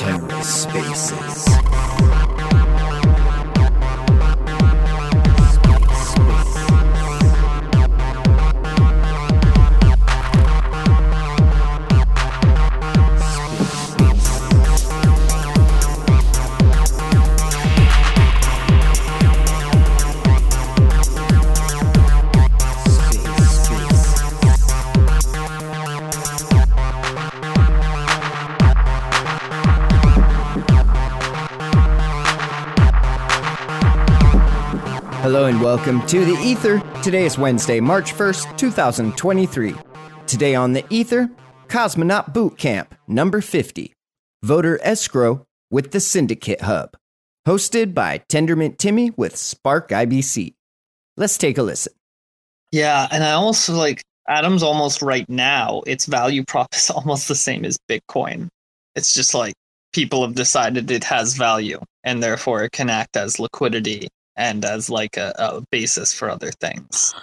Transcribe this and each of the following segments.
Terra Spaces. And welcome to the Ether. Today is Wednesday, March 1st, 2023. Today on the Ether, Cosmonaut Boot Camp number 50. Voter Escrow with the Syndicate Hub. Hosted by Tendermint Timmy with Spark IBC. Let's take a listen. Yeah, and I also like Atom's almost right now, its value prop is almost the same as Bitcoin. It's just like people have decided it has value and therefore it can act as liquidity and as like a, a basis for other things,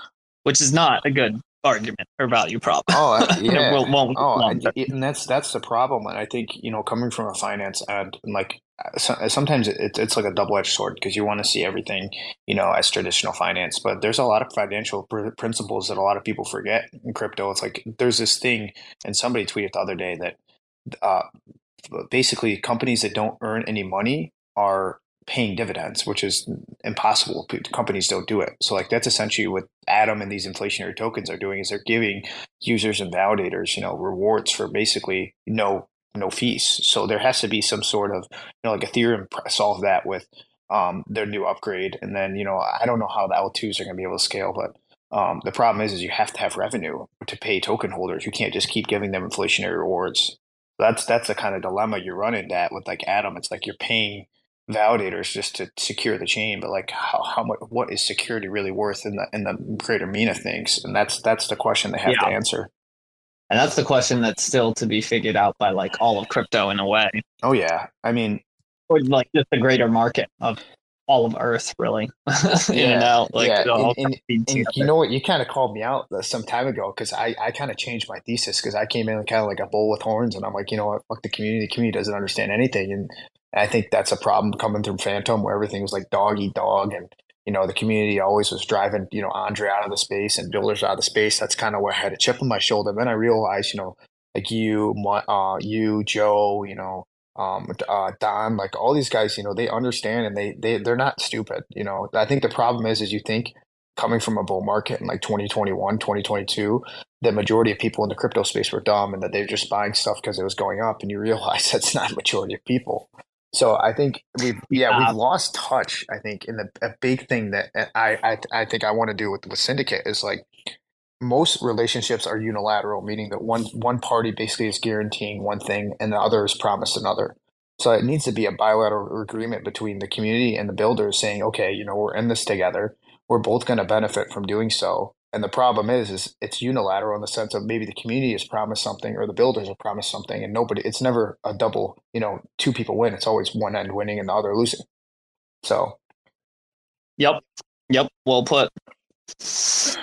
which is not a good argument or value prop. Oh, uh, yeah. Won't- oh, won't. and, and that's that's the problem. And I think you know, coming from a finance end, and like so, sometimes it, it's like a double edged sword because you want to see everything, you know, as traditional finance. But there's a lot of financial pr- principles that a lot of people forget in crypto. It's like there's this thing, and somebody tweeted the other day that uh, basically companies that don't earn any money are paying dividends, which is impossible. Companies don't do it. So like that's essentially what Atom and these inflationary tokens are doing is they're giving users and validators, you know, rewards for basically no no fees. So there has to be some sort of, you know, like Ethereum solved that with um, their new upgrade, and then you know I don't know how the L2s are going to be able to scale, but um, the problem is is you have to have revenue to pay token holders. You can't just keep giving them inflationary rewards. That's that's the kind of dilemma you're running that with like Atom. It's like you're paying validators just to secure the chain, but like how, how much what is security really worth in the in the greater mean of things? And that's that's the question they have to answer. And that's the question that's still to be figured out by like all of crypto in a way, Oh yeah, I mean or like just the greater market of all of Earth, really. in and out, like yeah, and- and- And you know what? You kind of called me out uh, some time ago because I, I kind of changed my thesis because I came in kind of like a bull with horns, and I'm like, you know what? Fuck the community. The community doesn't understand anything, and I think that's a problem coming through Fantom, where everything was like dog eat dog, and you know the community always was driving you know Andre out of the space and builders out of the space. That's kind of where I had a chip on my shoulder. Then I realized, you know, like you, uh, you, Joe, you know, um, uh, Don, like all these guys, you know, they understand and they they they're not stupid. You know, I think the problem is, is you think coming from a bull market in like 2021, 2022, the majority of people in the crypto space were dumb and that they're just buying stuff because it was going up, and you realize that's not majority of people. So I think we've yeah Yeah. we've lost touch. I think in the a big thing that uh, I I I think I want to do with with syndicate is like most relationships are unilateral, meaning that one one party basically is guaranteeing one thing and the other is promised another. So it needs to be a bilateral agreement between the community and the builders saying, okay, you know, we're in this together. We're both going to benefit from doing so. And the problem is, is it's unilateral in the sense of maybe the community has promised something or the builders have promised something, and nobody. It's never a double. You know, two people win. It's always one end winning and the other losing. So Yep. Yep. Well put.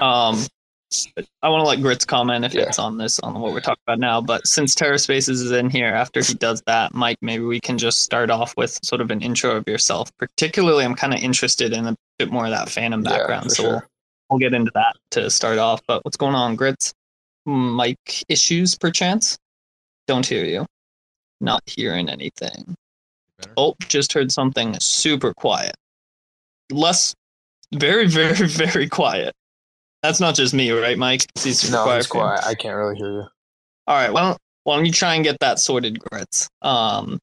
Um, I want to let Gritz comment if Yeah. it's on this, on what we're talking about now. But since Terra Spaces is in here, after he does that, Mike, maybe we can just start off with sort of an intro of yourself. Particularly, I'm kind of interested in a bit more of that Fantom background. for so sure. we'll, we'll get into that to start off. But what's going on, Gritz? Mike issues, perchance? Don't hear you. Not hearing anything. Oh, just heard something super quiet. Less, very, very, very quiet. That's not just me, right, Mike? He's super no, quiet it's quiet. I can't really hear you. All right, Well, why don't you try and get that sorted, Gritz? Um,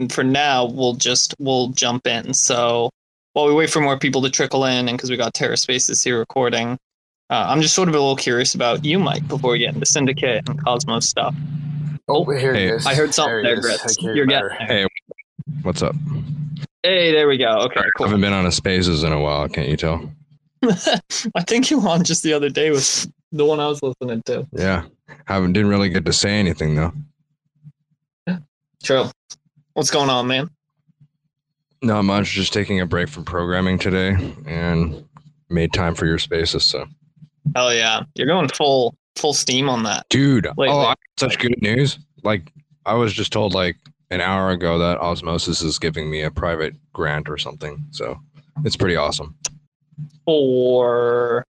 and for now, we'll just we'll jump in. So while we wait for more people to trickle in, and because we got Terra Spaces here recording, uh, I'm just sort of a little curious about you, Mike, before we get into Syndicate and Cosmos stuff. Oh, here Hey. it is. I heard something There there, it is. Gritz. I hear You're better. getting there. Hey, what's up? Hey, there we go. Okay, I cool. haven't been on a Spaces in a while. Can't you tell? I think you were on just the other day with the one I was listening to. Yeah, haven't didn't really get to say anything though. True. What's going on, man? Not much. Just taking a break from programming today, and made time for your Spaces. So Hell yeah, you're going full full steam on that. Dude, Wait, oh. I- such good news. Like, I was just told like an hour ago that Osmosis is giving me a private grant or something. So it's pretty awesome. For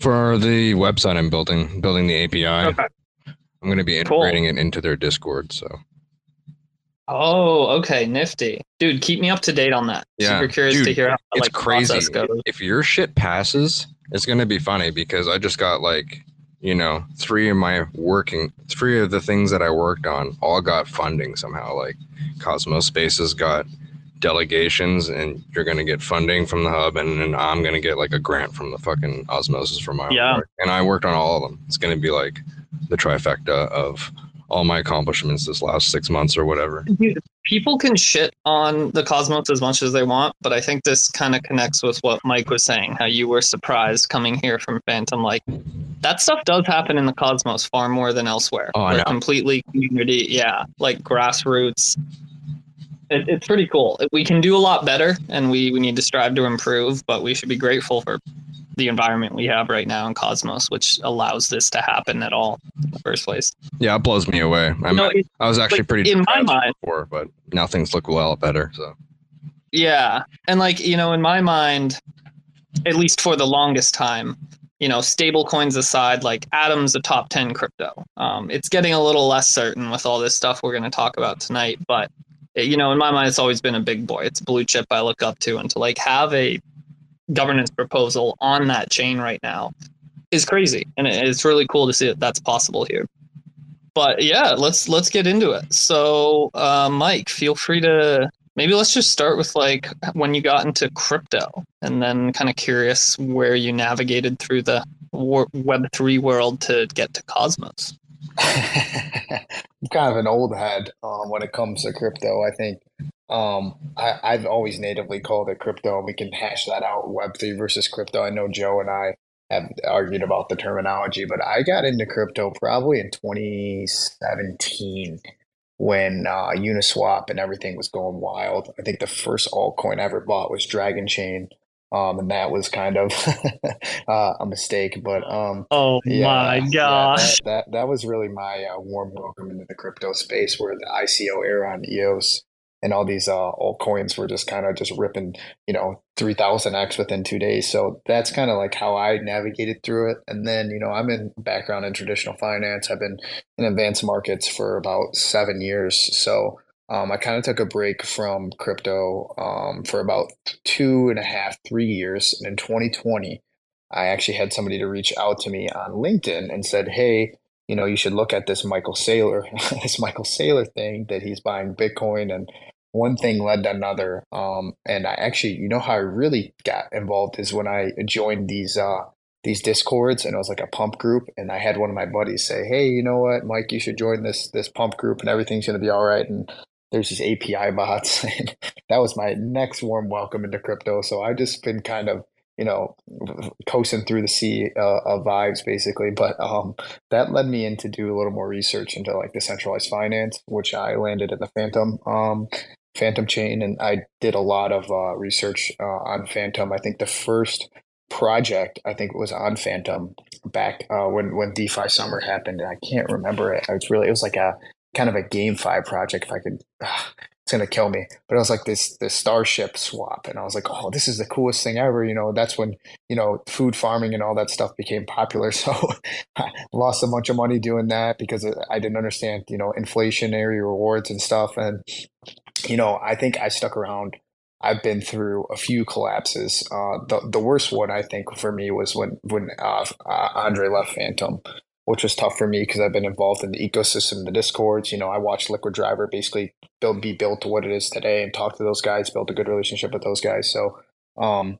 For the website I'm building, building the API, okay. I'm going to be Cool. integrating it into their Discord. So Oh, okay, nifty, dude. Keep me up to date on that. Yeah, Super curious to hear how it's like crazy. If your shit passes, it's going to be funny because I just got like, you know, three of my working, three of the things that I worked on all got funding somehow. Like Cosmos Spaces got delegations and you're going to get funding from the hub and then I'm going to get like a grant from the fucking Osmosis for my Yeah. work. And I worked on all of them. It's going to be like the trifecta of all my accomplishments this last six months or whatever. People can shit on the cosmos as much as they want, but I think this kind of connects with what Mike was saying, how you were surprised coming here from Fantom. Like that stuff does happen in the cosmos far more than elsewhere. Oh, I know. completely community, yeah, like grassroots. It, it's pretty cool. We can do a lot better, and we we need to strive to improve. But we should be grateful for the environment we have right now in Cosmos, which allows this to happen at all in the first place. Yeah, it blows me away. I'm, No, it- I was actually like, pretty in my mind- before, but now things look well better. So Yeah. And like, you know, in my mind, at least for the longest time, you know, stable coins aside, like Atom's a top 10 crypto. Um, it's getting a little less certain with all this stuff we're going to talk about tonight. But, you know, in my mind, it's always been a big boy. It's a blue chip I look up to. And to like have a governance proposal on that chain right now is crazy. And it's really cool to see that that's possible here. But yeah, let's let's get into it. So, uh, Mike, feel free to maybe let's just start with like when you got into crypto and then kind of curious where you navigated through the web3 world to get to cosmos I'm kind of an old head um, when it comes to crypto. I think um, I, I've always natively called it crypto, and we can hash that out Web three versus crypto. I know Joe and I have argued about the terminology, but I got into crypto probably in 2017 when uh, Uniswap and everything was going wild. I think the first altcoin I ever bought was Dragon Chain. Um, and that was kind of uh, a mistake, but um, oh yeah, yeah, that, that that was really my uh, warm welcome into the crypto space, where the ICO era on EOS and all these uh, altcoins were just kind of just ripping, you know, three thousand x within two days. So that's kind of like how I navigated through it. And then, you know, I'm in background in traditional finance. I've been in advanced markets for about seven years. So um, I kind of took a break from crypto um, for about two and a half, three years. And in 2020, I actually had somebody to reach out to me on LinkedIn and said, "Hey, you know, you should look at this Michael Saylor, this Michael Saylor thing that he's buying Bitcoin." And one thing led to another. Um, and I actually, you know, how I really got involved is when I joined these uh, these discords, and it was like a pump group. And I had one of my buddies say, "Hey, you know what, Mike, you should join this this pump group, and everything's going to be all right." And there's these API bots, and that was my next warm welcome into crypto. So I've just been kind of you know, coasting through the sea uh, of vibes basically. But um, that led me in to do a little more research into like decentralized finance, which I landed at the Fantom um, Fantom chain, and I did a lot of uh, research uh, on Fantom. I think the first project I think was on Fantom back uh, when when DeFi Summer happened, and I can't remember it. It's really it was like a kind of a GameFi project. If I could. it's gonna kill me. But it was like this this starship swap, and I was like, oh, this is the coolest thing ever. You know, that's when you know food farming and all that stuff became popular. So I lost a bunch of money doing that because I didn't understand you know inflationary rewards and stuff. And you know, I think I stuck around. I've been through a few collapses. Uh, the the worst one I think for me was when when uh, uh, Andre left Fantom which was tough for me because I've been involved in the ecosystem, the discords. You know, I watched Liquid Driver basically build, be built to what it is today, and talk to those guys, build a good relationship with those guys. So, um,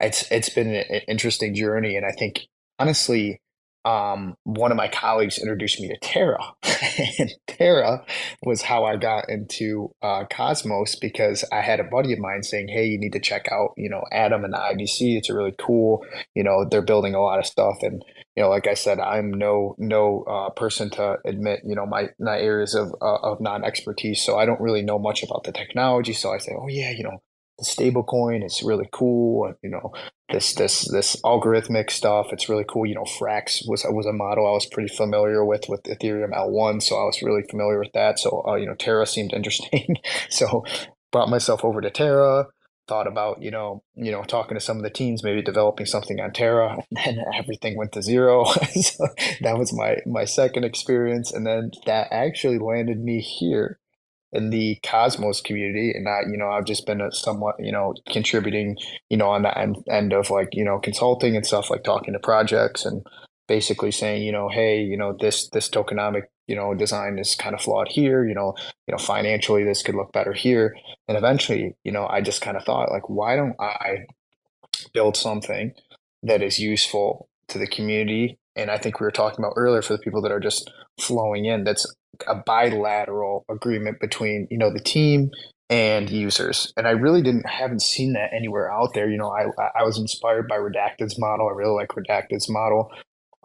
it's it's been an interesting journey, and I think honestly, um, one of my colleagues introduced me to Terra, and Terra was how I got into uh, Cosmos because I had a buddy of mine saying, "Hey, you need to check out, you know, Atom and the IBC. It's a really cool. You know, they're building a lot of stuff." And you know, like I said, I'm no no uh, person to admit, you know, my my areas of uh, of non expertise. So I don't really know much about the technology. So I say, "Oh yeah, you know." stable coin is really cool. You know, this this this algorithmic stuff. It's really cool. You know, Frax was was a model I was pretty familiar with with Ethereum L1, so I was really familiar with that. So uh, you know, Terra seemed interesting. so brought myself over to Terra. Thought about you know you know talking to some of the teams, maybe developing something on Terra, and then everything went to zero. so that was my my second experience, and then that actually landed me here in the Cosmos community, and I, you know, I've just been a somewhat, you know, contributing, you know, on the end, end of like, you know, consulting and stuff, like talking to projects and basically saying, you know, hey, you know, this this tokenomic, you know, design is kind of flawed here, you know, you know, financially this could look better here, and eventually, you know, I just kind of thought, like, why don't I build something that is useful to the community and I think we were talking about earlier for the people that are just flowing in, that's a bilateral agreement between you know the team and users. And I really didn't haven't seen that anywhere out there. You know, I I was inspired by Redacted's model. I really like Redacted's model.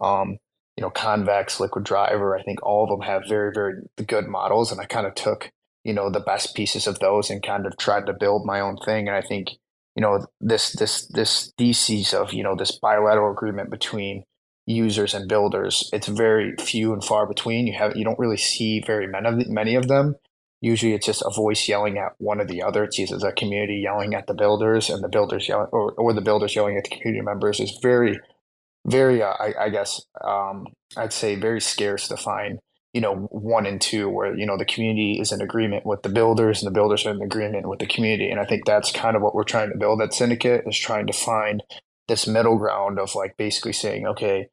Um, you know, Convex, Liquid Driver. I think all of them have very very good models, and I kind of took you know the best pieces of those and kind of tried to build my own thing. And I think you know this this this thesis of you know this bilateral agreement between users and builders, it's very few and far between. You have you don't really see very many of many of them. Usually, it's just a voice yelling at one or the other. It's either the community yelling at the builders and the builders yelling, or, or the builders yelling at the community members. Is very, very, uh, I, I, guess, um, I'd say, very scarce to find. You know, one and two, where you know the community is in agreement with the builders, and the builders are in agreement with the community. And I think that's kind of what we're trying to build at Syndicate is trying to find this middle ground of like basically saying, okay,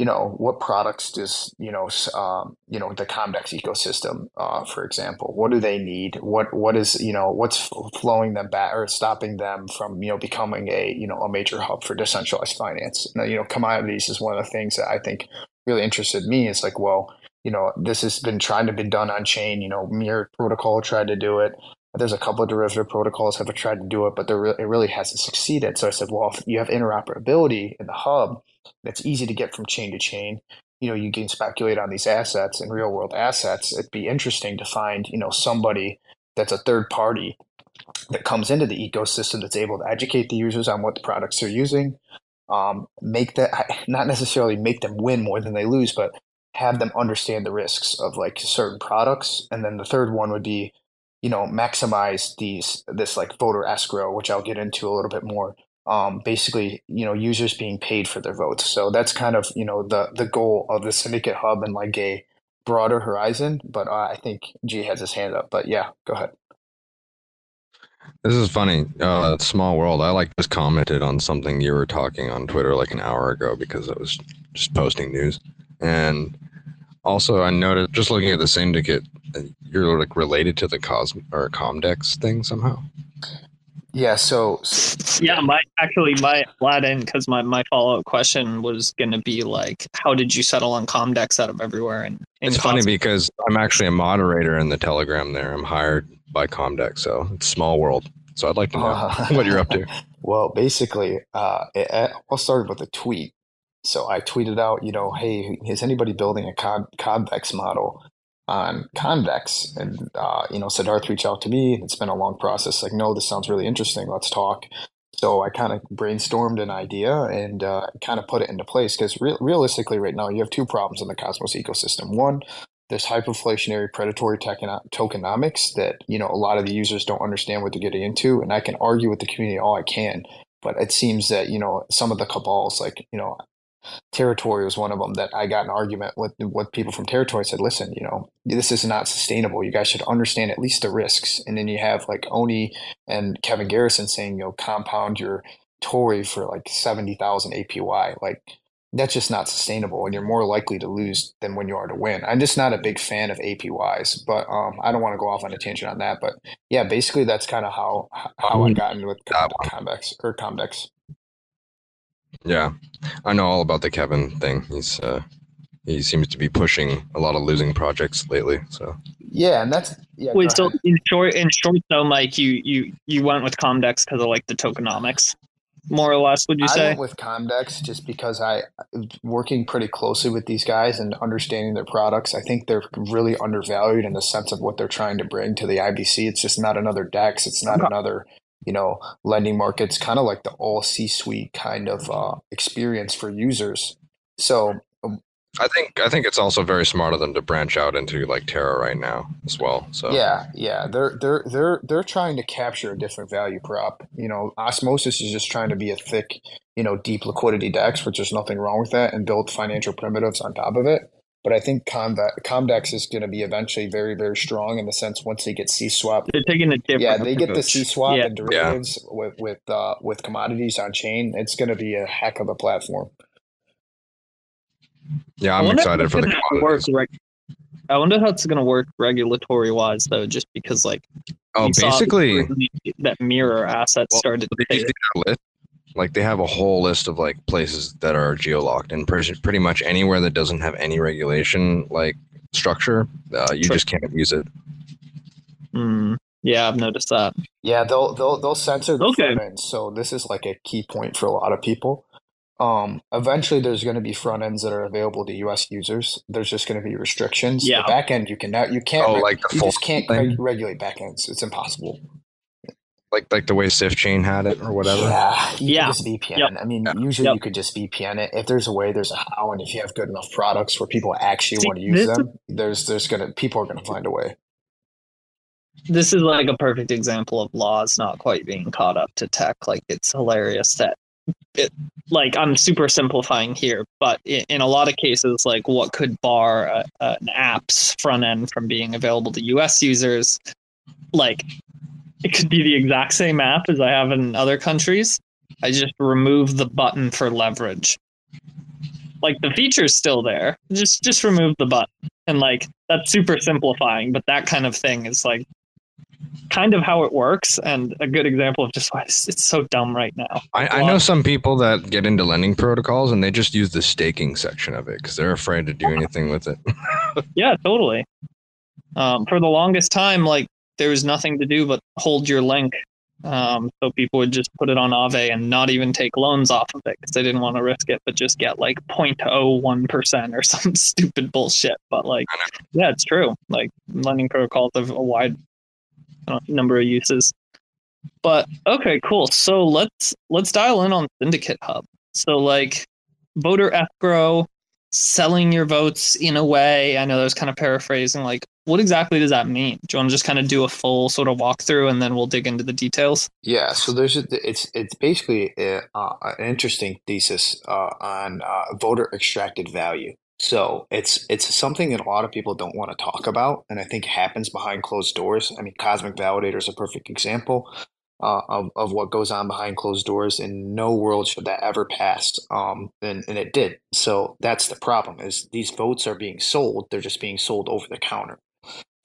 you know, what products does, you know, um, you know, the Comdex ecosystem, uh, for example, what do they need? What, what is, you know, what's flowing them back or stopping them from, you know, becoming a, you know, a major hub for decentralized finance? Now, you know, commodities is one of the things that I think really interested me. It's like, well, you know, this has been trying to be done on chain, you know, Mirror Protocol tried to do it. There's a couple of derivative protocols have tried to do it, but there it really hasn't succeeded. So I said, well, if you have interoperability in the hub, that's easy to get from chain to chain. You know, you can speculate on these assets and real world assets. It'd be interesting to find, you know, somebody that's a third party that comes into the ecosystem that's able to educate the users on what the products they're using, um, make that not necessarily make them win more than they lose, but have them understand the risks of like certain products. And then the third one would be, you know, maximize these this like voter escrow, which I'll get into a little bit more um, basically you know users being paid for their votes. So that's kind of you know the the goal of the syndicate hub and like a broader horizon. But uh, I think G has his hand up. But yeah, go ahead. This is funny. Uh, small world. I like just commented on something you were talking on Twitter like an hour ago because I was just posting news, and also I noticed just looking at the syndicate, uh, you're like related to the Cos or Comdex thing somehow. Yeah. So, yeah, my actually my lad in because my my follow up question was going to be like, how did you settle on Comdex out of everywhere? And it's funny because I'm actually a moderator in the Telegram. There, I'm hired by Comdex, so it's small world. So I'd like to know uh, what you're up to. Well, basically, uh, it, it all started with a tweet. So I tweeted out, you know, hey, is anybody building a Convex model? on Convex. And, uh, you know, Siddharth reached out to me. And it's been a long process. Like, no, this sounds really interesting. Let's talk. So I kind of brainstormed an idea and uh, kind of put it into place because re- realistically, right now, you have two problems in the Cosmos ecosystem. One, there's hyperinflationary predatory tokenomics that you know a lot of the users don't understand what they're getting into, and I can argue with the community all I can, but it seems that you know some of the cabals, like you know Teritori was one of them that I got an argument with with people from Teritori. Said, listen, you know, this is not sustainable. You guys should understand at least the risks. And then you have like Oni and Kevin Garrison saying, you know, compound your TORI for like seventy thousand APY. Like that's just not sustainable, and you're more likely to lose than when you are to win. I'm just not a big fan of APYs, but um, I don't want to go off on a tangent on that. But yeah, basically that's kind of how how I got into with Comdex or Comdex. Yeah, I know all about the Kevin thing. He's uh, he seems to be pushing a lot of losing projects lately. So yeah, and that's yeah. Wait, so in short, in short though, Mike, you you you went with Comdex because of like the tokenomics, more or less. Would you I say? went with Comdex just because I working pretty closely with these guys and understanding their products. I think they're really undervalued in the sense of what they're trying to bring to the IBC. It's just not another DEX. It's not okay. another you know, lending markets, kind of like the all C suite kind of uh, experience for users. So I think I think it's also very smart of them to branch out into like Terra right now as well. So yeah, yeah, they're they're they're they're trying to capture a different value prop. You know, Osmosis is just trying to be a thick, you know, deep liquidity DEX, which there's nothing wrong with that, and build financial primitives on top of it. But I think Comdex is going to be eventually very, very strong in the sense once they get C swap. They're taking a different. Yeah, they get the C swap yeah. and derivatives yeah. with with uh, with commodities on chain. It's going to be a heck of a platform. Yeah, I'm excited for the work, reg- I wonder how it's going to work regulatory wise, though, just because like oh, basically that mirror asset well, started. Like they have a whole list of like places that are geolocked, and pretty much anywhere that doesn't have any regulation like structure, uh, you True. just can't use it. Mm, yeah, I've noticed that. Yeah, they'll they'll they'll censor the okay. front end. So this is like a key point for a lot of people. Um, eventually, there's going to be front ends that are available to U.S. users. There's just going to be restrictions. Yeah. The back end, you can now you can't. Oh, like the you just can't thing? regulate back ends. It's impossible. Like like the way SwiftChain had it or whatever. Yeah, yeah. just VPN. Yep. I mean, usually yep. you could just VPN it. If there's a way, there's a how, and if you have good enough products where people actually See, want to use them, there's there's gonna people are gonna find a way. This is like a perfect example of laws not quite being caught up to tech. Like it's hilarious that it, like I'm super simplifying here, but in, in, a lot of cases, like what could bar a, a, an app's front end from being available to US users, like it could be the exact same app as I have in other countries. I just remove the button for leverage. Like the feature's still there. Just just remove the button. And like that's super simplifying, but that kind of thing is like kind of how it works and a good example of just why it's, it's so dumb right now. I, I, know some people that get into lending protocols and they just use the staking section of it because they're afraid to do anything with it. yeah, totally. Um, for the longest time, like there was nothing to do but hold your link. Um, so people would just put it on Aave and not even take loans off of it because they didn't want to risk it, but just get like 0.01% or some stupid bullshit. But like, yeah, it's true. Like lending protocols have a wide number of uses. But okay, cool. So let's let's dial in on Syndicate Hub. So like voter escrow, selling your votes in a way. I know that was kind of paraphrasing. Like, what exactly does that mean? Do you want to just kind of do a full sort of walkthrough and then we'll dig into the details? Yeah. So there's a, it's it's basically a, uh, an interesting thesis uh, on uh, voter extracted value. So it's it's something that a lot of people don't want to talk about, and I think happens behind closed doors. I mean, Cosmic Validator is a perfect example uh, of of what goes on behind closed doors. In no world should that ever pass, um, and and it did. So that's the problem: is these votes are being sold. They're just being sold over the counter.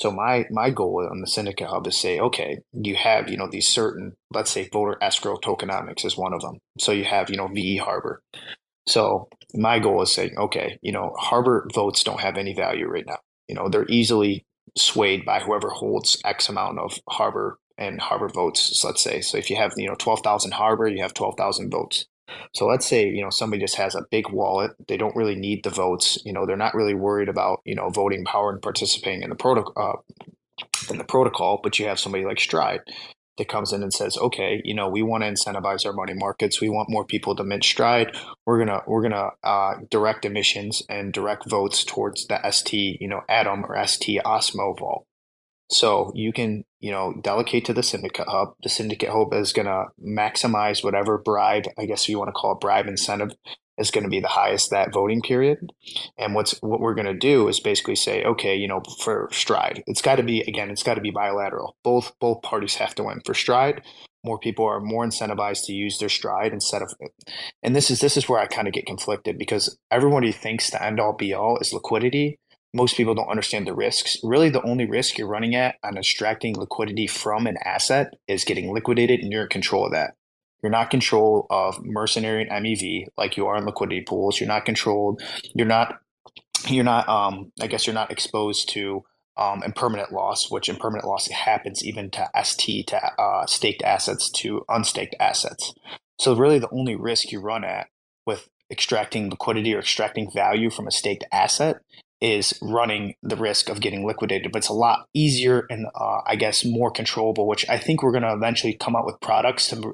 So my my goal on the Syndicate Hub is say, okay, you have you know these certain, let's say, voter escrow tokenomics is one of them. So you have you know VE Harbor. So my goal is saying, okay, you know, Harbor votes don't have any value right now. You know, they're easily swayed by whoever holds X amount of Harbor and Harbor votes, let's say. So if you have, you know, 12,000 Harbor, you have 12,000 votes. So let's say, you know, somebody just has a big wallet. They don't really need the votes. You know, they're not really worried about, you know, voting power and participating in the protocol, uh, in the protocol, but you have somebody like Stride that comes in and says, okay, you know, we want to incentivize our money markets. We want more people to mint stride. We're gonna we're gonna uh, direct emissions and direct votes towards the ST, you know, Atom or ST Osmo vault. So you can, you know, delegate to the syndicate hub. The syndicate hub is gonna maximize whatever bribe, I guess you want to call it bribe incentive is going to be the highest that voting period. And what's what we're going to do is basically say, okay, you know, for stride, it's got to be again, it's got to be bilateral. Both both parties have to win. For stride, more people are more incentivized to use their stride instead of and this is this is where I kind of get conflicted because everybody thinks the end all be all is liquidity. Most people don't understand the risks. Really, the only risk you're running at on extracting liquidity from an asset is getting liquidated, and you're in control of that. You're not control of mercenary and MEV like you are in liquidity pools. You're not controlled. You're not. You're not. Um, I guess you're not exposed to um, impermanent loss, which impermanent loss happens even to ST to uh, staked assets to unstaked assets. So really, the only risk you run at with extracting liquidity or extracting value from a staked asset is running the risk of getting liquidated. But it's a lot easier and uh, I guess more controllable, which I think we're going to eventually come out with products to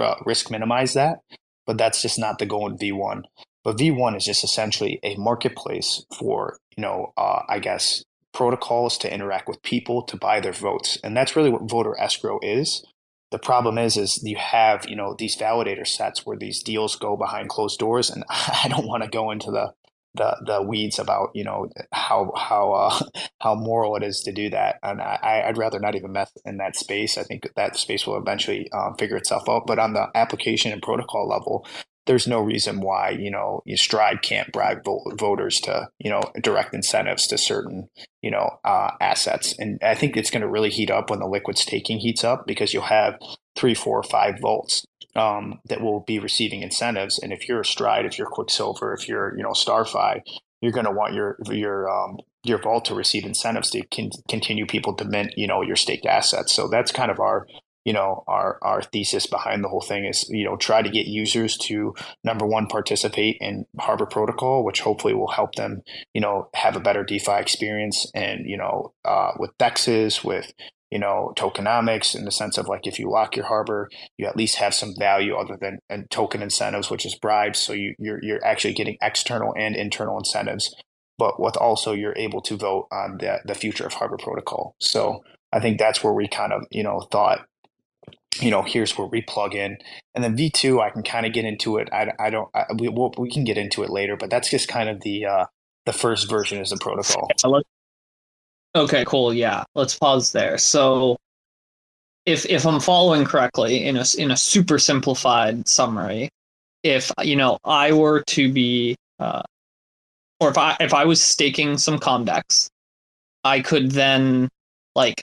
uh, risk minimize that. But that's just not the goal in V1. But V1 is just essentially a marketplace for, you know, uh, I guess protocols to interact with people to buy their votes. And that's really what voter escrow is. The problem is, is you have, you know, these validator sets where these deals go behind closed doors. And I don't want to go into the, the, the weeds about, you know, how, how, uh, how moral it is to do that. And I, I'd rather not even mess in that space. I think that space will eventually um, figure itself out. But on the application and protocol level, there's no reason why you know Stride can't bribe voters to you know direct incentives to certain you know uh, assets, and I think it's going to really heat up when the liquid staking heats up because you'll have three, four, five volts um, that will be receiving incentives, and if you're a Stride, if you're Quicksilver, if you're you know StaFi, you're going to want your your um, your vault to receive incentives to con- continue people to mint you know your staked assets. So that's kind of our you know our our thesis behind the whole thing is you know try to get users to number one participate in harbor protocol which hopefully will help them you know have a better defi experience and you know uh, with dexes with you know tokenomics in the sense of like if you lock your harbor you at least have some value other than and token incentives which is bribes so you you're, you're actually getting external and internal incentives but with also you're able to vote on the, the future of harbor protocol so i think that's where we kind of you know thought you know, here's where we plug in. And then V2, I can kind of get into it. I, I don't, I, we, we'll, we can get into it later, but that's just kind of the, uh, the first version is the protocol. Okay, cool. Yeah. Let's pause there. So if, if I'm following correctly in a, in a super simplified summary, if, you know, I were to be, uh, or if I, if I was staking some Comdex, I could then like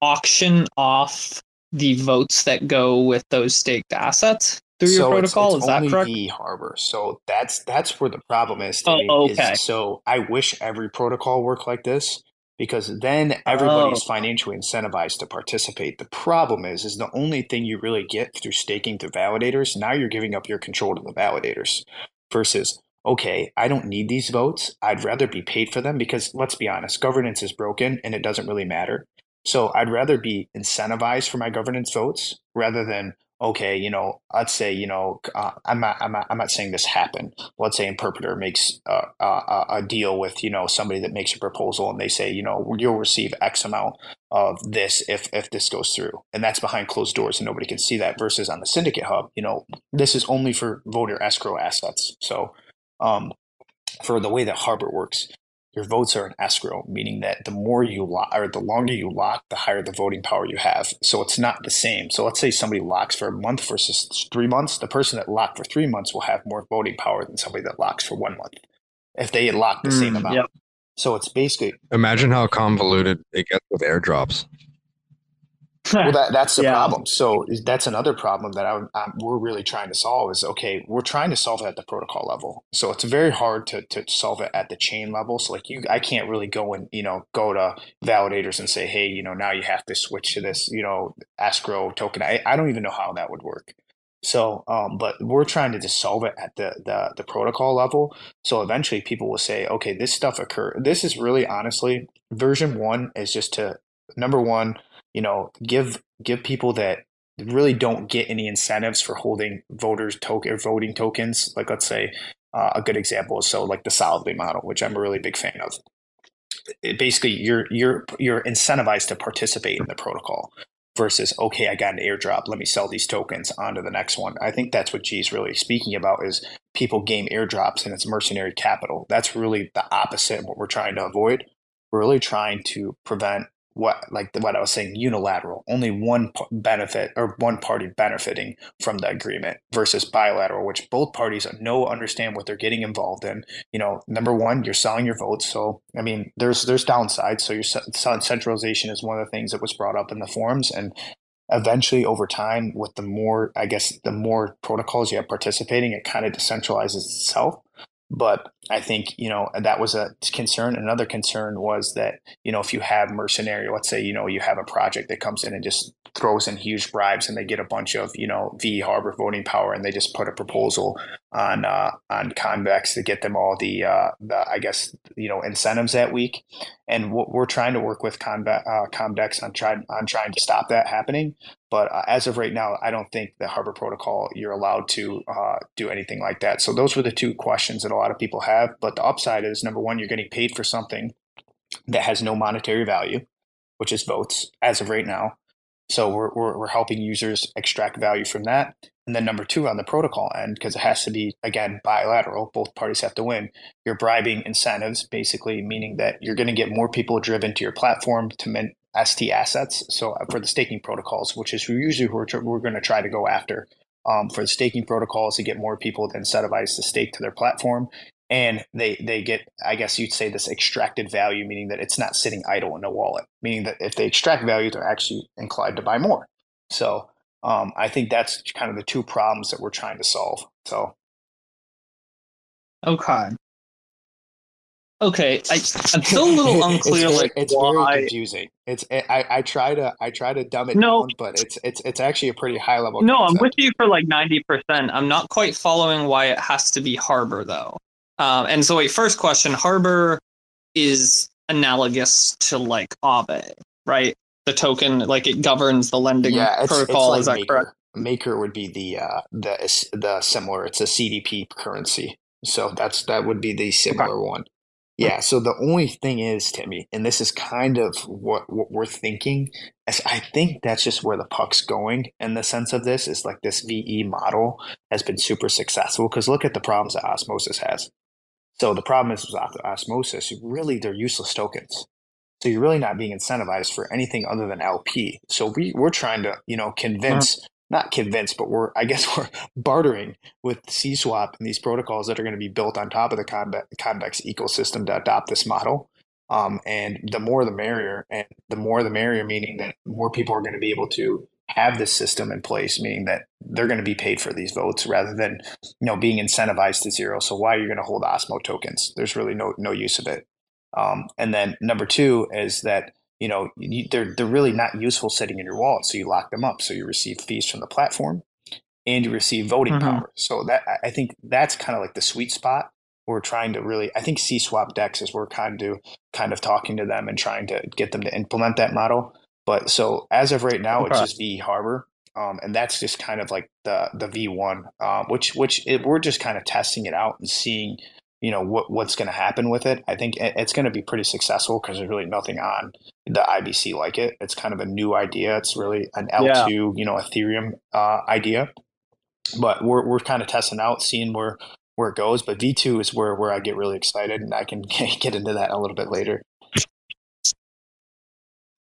auction off the votes that go with those staked assets through so your protocol. It's, it's is that correct? The harbor. So that's that's where the problem is. oh, okay. Is, so I wish every protocol worked like this because then everybody's oh. financially incentivized to participate. The problem is, is the only thing you really get through staking to validators. Now you're giving up your control to the validators versus okay, I don't need these votes. I'd rather be paid for them because let's be honest, governance is broken and it doesn't really matter. So I'd rather be incentivized for my governance votes rather than okay, you know, let's say, you know, uh, I'm not, I'm not, I'm not saying this happened. Let's say interpreter makes a deal with, you know, somebody that makes a proposal and they say, you know, you'll receive X amount of this if, if this goes through. And that's behind closed doors and nobody can see that versus on the syndicate hub, you know, this is only for voter escrow assets. So, um, for the way that Harbor works, your votes are in escrow, meaning that the more you lock or the longer you lock, the higher the voting power you have. So it's not the same. So let's say somebody locks for a month versus three months. The person that locked for three months will have more voting power than somebody that locks for one month if they lock the mm, same amount. Yep. So it's basically imagine how convoluted it gets with airdrops well, that, that's the yeah. problem. So that's another problem that I, I, we're really trying to solve is okay, we're trying to solve it at the protocol level. So it's very hard to, to solve it at the chain level. So like you, I can't really go and, you know, go to validators and say, Hey, you know, now you have to switch to this, you know, escrow token. I, I don't even know how that would work. So, um, but we're trying to just solve it at the, the, the protocol level. So eventually people will say, okay, this stuff occur. This is really honestly version one is just to number one, you know, give give people that really don't get any incentives for holding voters token or voting tokens. Like let's say uh, a good example is so like the solidly model, which I'm a really big fan of. It basically, you're you're you're incentivized to participate in the protocol versus okay, I got an airdrop, let me sell these tokens onto the next one. I think that's what G is really speaking about is people game airdrops and it's mercenary capital. That's really the opposite of what we're trying to avoid. We're really trying to prevent what like what I was saying unilateral only one benefit or one party benefiting from the agreement versus bilateral which both parties know understand what they're getting involved in. You know number one you're selling your votes so I mean there's there's downsides so your centralization is one of the things that was brought up in the forums and eventually over time with the more I guess the more protocols you have participating it kind of decentralizes itself but I think you know that was a concern. Another concern was that you know if you have mercenary, let's say you know you have a project that comes in and just throws in huge bribes and they get a bunch of you know V Harbor voting power and they just put a proposal on uh, on Convex to get them all the uh, the I guess you know incentives that week. And we're trying to work with Convex, uh, Comdex on trying on trying to stop that happening. But uh, as of right now, I don't think the Harbor Protocol you're allowed to uh, do anything like that. So those were the two questions that a lot of people have. But the upside is number one, you're getting paid for something that has no monetary value, which is votes as of right now. So we're, we're, we're helping users extract value from that. And then number two on the protocol end, because it has to be, again, bilateral, both parties have to win. You're bribing incentives, basically meaning that you're going to get more people driven to your platform to mint ST assets. So uh, for the staking protocols, which is usually who we're, we're going to try to go after. Um, for the staking protocols to get more people to incentivize to stake to their platform and they they get i guess you'd say this extracted value meaning that it's not sitting idle in a wallet meaning that if they extract value they're actually inclined to buy more. So um, i think that's kind of the two problems that we're trying to solve so. Okay. Okay I, i'm still a little unclear it's, like it's why... very confusing. It's I, I try to i try to dumb it no. down but it's it's it's actually a pretty high level no concept. i'm with you for like 90% i'm not quite following why it has to be harbor though um, and so, wait, first question Harbor is analogous to like Aave, right? The token, like it governs the lending yeah, it's, protocol. It's is that Maker. correct? Maker would be the uh, the the similar. It's a CDP currency, so that's that would be the similar okay. one. Yeah. So the only thing is, Timmy, and this is kind of what, what we're thinking. Is I think that's just where the puck's going in the sense of this. Is like this VE model has been super successful because look at the problems that Osmosis has. So the problem is with osmosis, really they're useless tokens. So you're really not being incentivized for anything other than LP. So we, we're trying to, you know, convince, uh-huh. not convince, but we're, I guess we're bartering with CSwap and these protocols that are going to be built on top of the Convex ecosystem to adopt this model. Um, and the more the merrier, and the more the merrier, meaning that more people are going to be able to have this system in place, meaning that they're going to be paid for these votes rather than you know being incentivized to zero. So why are you going to hold Osmo tokens? There's really no no use of it. Um, and then number two is that you know you, they're they're really not useful sitting in your wallet, so you lock them up. So you receive fees from the platform, and you receive voting mm-hmm. power. So that I think that's kind of like the sweet spot. We're trying to really, I think C Swap Dex is we're kind of kind of talking to them and trying to get them to implement that model. But so as of right now, okay. it's just V Harbor, um, and that's just kind of like the the V one, um, which which it, we're just kind of testing it out and seeing, you know, what what's going to happen with it. I think it's going to be pretty successful because there's really nothing on the IBC like it. It's kind of a new idea. It's really an L two, yeah. you know, Ethereum uh, idea. But we're we're kind of testing out, seeing where where it goes. But V two is where where I get really excited, and I can get into that a little bit later.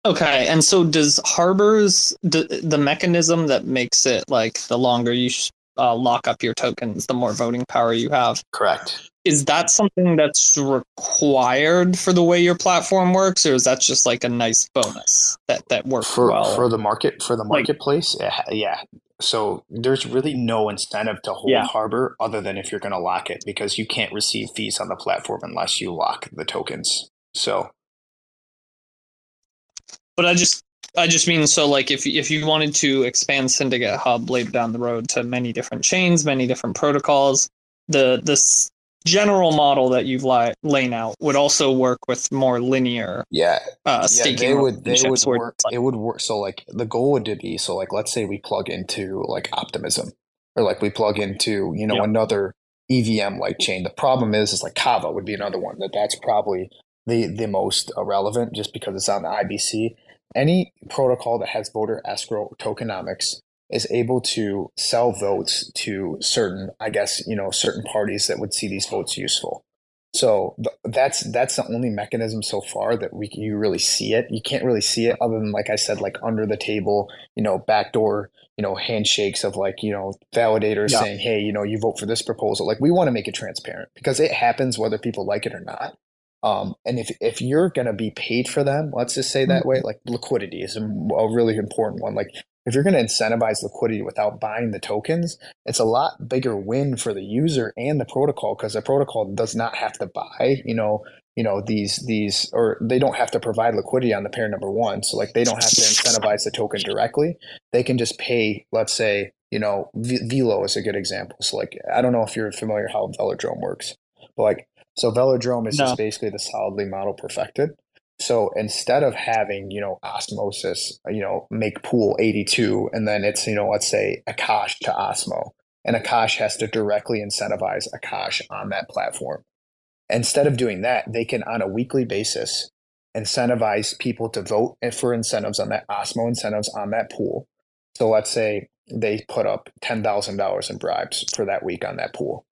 Okay, and so does Harbor's the, the mechanism that makes it like the longer you uh, lock up your tokens, the more voting power you have? Correct. Is that something that's required for the way your platform works, or is that just like a nice bonus that that works for, well for the market for the marketplace? Like, yeah. So there's really no incentive to hold yeah. Harbor other than if you're going to lock it because you can't receive fees on the platform unless you lock the tokens. So but I just I just mean so like if if you wanted to expand Syndicate Hub later down the road to many different chains, many different protocols, the this general model that you've li- laid out would also work with more linear yeah. uh yeah, they would they would work like, it would work so like the goal would be so like let's say we plug into like optimism or like we plug into you know yep. another evm like chain. The problem is is like kava would be another one that that's probably the the most relevant just because it's on the ibc any protocol that has voter escrow tokenomics is able to sell votes to certain, I guess, you know, certain parties that would see these votes useful. So that's that's the only mechanism so far that we you really see it. You can't really see it other than like I said, like under the table, you know, backdoor, you know, handshakes of like you know validators yeah. saying, hey, you know, you vote for this proposal. Like we want to make it transparent because it happens whether people like it or not. Um, and if, if you're going to be paid for them, let's just say that mm-hmm. way, like liquidity is a, a, really important one. Like if you're going to incentivize liquidity without buying the tokens, it's a lot bigger win for the user and the protocol because the protocol does not have to buy, you know, you know these these or they don't have to provide liquidity on the pair number one so like they don't have to incentivize the token directly they can just pay let's say you know v- velo is a good example so like i don't know if you're familiar how velodrome works but like so velodrome is no. just basically the solidly model perfected so instead of having, you know, osmosis, you know, make pool 82, and then it's, you know, let's say Akash to Osmo, and Akash has to directly incentivize Akash on that platform. Instead of doing that, they can, on a weekly basis, incentivize people to vote for incentives on that Osmo incentives on that pool. So let's say they put up $10,000 in bribes for that week on that pool.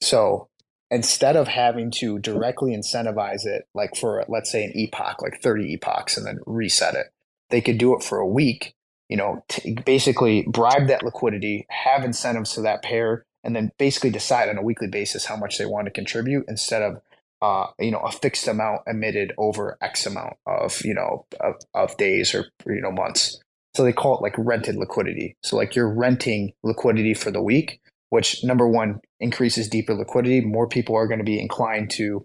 So instead of having to directly incentivize it, like for let's say an epoch, like 30 epochs, and then reset it, they could do it for a week. You know, t- basically bribe that liquidity, have incentives to that pair, and then basically decide on a weekly basis how much they want to contribute instead of uh, you know a fixed amount emitted over X amount of you know of, of days or you know months. So they call it like rented liquidity. So like you're renting liquidity for the week, which number one increases deeper liquidity. More people are going to be inclined to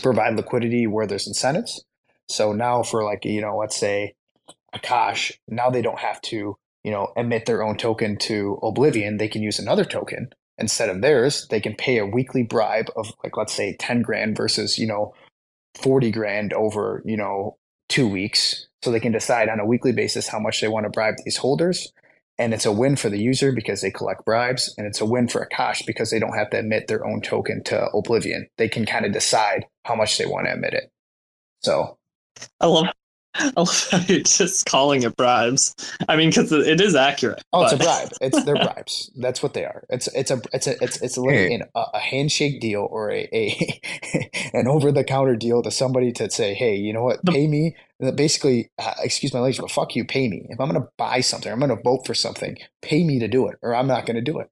provide liquidity where there's incentives. So now for like, you know, let's say Akash, now they don't have to, you know, emit their own token to Oblivion. They can use another token instead of theirs. They can pay a weekly bribe of like, let's say 10 grand versus, you know, 40 grand over, you know, two weeks. So they can decide on a weekly basis how much they want to bribe these holders and it's a win for the user because they collect bribes and it's a win for Akash because they don't have to emit their own token to oblivion. They can kind of decide how much they want to emit it. So i love I love how you're just calling it bribes. I mean, because it is accurate. Oh, but. it's a bribe. It's they're bribes. That's what they are. It's it's a it's a it's it's literally hey. a, a, handshake deal or a, a an over the counter deal to somebody to say, hey, you know what, pay me. Basically, uh, excuse my language, but fuck you, pay me. If I'm going to buy something, I'm going to vote for something. Pay me to do it, or I'm not going to do it.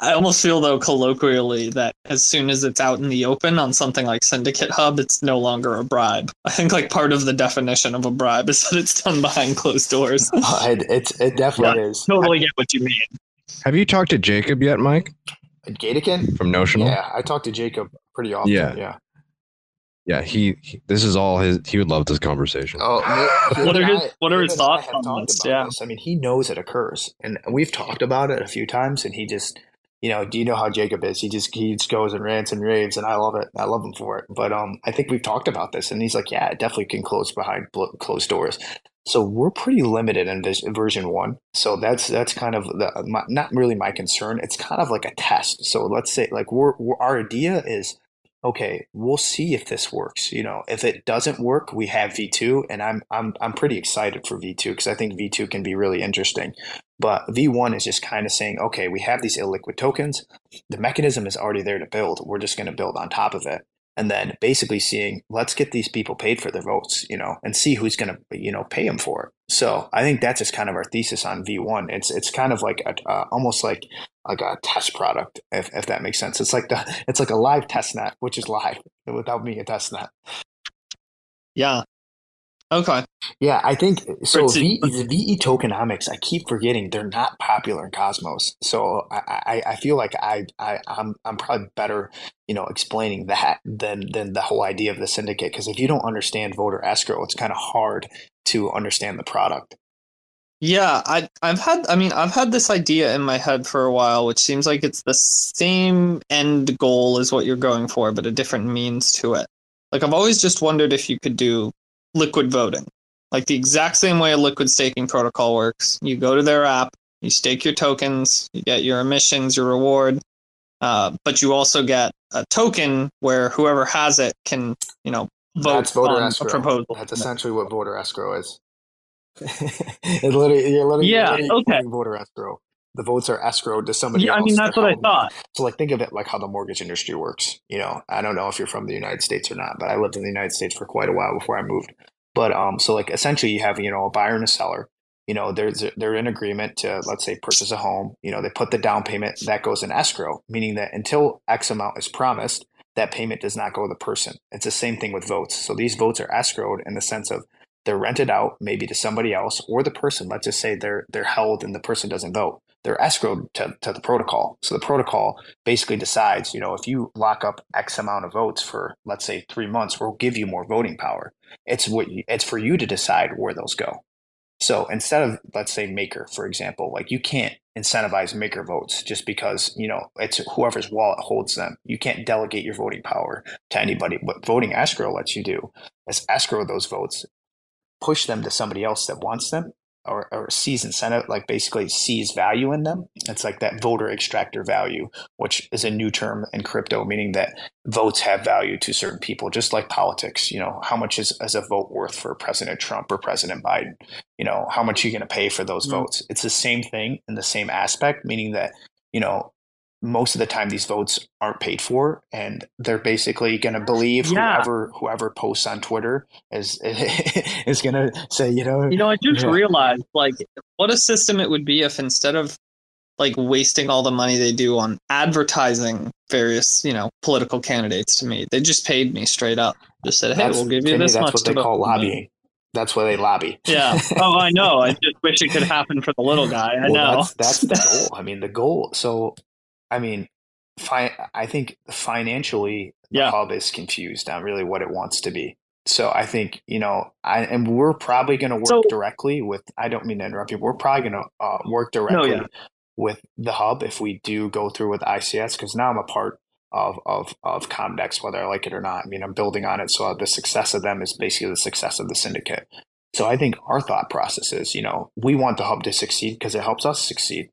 I almost feel though colloquially that as soon as it's out in the open on something like Syndicate Hub, it's no longer a bribe. I think like part of the definition of a bribe is that it's done behind closed doors. uh, it, it's it definitely yeah, is. Totally get what you mean. Have you talked to Jacob yet, Mike? Gadikian from Notional. Yeah, I talk to Jacob pretty often. Yeah, yeah. Yeah, he, he, This is all his. He would love this conversation. Oh, what are his What are his thoughts on this? Yeah, this. I mean, he knows it occurs, and we've talked about it a few times, and he just you know, do you know how Jacob is? He just he just goes and rants and raves, and I love it. I love him for it. But um, I think we've talked about this, and he's like, yeah, it definitely can close behind closed doors. So we're pretty limited in this version one. So that's that's kind of the my, not really my concern. It's kind of like a test. So let's say like we're, we're our idea is okay, we'll see if this works. You know, if it doesn't work, we have V2, and I'm I'm I'm pretty excited for V2 because I think V2 can be really interesting. But V1 is just kind of saying, okay, we have these illiquid tokens. The mechanism is already there to build. We're just going to build on top of it. And then basically seeing, let's get these people paid for their votes, you know, and see who's going to, you know, pay them for it. So I think that's just kind of our thesis on V1. It's it's kind of like a, uh, almost like like a test product, if, if that makes sense. It's like the it's like a live test net, which is live without being a test net. Yeah, Okay. Yeah, I think so. V, the VE tokenomics, I keep forgetting they're not popular in Cosmos. So I, I, I feel like I, I, I'm, I'm probably better, you know, explaining that than than the whole idea of the syndicate. Because if you don't understand voter escrow, it's kind of hard to understand the product. Yeah, I, I've had. I mean, I've had this idea in my head for a while, which seems like it's the same end goal as what you're going for, but a different means to it. Like I've always just wondered if you could do liquid voting. Like the exact same way a liquid staking protocol works. You go to their app, you stake your tokens, you get your emissions, your reward, uh, but you also get a token where whoever has it can, you know, vote That's voter on escrow. a proposal. That's essentially what voter escrow is. it literally, you're literally, yeah, literally okay. voter escrow. The votes are escrowed to somebody else. yeah, else. I mean, that's what I thought. So, like, think of it like how the mortgage industry works. You know, I don't know if you're from the United States or not, but I lived in the United States for quite a while before I moved. But um, so like essentially, you have you know a buyer and a seller. You know, there's they're in agreement to let's say purchase a home. You know, they put the down payment that goes in escrow, meaning that until X amount is promised, that payment does not go to the person. It's the same thing with votes. So these votes are escrowed in the sense of they're rented out maybe to somebody else or the person. Let's just say they're they're held and the person doesn't vote. They're escrowed to, to the protocol. So the protocol basically decides, you know, if you lock up X amount of votes for let's say three months, we'll give you more voting power. It's what you, it's for you to decide where those go. So instead of let's say maker, for example, like you can't incentivize maker votes just because you know it's whoever's wallet holds them. You can't delegate your voting power to anybody. What voting escrow lets you do is escrow those votes, push them to somebody else that wants them, or, or sees incentive, like basically sees value in them. It's like that voter extractor value, which is a new term in crypto, meaning that votes have value to certain people, just like politics. You know, how much is, is a vote worth for President Trump or President Biden? You know, how much are you going to pay for those mm-hmm. votes? It's the same thing in the same aspect, meaning that, you know, most of the time these votes aren't paid for and they're basically going to believe yeah. whoever whoever posts on twitter is is going to say you know you know i just yeah. realized like what a system it would be if instead of like wasting all the money they do on advertising various you know political candidates to me they just paid me straight up just said hey that's, we'll give you this me, much that's what they call lobbying that's why they lobby. Yeah. Oh, I know. I just wish it could happen for the little guy. I well, know. That's, that's the goal. I mean, the goal. So I mean, fi- I think financially, yeah. the hub is confused on really what it wants to be. So I think you know, I and we're probably going to work so, directly with. I don't mean to interrupt you. We're probably going to uh, work directly no, yeah. with the hub if we do go through with ICS because now I'm a part of of of Comdex, whether I like it or not. I mean, I'm building on it, so the success of them is basically the success of the syndicate. So I think our thought process is, you know, we want the hub to succeed because it helps us succeed.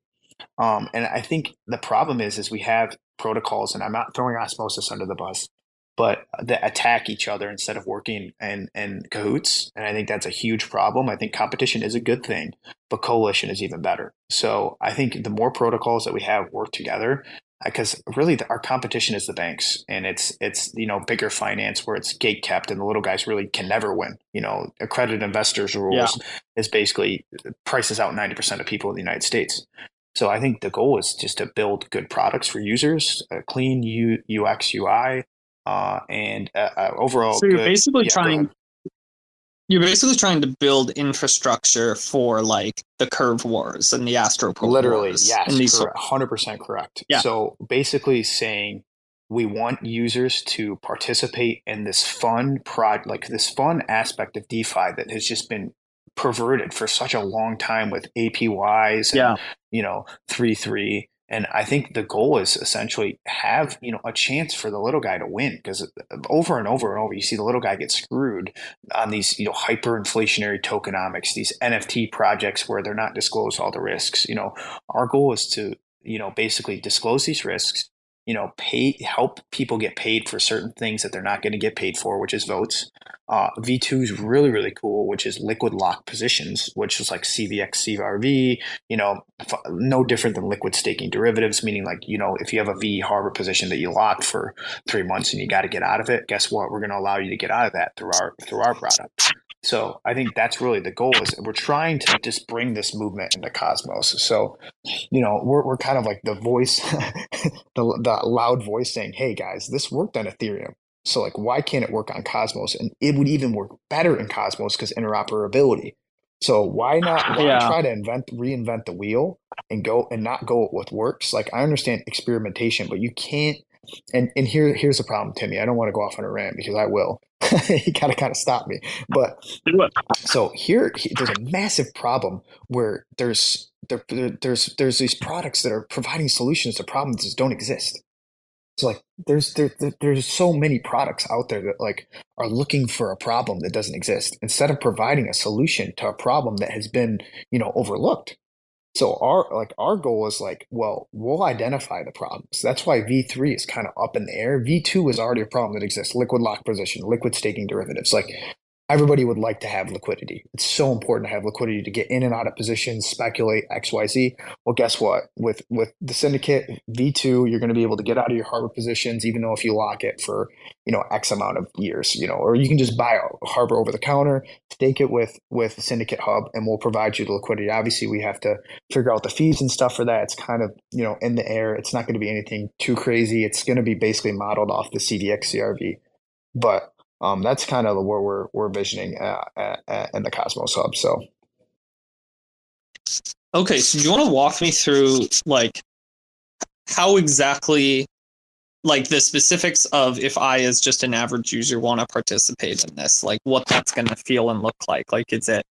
Um, and I think the problem is, is we have protocols, and I'm not throwing osmosis under the bus, but that attack each other instead of working in, in cahoots. And I think that's a huge problem. I think competition is a good thing, but coalition is even better. So I think the more protocols that we have work together, because uh, really the, our competition is the banks and it's it's you know bigger finance where it's gate kept and the little guys really can never win you know accredited investors rules yeah. is basically prices out 90% of people in the united states so I think the goal is just to build good products for users, a clean U, UX UI, uh, and uh, uh, overall. So you're good, basically yeah, trying. You're basically trying to build infrastructure for like the curve wars and the Astroport Literally, wars yes, hundred percent correct. Yeah. So basically, saying we want users to participate in this fun prod, like this fun aspect of DeFi that has just been perverted for such a long time with APYs and, yeah. you know, 3 3. And I think the goal is essentially have, you know, a chance for the little guy to win because uh, over and over and over, you see the little guy get screwed on these, you know, hyperinflationary tokenomics, these NFT projects where they're not disclosed all the risks. You know, our goal is to, you know, basically disclose these risks, you know, pay help people get paid for certain things that they're not going to get paid for, which is votes. Uh, V2 is really, really cool, which is liquid lock positions, which is like CVX, CVRV, you know, no different than liquid staking derivatives, meaning like, you know, if you have a V harbor position that you locked for three months and you got to get out of it, guess what? We're going to allow you to get out of that through our, through our product. So I think that's really the goal is we're trying to just bring this movement into Cosmos. So, you know, we're, we're kind of like the voice, the, the loud voice saying, Hey guys, this worked on Ethereum. So like, why can't it work on Cosmos? And it would even work better in Cosmos because interoperability. So why not why yeah. try to invent reinvent the wheel and go and not go with what works? Like I understand experimentation, but you can't and and here here's the problem, Timmy. I don't want to go off on a rant because I will. you gotta kind of stop me. But so here, there's a massive problem where there's there, there's there's these products that are providing solutions to problems that don't exist. So like there's there, there's so many products out there that like are looking for a problem that doesn't exist instead of providing a solution to a problem that has been you know overlooked so our like our goal is like, well, we'll identify the problems. That's why V3 is kind of up in the air. V2 is already a problem that exists. Liquid lock position, liquid staking derivatives. Like everybody would like to have liquidity. It's so important to have liquidity to get in and out of positions, speculate XYZ. Well, guess what? With with the syndicate V2, you're going to be able to get out of your harbor positions even though if you lock it for, you know, X amount of years, you know, or you can just buy a harbor over the counter, stake it with with Syndicate Hub and we'll provide you the liquidity. Obviously, we have to figure out the fees and stuff for that. It's kind of, you know, in the air. It's not going to be anything too crazy. It's going to be basically modeled off the CVX CRV. But um, that's kind of where we're we're visioning uh, uh, in the Cosmos Hub. So, okay, so do you want to walk me through like how exactly like the specifics of if I, as just an average user, want to participate in this, like what that's going to feel and look like. Like, is it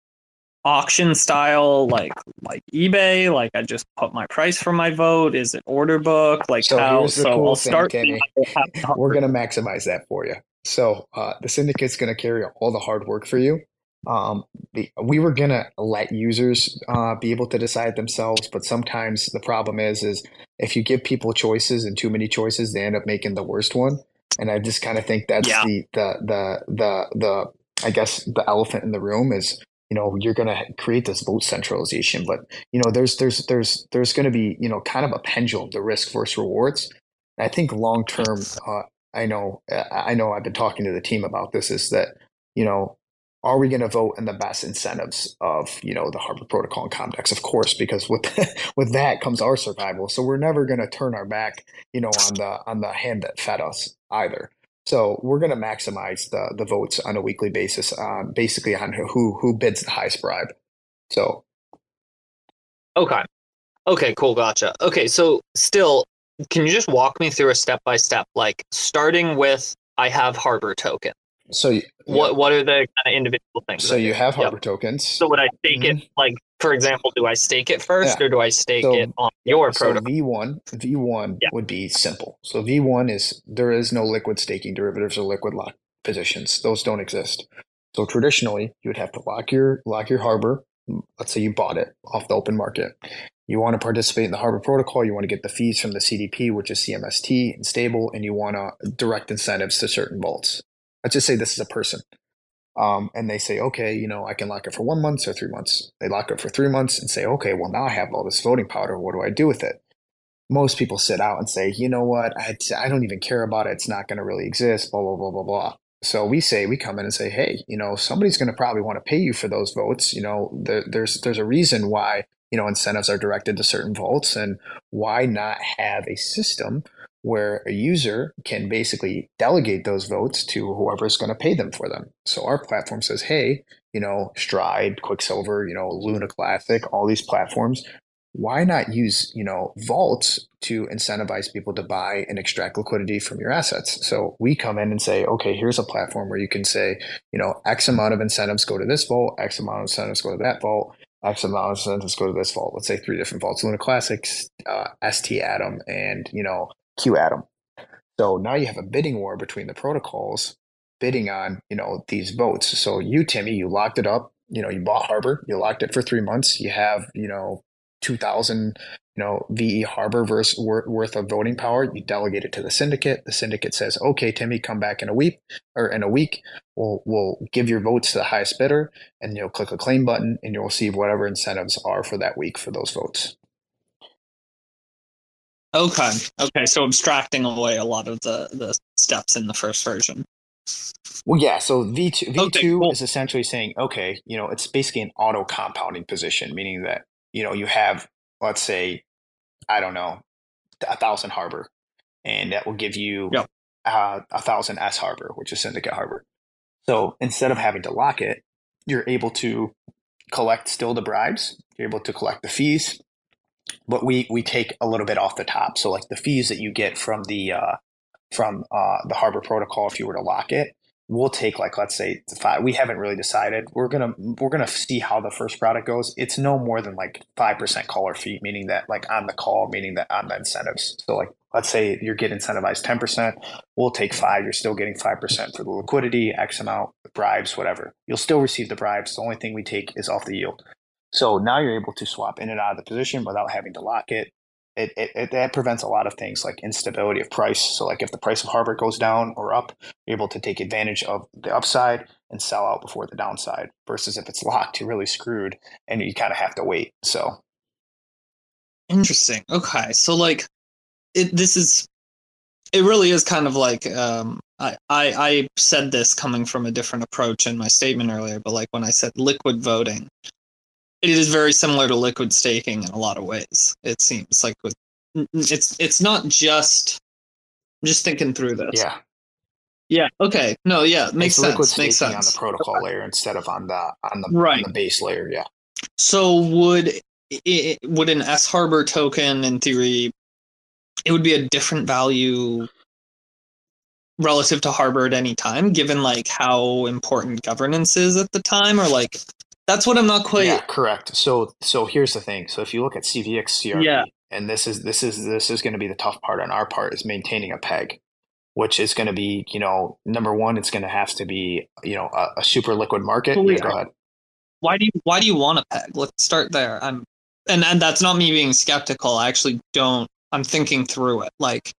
auction style, like like eBay? Like, I just put my price for my vote. Is it order book? Like, so how? So cool I'll thing, start. We're going to maximize that for you. So uh, the syndicate's going to carry all the hard work for you. Um, the, we were going to let users uh, be able to decide themselves, but sometimes the problem is is if you give people choices and too many choices, they end up making the worst one. And I just kind of think that's Yeah. the, the the the the I guess the elephant in the room is you know you're going to create this vote centralization, but you know there's there's there's there's going to be you know kind of a pendulum, the risk versus rewards. I think long term, uh, I know I know I've been talking to the team about this. Is that you know are we going to vote in the best incentives of you know the Harbor Protocol and Comdex? Of course, because with with that comes our survival. So we're never going to turn our back, you know, on the on the hand that fed us either. So we're going to maximize the the votes on a weekly basis, um, basically on who who bids the highest bribe. So Okay. Okay, cool, gotcha. Okay, so still, can you just walk me through a step by step, like starting with I have harbor token. so you- What what are the kind of individual things? so you have Yep. Harbor tokens. So would I stake it mm-hmm. like for example, do I stake it first Yeah. or do I stake So- it on your So protocol? V1, V1 Yeah. would be simple. So V1 is there is no liquid staking derivatives or liquid lock positions. Those don't exist. So traditionally, you would have to lock your lock your harbor. Let's say you bought it off the open market. You want to participate in the harbor protocol. You want to get the fees from the CDP, which is CMST and stable, and you want to direct incentives to certain vaults. Let's just say this is a person. Um, and they say, okay, you know, I can lock it for one month or three months. They lock it for three months and say, okay, well, now I have all this voting powder. What do I do with it? Most people sit out and say, you know what? I, I don't even care about it. It's not going to really exist, blah, blah, blah, blah, blah. So we say, we come in and say, hey, you know, somebody's going to probably want to pay you for those votes. You know, there, there's, there's a reason why, you know, incentives are directed to certain votes and why not have a system where a user can basically delegate those votes to whoever's going to pay them for them. So our platform says, hey, you know, Stride, Quicksilver, you know, Luna Classic, all these platforms, why not use, you know, vaults to incentivize people to buy and extract liquidity from your assets? So we come in and say, okay, here's a platform where you can say, you know, X amount of incentives go to this vault, X amount of incentives go to that vault. Incentives go to this vault. Let's say three different vaults: Luna Classics, uh, ST Atom, and you know Q Atom. So now you have a bidding war between the protocols bidding on, you know, these votes. So you, Timmy, you locked it up. You know, you bought Harbor, you locked it for three months. You have, you know, 2000, you know, VE Harbor versus worth of voting power. You delegate it to the syndicate. The syndicate says, okay, Timmy, come back in a week or in a week. We'll, we'll give your votes to the highest bidder and you'll click a claim button and you'll receive whatever incentives are for that week for those votes. Okay. Okay. So abstracting away a lot of the the steps in the first version. Well, yeah. So V two V two is essentially saying, okay, you know, it's basically an auto compounding position, meaning that you know you have, let's say, I don't know, a thousand harbor, and that will give you Yep. uh, a thousand S harbor, which is syndicate harbor. So instead of having to lock it, you're able to collect still the bribes. You're able to collect the fees, but we we take a little bit off the top. So like the fees that you get from the uh, from uh, the Harbor Protocol, if you were to lock it, we'll take like let's say five. We haven't really decided. We're gonna we're gonna see how the first product goes. It's no more than like five percent caller fee, meaning that like on the call, meaning that on the incentives. So like let's say you're getting incentivized ten percent, we'll take five. You're still getting five percent for the liquidity, X amount, bribes, whatever. You'll still receive the bribes. The only thing we take is off the yield. So now you're able to swap in and out of the position without having to lock it. It, it, it that prevents a lot of things like instability of price. So like if the price of Harbor goes down or up, you're able to take advantage of the upside and sell out before the downside. Versus if it's locked, you're really screwed and you kind of have to wait. So Interesting. Okay. So like it this is it really is kind of like um I, I I said this coming from a different approach in my statement earlier, but like when I said liquid voting, it is very similar to liquid staking in a lot of ways. It seems like with it's it's not just I'm just thinking through this. yeah, Yeah. Okay. No. Yeah. Makes it's liquid sense. Makes sense. on the protocol layer instead of on the on the, Right. on the base layer. Yeah. So would it, would an S Harbor token, in theory, it would be a different value relative to Harbor at any time, given like how important governance is at the time, or like that's what I'm not quite. Yeah, correct. So so here's the thing. So if you look at CVX Yeah. and this is this is this is going to be the tough part on our part is maintaining a peg, which is going to be you know number one, it's going to have to be you know a, a super liquid market. Well, Yeah, go ahead. Why do you Why do you want a peg? Let's start there. I'm, and and that's not me being skeptical. I actually don't. I'm thinking through it. Like,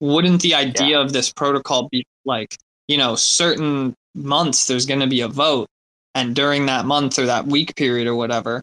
wouldn't the idea of this protocol be like, you know, certain months there's going to be a vote, and during that month or that week period or whatever,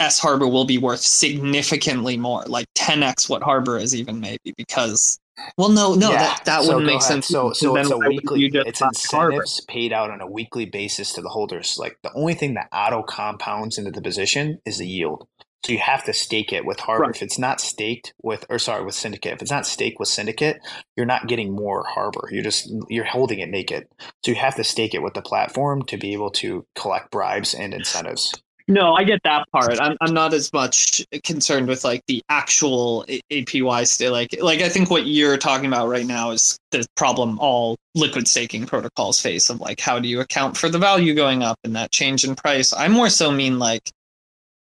S Harbor will be worth significantly more, like 10x what Harbor is even maybe because. Well, no, no, Yeah, that that so wouldn't make ahead. sense. So so it's a weekly. It's buy Harbor? incentives paid out on a weekly basis to the holders. Like the only thing that auto compounds into the position is the yield. So you have to stake it with Harbor. Right. If it's not staked with, or sorry, with Syndicate. If it's not staked with Syndicate, you're not getting more Harbor. You're just you're holding it naked. So you have to stake it with the platform to be able to collect bribes and incentives. No, I get that part. I'm I'm not as much concerned with like the actual APY stay. Like like I think what you're talking about right now is the problem all liquid staking protocols face of like how do you account for the value going up and that change in price. I more so mean like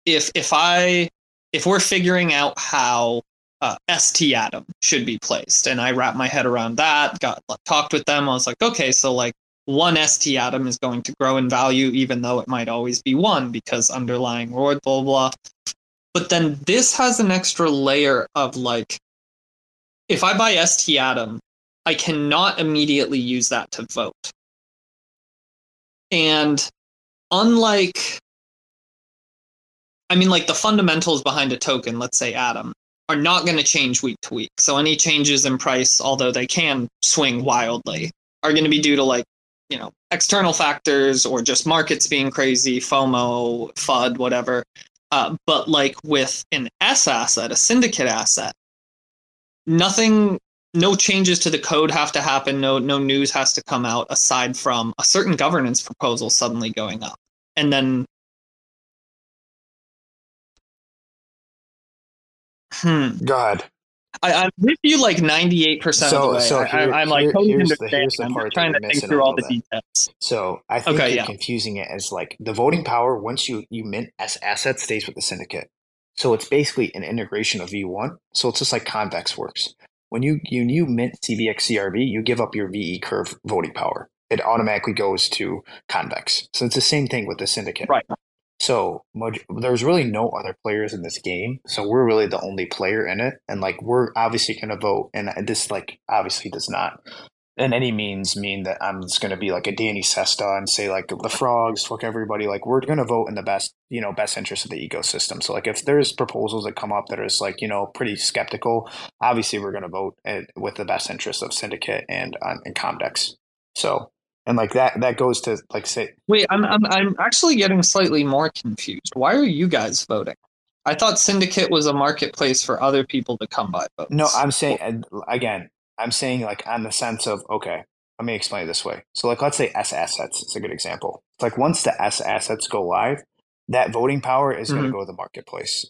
if if I if we're figuring out how uh, ST Atom should be placed, and I wrap my head around that, got talked with them. I was like, okay, so like one ST atom is going to grow in value, even though it might always be one because underlying blah, blah, blah. But then this has an extra layer of like, if I buy ST atom, I cannot immediately use that to vote. And unlike, I mean, like the fundamentals behind a token, let's say Atom, are not going to change week to week. So any changes in price, although they can swing wildly, are going to be due to like you know external factors or just markets being crazy fomo fud whatever uh, but like with an s asset a syndicate asset nothing no changes to the code have to happen no no news has to come out aside from a certain governance proposal suddenly going up and then hmm Go ahead. I, I'm with you like 98% of So- the way. so here- I, am like totally here's the- here's the I'm part that trying to think through all the bit. details. So I think Okay, you're yeah. confusing it as like the voting power once you you mint as asset stays with the syndicate. So it's basically an integration of V1. So it's just like convex works. When you you you mint CVX CRV, you give up your VE curve voting power. It automatically goes to convex. So it's the same thing with the syndicate. Right. So there's really no other players in this game. So we're really the only player in it, and like we're obviously going to vote. And this like obviously does not in any means mean that I'm just going to be like a Danny Sesta and say like the frogs, fuck everybody. Like we're going to vote in the best, you know, best interest of the ecosystem. So like if there's proposals that come up that are just like you know pretty skeptical, obviously we're going to vote uh, with the best interest of Syndicate and um, and Comdex. So and like that that goes to like say Wait, I'm, I'm I'm actually getting slightly more confused. Why are you guys voting? I thought Syndicate was a marketplace for other people to come by votes. No, I'm saying again, I'm saying like on the sense of okay, let me explain it this way. So like let's say S assets is a good example. It's like once the S assets go live, that voting power is going Mhm. to go to the marketplace.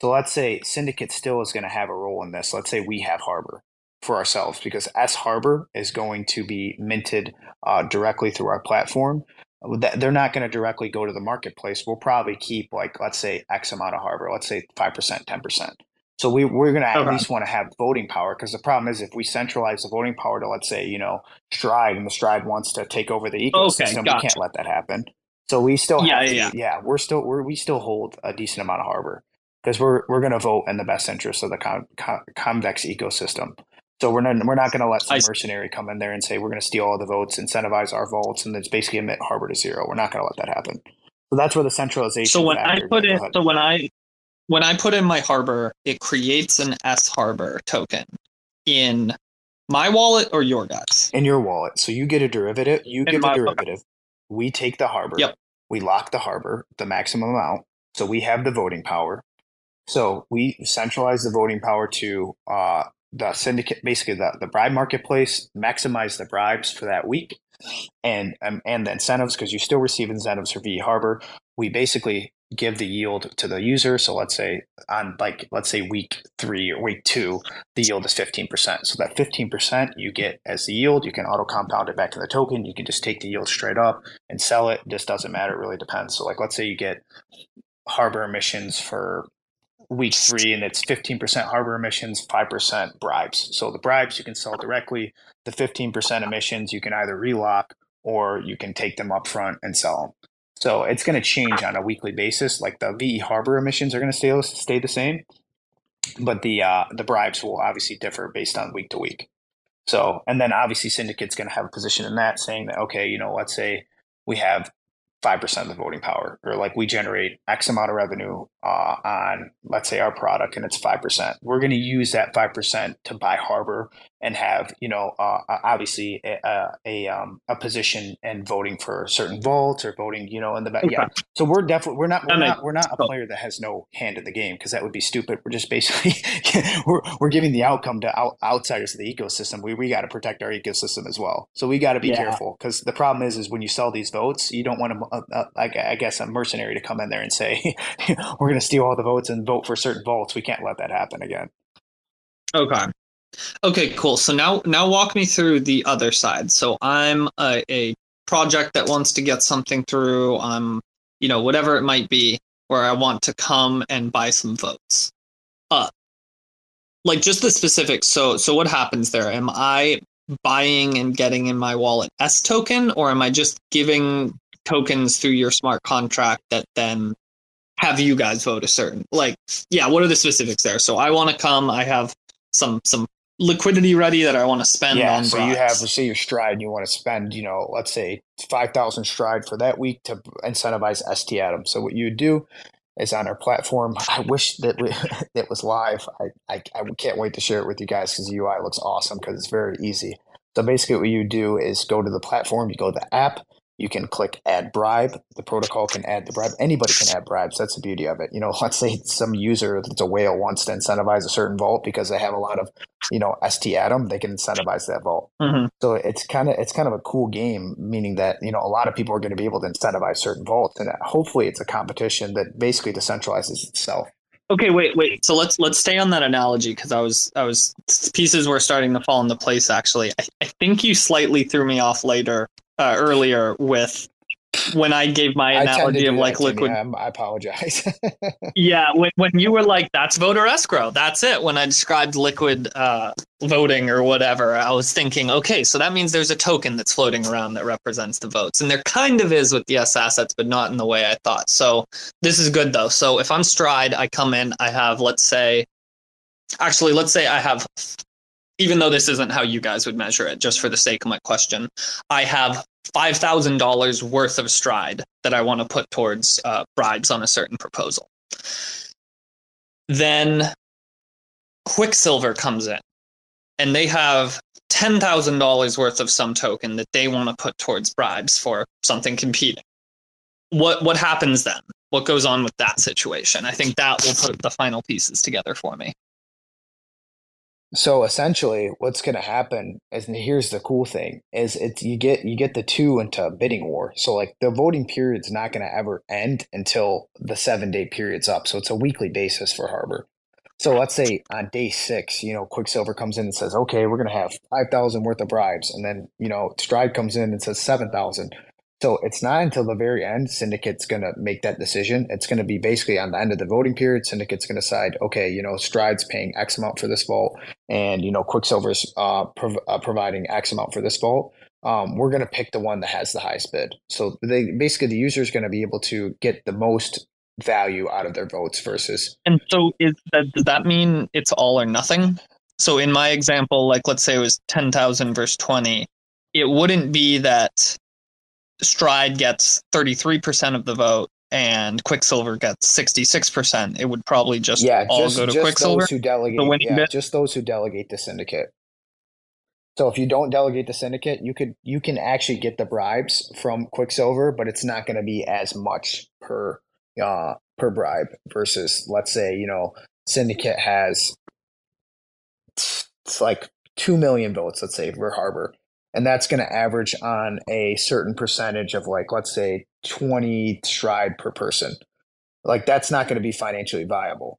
So let's say Syndicate still is going to have a role in this. Let's say we have Harbor for ourselves because S Harbor is going to be minted uh, directly through our platform. They're not going to directly go to the marketplace. We'll probably keep like let's say X amount of Harbor. Let's say five percent, ten percent. So we, we're going to at Okay. least want to have voting power because the problem is if we centralize the voting power to, let's say, you know, Stride and the Stride wants to take over the ecosystem, we gotcha. can't let that happen. So we still Yeah, have to, yeah, yeah, we're still, we're, we still hold a decent amount of harbor because we're, we're going to vote in the best interest of the con, con, convex ecosystem. So we're not, we're not going to let some mercenary come in there and say, we're going to steal all the votes, incentivize our votes, and it's basically emit harbor to zero. We're not going to let that happen. So that's where the centralization. So when I put in, so when I when I put in my harbor, it creates an S harbor token in my wallet or your guys. in your wallet. So you get a derivative. You In my- a derivative. We take the harbor. Yep. We lock the harbor, the maximum amount. So we have the voting power. So we centralize the voting power to uh, the syndicate, basically the, the bribe marketplace, maximize the bribes for that week and um, and the incentives because you still receive incentives for VE Harbor. We basically give the yield to the user. So let's say on like let's say week three or week two, the yield is fifteen percent. So that fifteen percent you get as the yield, you can auto compound it back to the token. You can just take the yield straight up and sell it. Just doesn't matter. It really depends. So like let's say you get harbor emissions for week three and it's 15% harbor emissions 5% bribes so the bribes you can sell directly the 15% emissions you can either relock or you can take them up front and sell them so it's going to change on a weekly basis. Like the VE Harbor emissions are going to stay stay the same, but the uh, the bribes will obviously differ based on week to week. So, and then obviously syndicate's going to have a position in that, saying that okay, you know, let's say we have 5% of the voting power or like we generate x amount of revenue uh, on let's say our product and it's 5% we're going to use that 5% to buy harbor and have you know uh, obviously a a, um, a, position and voting for certain vaults or voting you know in the back okay. yeah so we're definitely we're not we're not we're not a player that has no hand in the game because that would be stupid. We're just basically we're, we're giving the outcome to out, outsiders of the ecosystem. We, we got to protect our ecosystem as well. So we got to be yeah. careful because the problem is is when you sell these votes you don't want to uh, uh, I guess a mercenary to come in there and say we're going to steal all the votes and vote for certain votes we can't let that happen again okay Okay, cool. So now now walk me through the other side. So I'm a, a project that wants to get something through. I'm, you know, whatever it might be, where I want to come and buy some votes. Uh like just the specifics. So so what happens there? Am I buying and getting in my wallet S token, or am I just giving tokens through your smart contract that then have you guys vote a certain like yeah what are the specifics there so i want to come i have some some liquidity ready that I want to spend yeah, on. So you have, let's say your stride, and you want to spend, you know, let's say five thousand stride for that week to incentivize ST Atom So what you would do is on our platform. I wish that we, it was live. I, I, I can't wait to share it with you guys because the UI looks awesome because it's very easy. So basically, what you do is go to the platform, you go to the app, you can click add bribe. The protocol can add the bribe. Anybody can add bribes. That's the beauty of it. You know, let's say some user that's a whale wants to incentivize a certain vault because they have a lot of, you know, ST Atom, they can incentivize that vault. Mm-hmm. So it's kind of it's kind of a cool game, meaning that you know a lot of people are going to be able to incentivize certain vaults, and hopefully it's a competition that basically decentralizes itself. Okay, wait, wait. So let's let's stay on that analogy because I was I was pieces were starting to fall into place. Actually, I, I think you slightly threw me off later uh, earlier with when I gave my analogy of like liquid. I apologize. yeah, when when you were like, "That's voter escrow," that's it. When I described liquid uh, voting or whatever, I was thinking, okay, so that means there's a token that's floating around that represents the votes, and there kind of is with the S assets, but not in the way I thought. So this is good though. So if I'm Stride, I come in, I have let's say, actually, let's say I have even though this isn't how you guys would measure it, just for the sake of my question, I have $5,000 worth of stride that I want to put towards uh, bribes on a certain proposal. Then Quicksilver comes in and they have $10,000 worth of some token that they want to put towards bribes for something competing. What what happens then? What goes on with that situation? I think that will put the final pieces together for me. So essentially, what's going to happen is, and here's the cool thing: is it's you get you get the two into a bidding war. So like the voting period's not going to ever end until the seven day period's up. So it's a weekly basis for Harbor. So let's say on day six, you know, Quicksilver comes in and says, "Okay, we're going to have five thousand worth of bribes," and then you know, Stride comes in and says seven thousand. So it's not until the very end syndicate's going to make that decision. It's going to be basically on the end of the voting period. Syndicate's going to decide, okay, you know, Stride's paying X amount for this vault, and you know, Quicksilver's uh, prov- uh, providing X amount for this vault. Um, we're going to pick the one that has the highest bid. So they basically the user is going to be able to get the most value out of their votes versus. And so, is that does that mean it's all or nothing? So in my example, like let's say it was ten thousand versus twenty, it wouldn't be that Stride gets 33% of the vote and Quicksilver gets 66%, it would probably just yeah, all just, go to just Quicksilver. Those who delegate, yeah, just those who delegate the syndicate. So if you don't delegate the syndicate, you could you can actually get the bribes from Quicksilver, but it's not going to be as much per uh, per bribe versus let's say you know syndicate has it's like 2 million votes, let's say, for Harbor. And that's going to average on a certain percentage of like, let's say 20 stride per person. Like that's not going to be financially viable.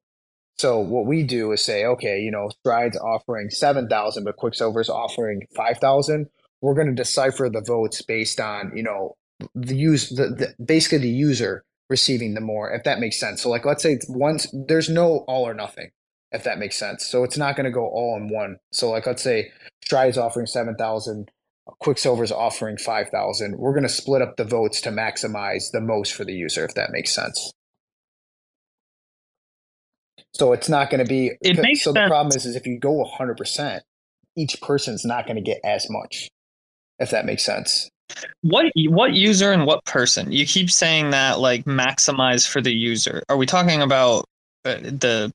So what we do is say, okay, you know, Stride's offering 7,000, but Quicksilver's offering 5,000. We're going to decipher the votes based on, you know, the use, the, the basically the user receiving the more, if that makes sense. So like, let's say once there's no all or nothing, if that makes sense. So it's not going to go all in one. So like, let's say Stride is offering 7,000, Quicksilver's offering 5,000. We're going to split up the votes to maximize the most for the user, if that makes sense. So it's not going to be. It makes so sense. the problem is, is if you go 100%, each person's not going to get as much, if that makes sense. What what user and what person? You keep saying that like maximize for the user. Are we talking about uh, the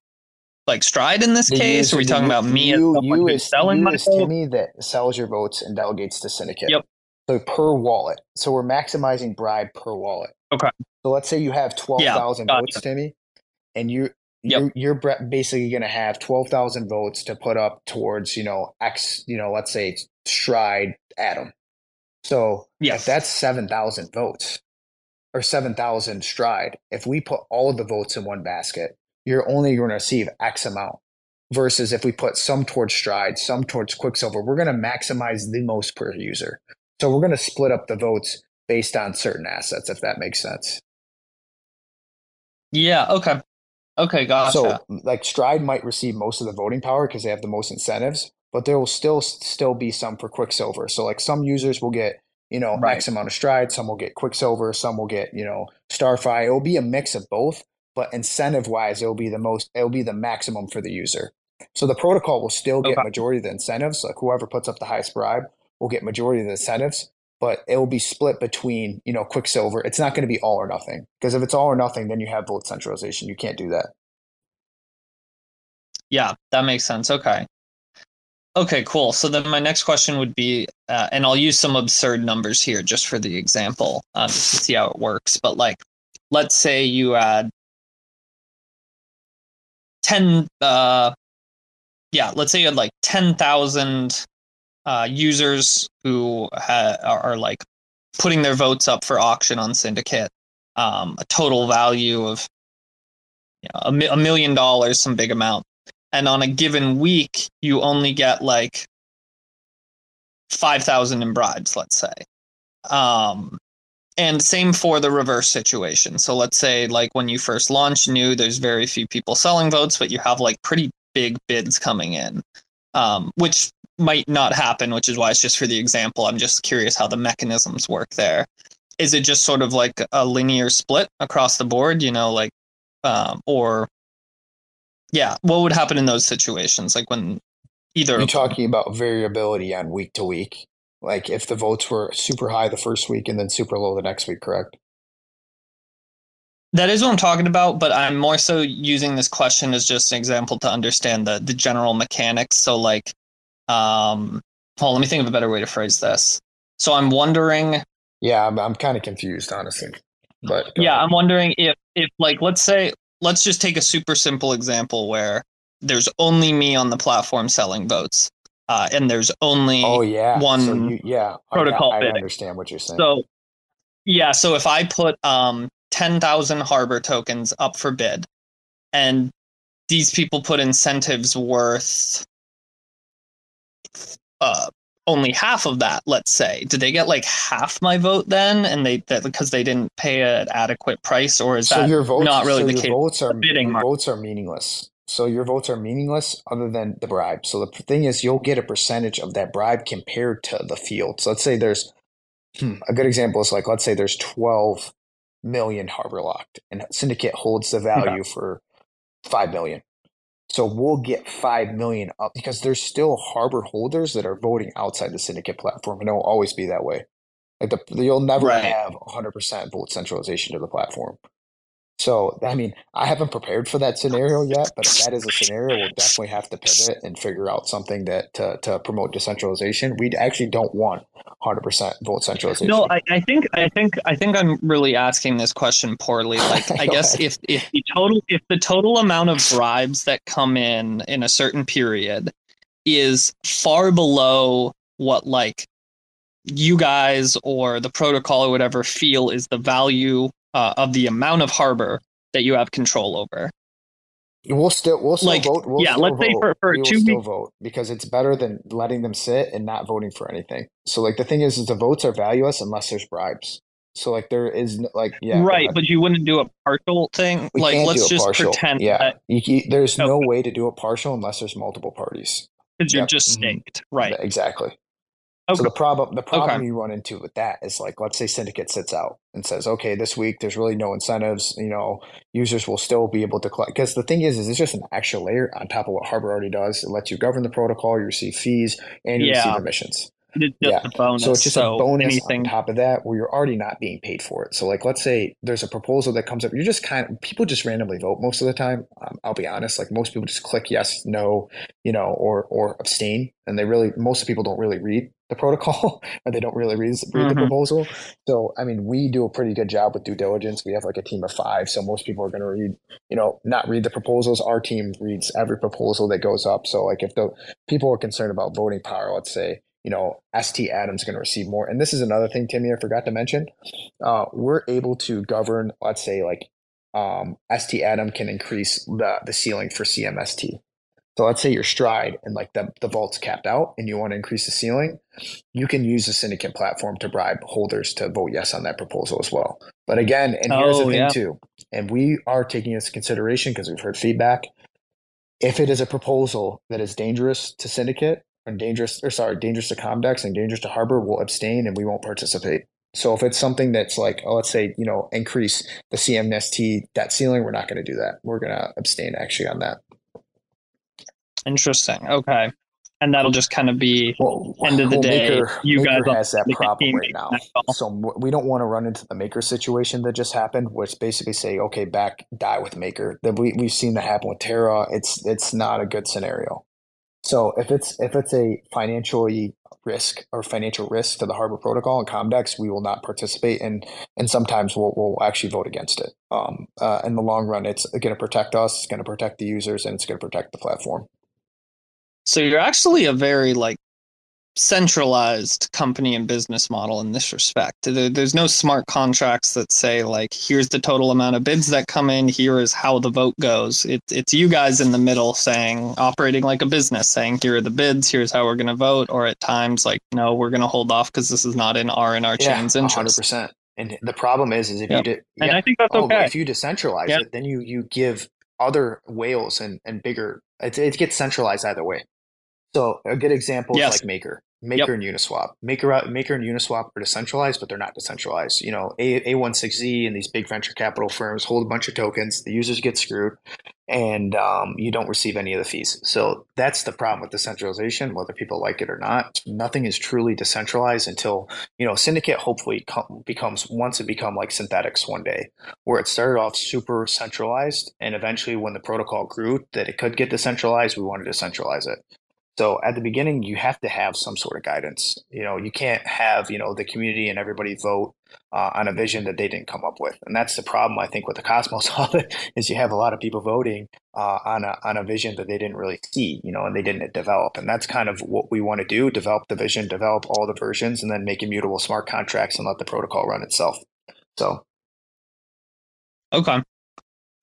like stride in this case? Are we talking about me as you, someone you who's as, selling you my as? Timmy that sells your votes and delegates to syndicate. Yep. So per wallet. So we're maximizing bribe per wallet. Okay. So let's say you have 12,000 gotcha. votes, Timmy, and you Yep. you're, you're basically going to have 12,000 votes to put up towards, you know, X, you know, let's say Stride Atom. So Yes. if that's 7,000 votes or 7,000 Stride, if we put all of the votes in one basket, you're only going to receive X amount. Versus if we put some towards Stride, some towards Quicksilver, we're going to maximize the most per user. So we're going to split up the votes based on certain assets, if that makes sense. Yeah. Okay. Okay. Gotcha. So, like Stride might receive most of the voting power because they have the most incentives, but there will still still be some for Quicksilver. So, like some users will get you know Right. X amount of Stride, some will get Quicksilver, some will get you know StaFi. It will be a mix of both, but incentive wise, it'll be the most, it'll be the maximum for the user. So the protocol will still get okay. majority of the incentives. Like whoever puts up the highest bribe will get majority of the incentives, but it will be split between you know Quicksilver. It's not going to be all or nothing because if it's all or nothing, then you have vote centralization. You can't do that. Yeah, that makes sense. Okay. Okay, cool. So then my next question would be, uh, and I'll use some absurd numbers here just for the example, um, to see how it works. But like, let's say you add 10 uh yeah let's say you had like 10,000 uh users who ha- are like putting their votes up for auction on syndicate. Um a total value of you know, a, mi- a million dollars some big amount. And on a given week you only get like 5,000 in bribes let's say. Um and same for the reverse situation so let's say like when you first launch new there's very few people selling votes but you have like pretty big bids coming in um which might not happen which is why it's just for the example i'm just curious how the mechanisms work there is it just sort of like a linear split across the board you know like um or yeah, what would happen in those situations? Like when either You're talking about variability on week to week. Like if the votes were super high the first week and then super low the next week, correct? that is what I'm talking about, but I'm more so using this question as just an example to understand the the general mechanics. So like um on, let me think of a better way to phrase this. So I'm wondering Yeah, I'm, I'm kind of confused, honestly. But yeah, ahead. I'm wondering if if like let's say let's just take a super simple example where there's only me on the platform selling votes. Uh, and there's only oh yeah, so one you, yeah, protocol I, I understand what you're saying. So, yeah, so if I put um, 10,000 Harbor tokens up for bid, and these people put incentives worth uh, only half of that, let's say, do they get like half my vote then? And they that because they didn't pay an adequate price, or is so that your votes, not really so the your case? votes are bidding your votes are meaningless. So your votes are meaningless other than the bribe. So the thing is, you'll get a percentage of that bribe compared to the field. So let's say there's hmm, a good example is like let's say there's 12 million harbor locked, and syndicate holds the value for five million. So we'll get five million up because there's still harbor holders that are voting outside the syndicate platform, and it will always be that way. Like the, you'll never Right. have 100% vote centralization to the platform. So I mean, I haven't prepared for that scenario yet, but if that is a scenario, we'll definitely have to pivot and figure out something that to, to promote decentralization. We actually don't want 100% vote centralization. No, I, I think I think I think I'm really asking this question poorly. Like I guess if if the total if the total amount of bribes that come in in a certain period is far below what like you guys or the protocol or whatever feel is the value uh, of the amount of harbor that you have control over. We'll still we'll still Like, vote. We'll yeah, still let's say for- for we two still weeks- vote because it's better than letting them sit and not voting for anything. So like the thing is, is the votes are valueless unless there's bribes. So like there is like yeah right, but you wouldn't do a partial thing. We like let's just partial. pretend Yeah, that you, you, there's no way to do a partial unless there's multiple parties. because you're Yep. just Mhm. staked. Right. Exactly. Okay. So the problem the problem Okay. you run into with that is like let's say syndicate sits out and says, okay, this week there's really no incentives. You know, users will still be able to collect because the thing is, is it's just an extra layer on top of what Harbor already does. It lets you govern the protocol, you receive fees, and you Yeah. receive emissions. It's Yeah. bonus. So it's just a bonus anything. on top of that where you're already not being paid for it. So like let's say there's a proposal that comes up, you're just kind of people just randomly vote most of the time. Um, I'll be honest, like most people just click yes, no, you know, or or abstain, and they really most people don't really read the protocol or they don't really read, read the Mhm. proposal. So I mean, we do a pretty good job with due diligence. We have like a team of five, so most people are going to read, you know, not read the proposals. Our team reads every proposal that goes up. So like if the people are concerned about voting power, let's say you know, ST Atom's going to receive more. And this is another thing, Timmy, I forgot to mention. Uh, we're able to govern, let's say, like um, ST Atom can increase the, the ceiling for CMST. So let's say your stride and like the, the vault's capped out and you want to increase the ceiling, you can use the syndicate platform to bribe holders to vote yes on that proposal as well. But again, and here's the Oh, thing yeah. too, and we are taking this into consideration because we've heard feedback. If it is a proposal that is dangerous to syndicate and dangerous, or sorry, dangerous to Comdex and dangerous to Harbor, we'll abstain and we won't participate. So if it's something that's like, oh, let's say, you know, increase the CMST debt ceiling, we're not going to do that. We're going to abstain actually on that. Interesting. Okay. And that'll just kind of be Well, end of the well, day. Maker, you Maker guys has that problem right now. So we don't want to run into the Maker situation that just happened, which basically say, okay, back die with Maker. That we we've seen that happen with Terra. It's it's not a good scenario. So if it's if it's a financially risk or financial risk to the Harbor Protocol and Comdex, we will not participate, and and sometimes we'll we'll actually vote against it. Um, uh, in the long run, it's going to protect us, it's going to protect the users, and it's going to protect the platform. So you're actually a very like centralized company and business model in this respect. There, there's no smart contracts that say like here's the total amount of bids that come in, here is how the vote goes. It, it's you guys in the middle saying operating like a business, saying here are the bids, here's how we're going to vote, or at times like no, we're going to hold off because this is not in our and our chain's interest. 100%. And the problem is, is if Yep. you did, And yeah, I think that's Oh, okay. if you decentralize Yep. it, then you you give other whales and and bigger. It, it gets centralized either way. So a good example Yes. is like Maker, Maker and Uniswap. Maker uh, Maker and Uniswap are decentralized, but they're not decentralized. You know, A A16Z and these big venture capital firms hold a bunch of tokens. The users get screwed, and um, you don't receive any of the fees. So that's the problem with decentralization, whether people like it or not. Nothing is truly decentralized until you know syndicate hopefully com- becomes once it become like Synthetix one day where it started off super centralized and eventually when the protocol grew that it could get decentralized we wanted to centralize it so at the beginning you have to have some sort of guidance you know you can't have you know the community and everybody vote uh, on a vision that they didn't come up with and that's the problem i think with the cosmos audit is you have a lot of people voting uh, on a on a vision that they didn't really see, you know, and they didn't develop. And that's kind of what we want to do: develop the vision, develop all the versions, and then make immutable smart contracts and let the protocol run itself. So Okay.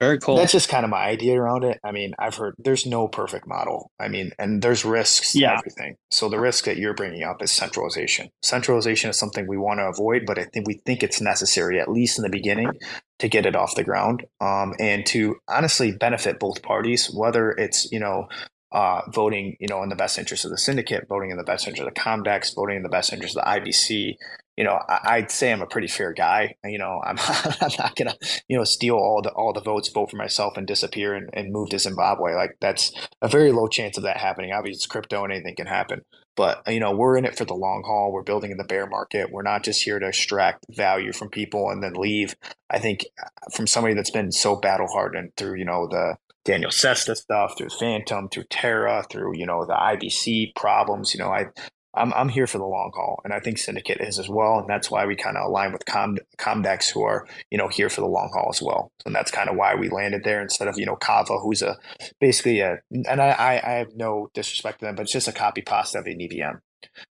Very cool. that's just kind of my idea around it. I mean, I've heard there's no perfect model. I mean, and there's risks to Yeah. everything. So the risk that you're bringing up is centralization. Centralization is something we want to avoid, but I think we think it's necessary at least in the beginning to get it off the ground um, and to honestly benefit both parties, whether it's you know uh, voting you know in the best interest of the syndicate, voting in the best interest of the Comdex, voting in the best interest of the IBC. You know, I, I'd say I'm a pretty fair guy. You know, I'm, I'm not gonna you know steal all the all the votes, vote for myself, and disappear and, and move to Zimbabwe. Like that's a very low chance of that happening. Obviously, it's crypto and anything can happen. But you know, we're in it for the long haul. We're building in the bear market. We're not just here to extract value from people and then leave. I think uh, from somebody that's been so battle hardened through you know the Daniel Sesta stuff, through Fantom, through Terra, through you know the IBC problems. You know, I I'm I'm here for the long haul, and I think Syndicate is as well, and that's why we kind of align with Com Comdex, who are you know here for the long haul as well, and that's kind of why we landed there instead of you know Kava, who's a basically a, and I I, I have no disrespect to them, but it's just a copy pasta of an EVM.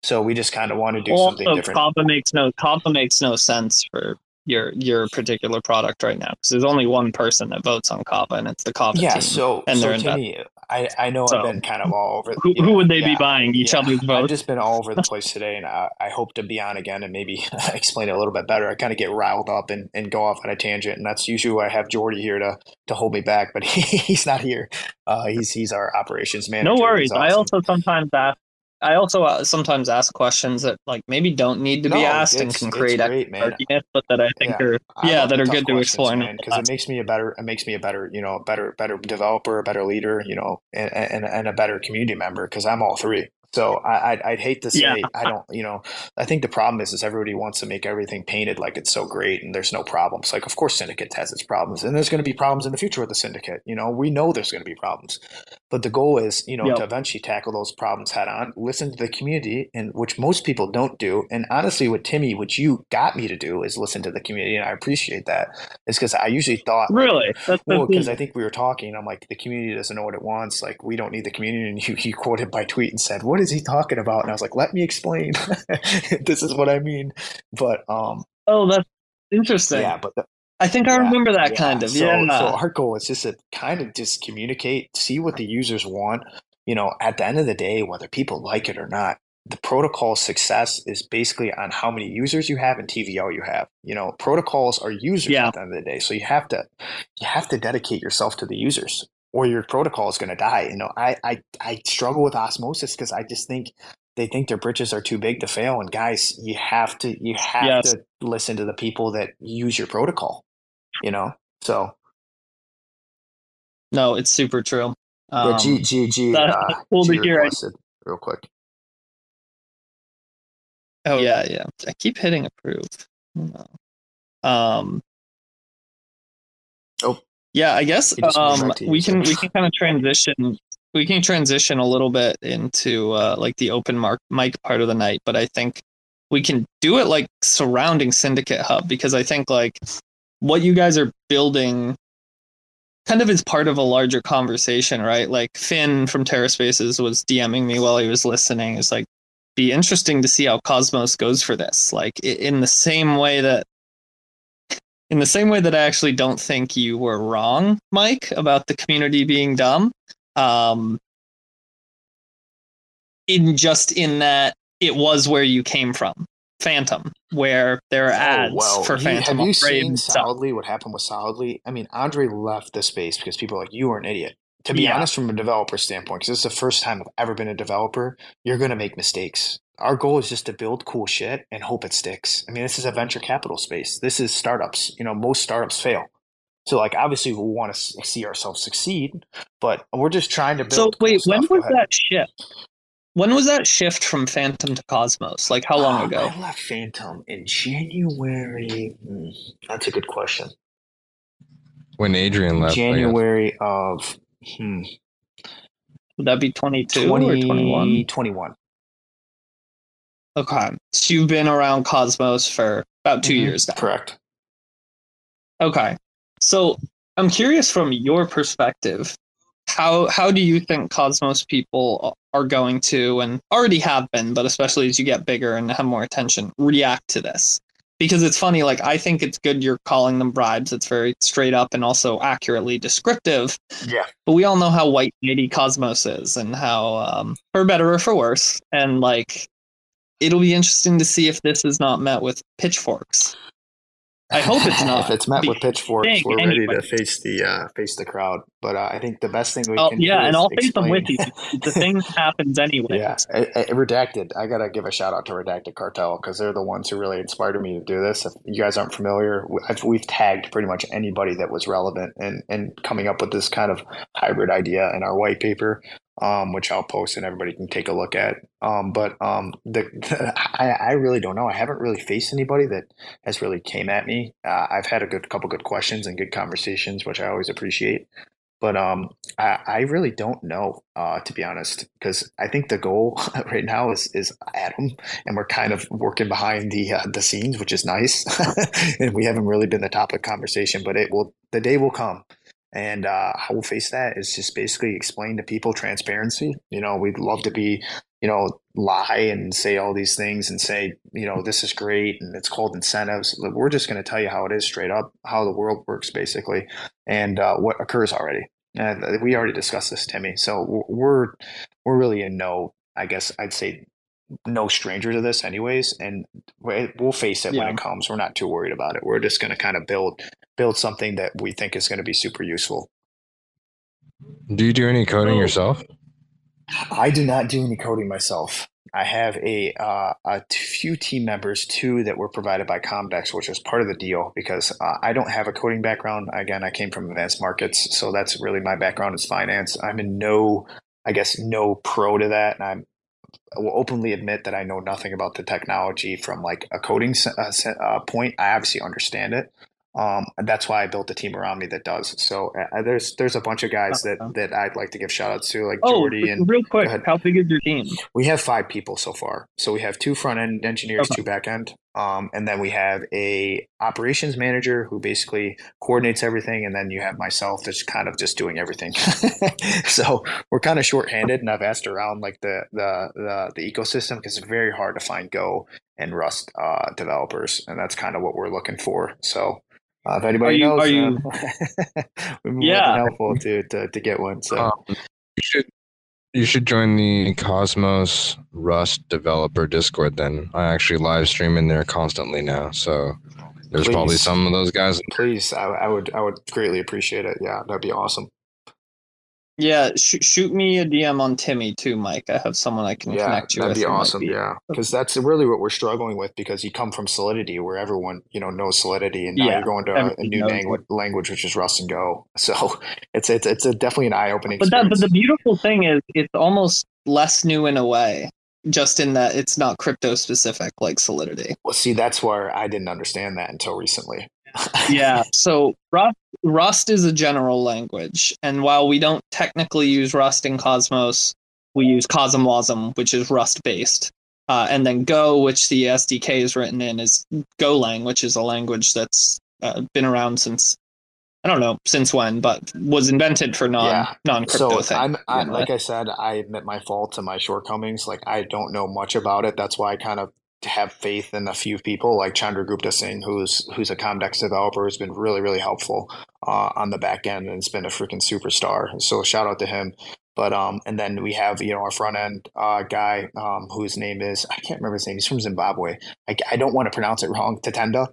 So we just kind of want to do also, something different. Kava makes no Kava makes no sense for your your particular product right now because there's only one person that votes on Kava and it's the Kava yeah, team. so and so they're Timmy, I I know So, I've been kind of all over. Who, you who would they yeah, be buying each yeah. other's I've just been all over the place today, and I, I hope to be on again and maybe explain it a little bit better. I kind of get riled up and, and go off on a tangent, and that's usually why I have Jordy here to to hold me back, but he, he's not here. Uh, he's he's our operations manager. No worries. I also sometimes ask. I also uh, sometimes ask questions that like maybe don't need to be asked and can create great, arguments, but that I think Yeah. are yeah that are good to man, because it makes me a better it makes me a better you know better better developer, a better leader, you know, and and, and a better community member because I'm all three. So I I'd, I'd hate to say Yeah. I don't you know I think the problem is is everybody wants to make everything painted like it's so great and there's no problems. Like of course Syndicate has its problems and there's going to be problems in the future with the Syndicate. You know we know there's going to be problems, but the goal is you know Yep. to eventually tackle those problems head on. Listen to the community and which most people don't do. And honestly, with Timmy, what you got me to do is listen to the community, and I appreciate that. It's because I usually thought Really, that's, well, because I think we were talking. I'm like, the community doesn't know what it wants. Like, we don't need the community. And you, you quoted my tweet and said, "What is he talking about?" And I was like, "Let me explain. this is what I mean." But um, oh that's interesting. yeah, but the, I think I remember that yeah. kind of So, yeah. so our goal is just to kind of just communicate, see what the users want. You know, at the end of the day, whether people like it or not, the protocol success is basically on how many users you have and TVL you have. You know, protocols are users Yeah. at the end of the day, so you have to you have to dedicate yourself to the users, or your protocol is going to die. You know, I I I struggle with osmosis because I just think they think their bridges are too big to fail. And guys, you have to you have Yes. to listen to the people that use your protocol. You know, so no, it's super true. yeah, Um, G G G. that- Uh, cool to G hear. I- requested real quick. Oh yeah, yeah. I keep hitting approve. No. Um. Oh. Yeah, I guess He just moved um back to you, we can we can kind of transition. We can transition a little bit into uh, like the open mark mic part of the night, but I think we can do it like surrounding Syndicate Hub because I think like what you guys are building kind of is part of a larger conversation, right? Like Finn from TerraSpaces was DMing me while he was listening. It's like be interesting to see how Cosmos goes for this. Like in the same way that in the same way that I actually don't think you were wrong, Mike, about the community being dumb. Um in just in that it was where you came from. Fantom, where there are ads Oh, well, for you- Fantom have you seen. Solidly what happened with Solidly? I mean, Andre left the space because people are like, you are an idiot. To be Yeah. honest, from a developer standpoint, because this is the first time I've ever been a developer, you're going to make mistakes. Our goal is just to build cool shit and hope it sticks. I mean, this is a venture capital space. This is startups. You know, most startups fail. So, like, obviously, we want to see ourselves succeed, but we're just trying to build. So cool wait, when stuff. Was that shift? When was that shift from Fantom to Cosmos? Like how long Um, ago? I left Fantom in January. Hmm, that's a good question. When Adrian left, January of hmm, Would that be 22 or 21? 2021. Okay. So you've been around Cosmos for about 2 Mhm. years now. Correct. Okay. So I'm curious from your perspective, how how do you think Cosmos people are going to and already have been, but especially as you get bigger and have more attention, react to this? Because it's funny, like I think it's good you're calling them bribes. It's very straight up and also accurately descriptive. Yeah. But we all know how white lady Cosmos is and how um for better or for worse. And like it'll be interesting to see if this is not met with pitchforks. I hope it's not. if it's met with pitchforks, we're ready to face the uh, face the crowd. But uh, I think the best thing we Oh can yeah, and I'll face them with you. The thing happens anyway. Yeah, I, I, redacted. I gotta give a shout out to Redacted Cartel because they're the ones who really inspired me to do this. If you guys aren't familiar, I've, we've tagged pretty much anybody that was relevant and and coming up with this kind of hybrid idea in our white paper, um, which I'll post and everybody can take a look at. Um, but um, the, I, I really don't know. I haven't really faced anybody that has really came at me. Uh, I've had a good couple good questions and good conversations, which I always appreciate. But um, I, I really don't know, uh, to be honest, because I think the goal right now is is Atom, and we're kind of working behind the uh, the scenes, which is nice. and we haven't really been the topic conversation, but it will. The day will come, and uh, how we'll face that is just basically explain to people transparency. You know, we'd love to be, you know, lie and say all these things and say, you know, this is great and it's called incentives. We're just going to tell you how it is straight up, how the world works basically, and uh, what occurs already. And we already discussed this, Timmy. So we're we're really in no, I guess I'd say, no stranger to this, anyways. And we'll face it yeah. when it comes. We're not too worried about it. We're just going to kind of build build something that we think is going to be super useful. Do you do any coding yourself? I do not do any coding myself. I have a uh, a few team members too that were provided by Comdex, which was part of the deal because uh, I don't have a coding background. Again, I came from advanced markets, so that's really my background is finance. I'm in no, I guess, no pro to that, and I'm I will openly admit that I know nothing about the technology from like a coding uh, uh, point. I obviously understand it, um, and that's why I built a team around me that does. So uh, there's there's a bunch of guys that, that I'd like to give shout outs to, like oh, Jordy and real quick. How big is your team? We have five people so far. So we have two front end engineers, okay. two back end, um, and then we have a operations manager who basically coordinates everything, and then you have myself that's kind of just doing everything. so we're kind of short-handed, and I've asked around like the the the, the ecosystem because it's very hard to find Go and Rust uh, developers, and that's kind of what we're looking for. So uh, if anybody you, knows, are you, uh, yeah, helpful to, to to get one. So um, you should you should join the Cosmos Rust developer Discord. Then I actually live stream in there constantly now, so there's please, probably some of those guys. Please, I, I would I would greatly appreciate it. Yeah, that'd be awesome. Yeah, sh- shoot me a DM on Timmy too, Mike. I have someone I can yeah, connect you that'd with. That'd be awesome. Be... Yeah, because that's really what we're struggling with. Because you come from Solidity, where everyone you know knows Solidity, and now yeah, you're going to a, a new language, language, which is Rust and Go. So it's it's it's a, definitely an eye opening. But that but the beautiful thing is, it's almost less new in a way just in that it's not crypto specific like solidity well see that's where i didn't understand that until recently yeah. So Rust, Rust is a general language, and while we don't technically use Rust in Cosmos, we use CosmWasm, which is Rust based. Uh, and then Go, which the SDK is written in, is Golang, which is a language that's uh, been around since I don't know since when, but was invented for non yeah. non crypto so I'm, I, like I said, I admit my faults and my shortcomings. Like I don't know much about it. That's why I kind of to have faith in a few people like Chandragupta Singh, who's who's a Comdex developer, who's been really really helpful uh, on the back end and it's been a freaking superstar. So shout out to him. But um, and then we have you know our front end uh, guy um, whose name is I can't remember his name. He's from Zimbabwe. I, I don't want to pronounce it wrong. Tatenda.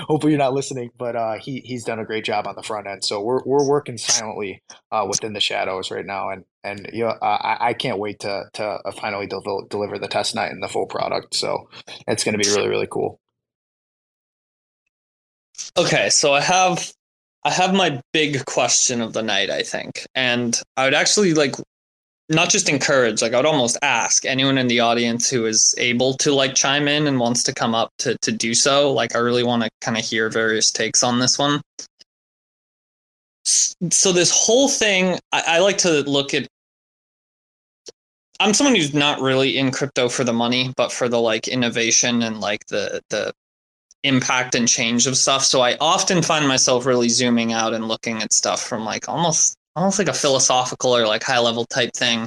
Hopefully you're not listening, but uh, he he's done a great job on the front end. So we're we're working silently uh, within the shadows right now, and and you know, I, I can't wait to to uh, finally del- deliver the testnet and the full product. So it's going to be really really cool. Okay, so I have I have my big question of the night, I think. And I would actually like not just encourage, like I would almost ask anyone in the audience who is able to like chime in and wants to come up to to do so. Like I really want to kind of hear various takes on this one. So this whole thing, I, I like to look at I'm someone who's not really in crypto for the money, but for the like innovation and like the the impact and change of stuff. So I often find myself really zooming out and looking at stuff from like almost almost like a philosophical or like high level type thing.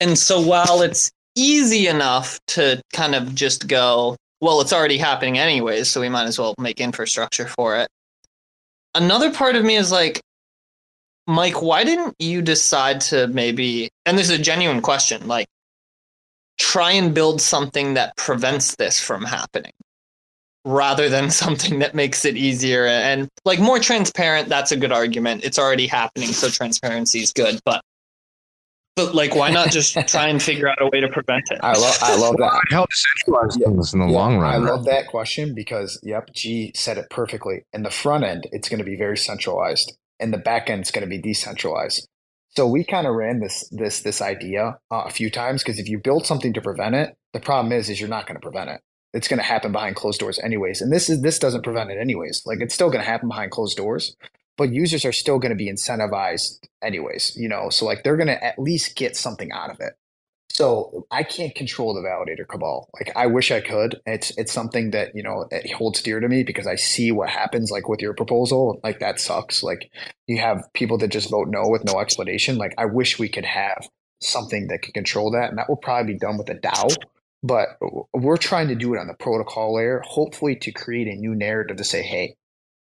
And so while it's easy enough to kind of just go, well, it's already happening anyways, so we might as well make infrastructure for it. Another part of me is like, Mike, why didn't you decide to maybe, and this is a genuine question, like, try and build something that prevents this from happening? rather than something that makes it easier and like more transparent that's a good argument it's already happening so transparency is good but but like why not just try and figure out a way to prevent it i love i love that help centralize things in the yeah, long run i love that question because yep g said it perfectly in the front end it's going to be very centralized and the back end is going to be decentralized so we kind of ran this this this idea uh, a few times because if you build something to prevent it the problem is is you're not going to prevent it it's going to happen behind closed doors anyways. And this is this doesn't prevent it anyways. Like it's still going to happen behind closed doors. But users are still going to be incentivized anyways, you know, so like they're going to at least get something out of it. So I can't control the validator cabal. Like I wish I could. It's it's something that you know it holds dear to me because I see what happens. Like with your proposal, like that sucks. Like you have people that just vote no with no explanation. Like I wish we could have something that could control that, and that will probably be done with a DAO. But we're trying to do it on the protocol layer, hopefully to create a new narrative to say, hey,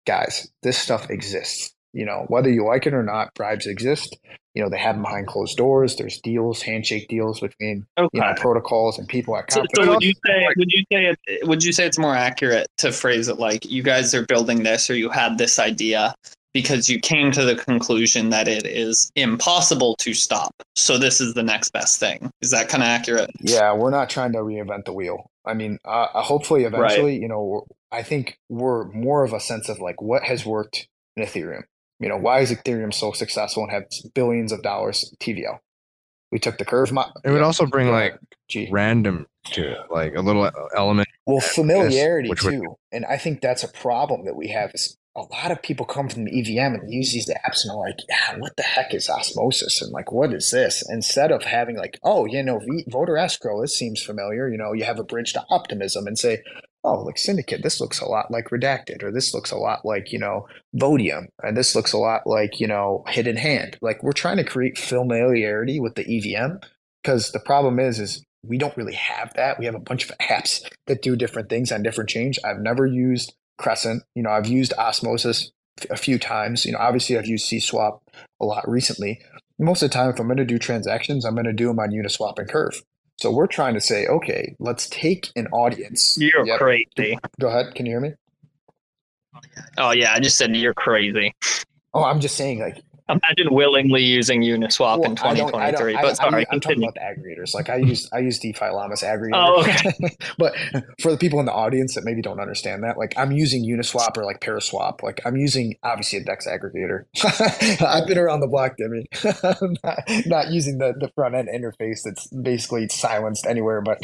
guys, this stuff exists. You know, whether you like it or not, bribes exist. You know, they have them behind closed doors. There's deals, handshake deals between okay. you know protocols and people at companies. So, so would you say would you say it, would you say it's more accurate to phrase it like you guys are building this or you had this idea because you came to the conclusion that it is impossible to stop. So this is the next best thing. Is that kind of accurate? Yeah, we're not trying to reinvent the wheel. I mean, uh, uh hopefully, eventually, right. you know, I think we're more of a sense of like what has worked in Ethereum. You know, why is Ethereum so successful and have billions of dollars TVL? We took the curve. Mo- it would yeah. also bring like Gee. random to it, like a little element. Well, familiarity too, would- and I think that's a problem that we have. Is a lot of people come from the EVM and use these apps and are like, yeah, what the heck is osmosis? And like, what is this? Instead of having like, oh, you know, voter escrow, this seems familiar. You know, you have a bridge to optimism and say, oh, like Syndicate, this looks a lot like Redacted, or this looks a lot like, you know, Votium, and this looks a lot like, you know, Hidden Hand. Like we're trying to create familiarity with the EVM because the problem is, is we don't really have that. We have a bunch of apps that do different things on different chains. I've never used Crescent. You know, I've used Osmosis a few times. You know, obviously I've used CSwap a lot recently. Most of the time, if I'm going to do transactions, I'm going to do them on Uniswap and Curve. So we're trying to say, okay, let's take an audience. You're yep. crazy. Go ahead. Can you hear me? Oh yeah, I just said you're crazy. Oh, I'm just saying, like Imagine willingly using Uniswap well, in 2023. I don't, I don't, but sorry, I, am talking about the aggregators. Like I use I use DeFi Llamas aggregator. Oh, okay. but for the people in the audience that maybe don't understand that, like I'm using Uniswap or like Paraswap. Like I'm using obviously a Dex aggregator. I've been around the block, Demi. not, not using the, the front end interface that's basically silenced anywhere but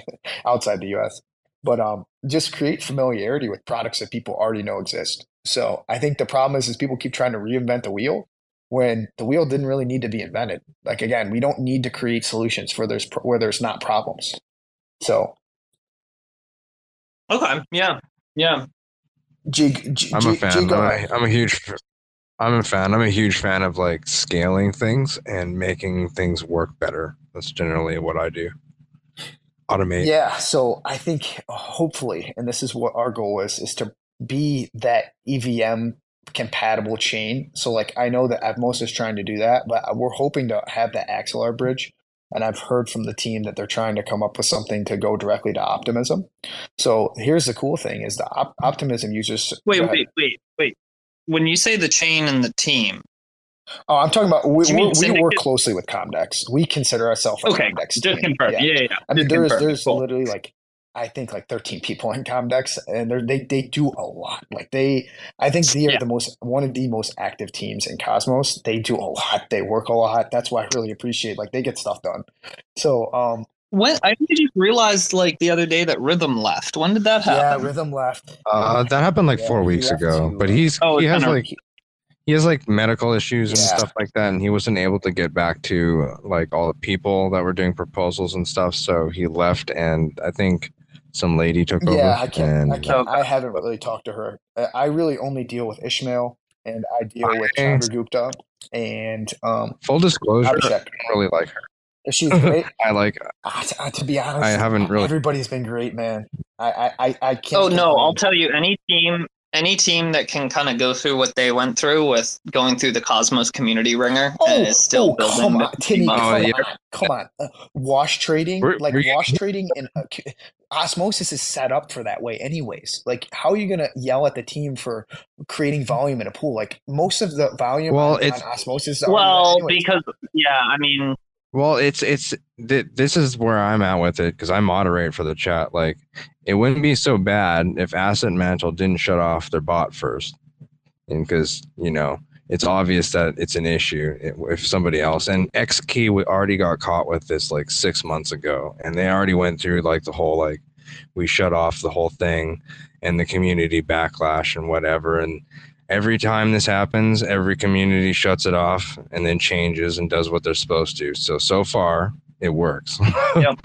outside the US. But um, just create familiarity with products that people already know exist. So I think the problem is, is people keep trying to reinvent the wheel when the wheel didn't really need to be invented. Like again, we don't need to create solutions for there's where there's not problems. So. Okay. Yeah. Yeah. G, G, I'm a fan. G, I'm, a, I'm a huge. I'm a fan. I'm a huge fan of like scaling things and making things work better. That's generally what I do. Automate. Yeah. So I think hopefully, and this is what our goal is, is to be that EVM compatible chain. So like I know that Evmos is trying to do that, but we're hoping to have that Axelar bridge. And I've heard from the team that they're trying to come up with something to go directly to Optimism. So here's the cool thing: is the op- Optimism users. Wait, wait, wait, wait. When you say the chain and the team, Oh, I'm talking about we, we work closely with Comdex. We consider ourselves a okay. Comdex. Just confirm. Yeah, yeah. yeah. I mean, there's there's cool. literally like I think like 13 people in Comdex, and they they do a lot. Like they, I think they are yeah. the most one of the most active teams in Cosmos. They do a lot. They work a lot. That's why I really appreciate. Like they get stuff done. So um, when I just realized like the other day that Rhythm left. When did that happen? Yeah, Rhythm left. Uh, that happened like yeah, four weeks ago. Too. But he's oh, he has like he has like medical issues and yeah. stuff like that, and he wasn't able to get back to like all the people that were doing proposals and stuff. So he left, and I think some lady took yeah, over. Yeah, I can't. And, I can't. I haven't really talked to her. I really only deal with Ishmael, and I deal with Chandragupta. And um, full disclosure, I don't really like her. She's great. I like. Uh, to, uh, to, be honest, I haven't really. Everybody's been great, man. I I I can't. Oh no, I'll tell you. Any team any team that can kind of go through what they went through with going through the Cosmos community ringer oh, and is still oh, building. Come on, Timmy, come, oh, yeah. on, come on, uh, wash trading, we're, like we're, wash trading and uh, Osmosis is set up for that way, anyways. Like, how are you gonna yell at the team for creating volume in a pool? Like, most of the volume well, on, it's, on Osmosis. Well, because yeah, I mean, well, it's it's th- this is where I'm at with it because I moderate for the chat. Like, it wouldn't be so bad if Asset Mantle didn't shut off their bot first, and because you know it's obvious that it's an issue if somebody else and XKey we already got caught with this like six months ago, and they already went through like the whole like we shut off the whole thing and the community backlash and whatever and every time this happens, every community shuts it off and then changes and does what they're supposed to. So so far, it works. yep.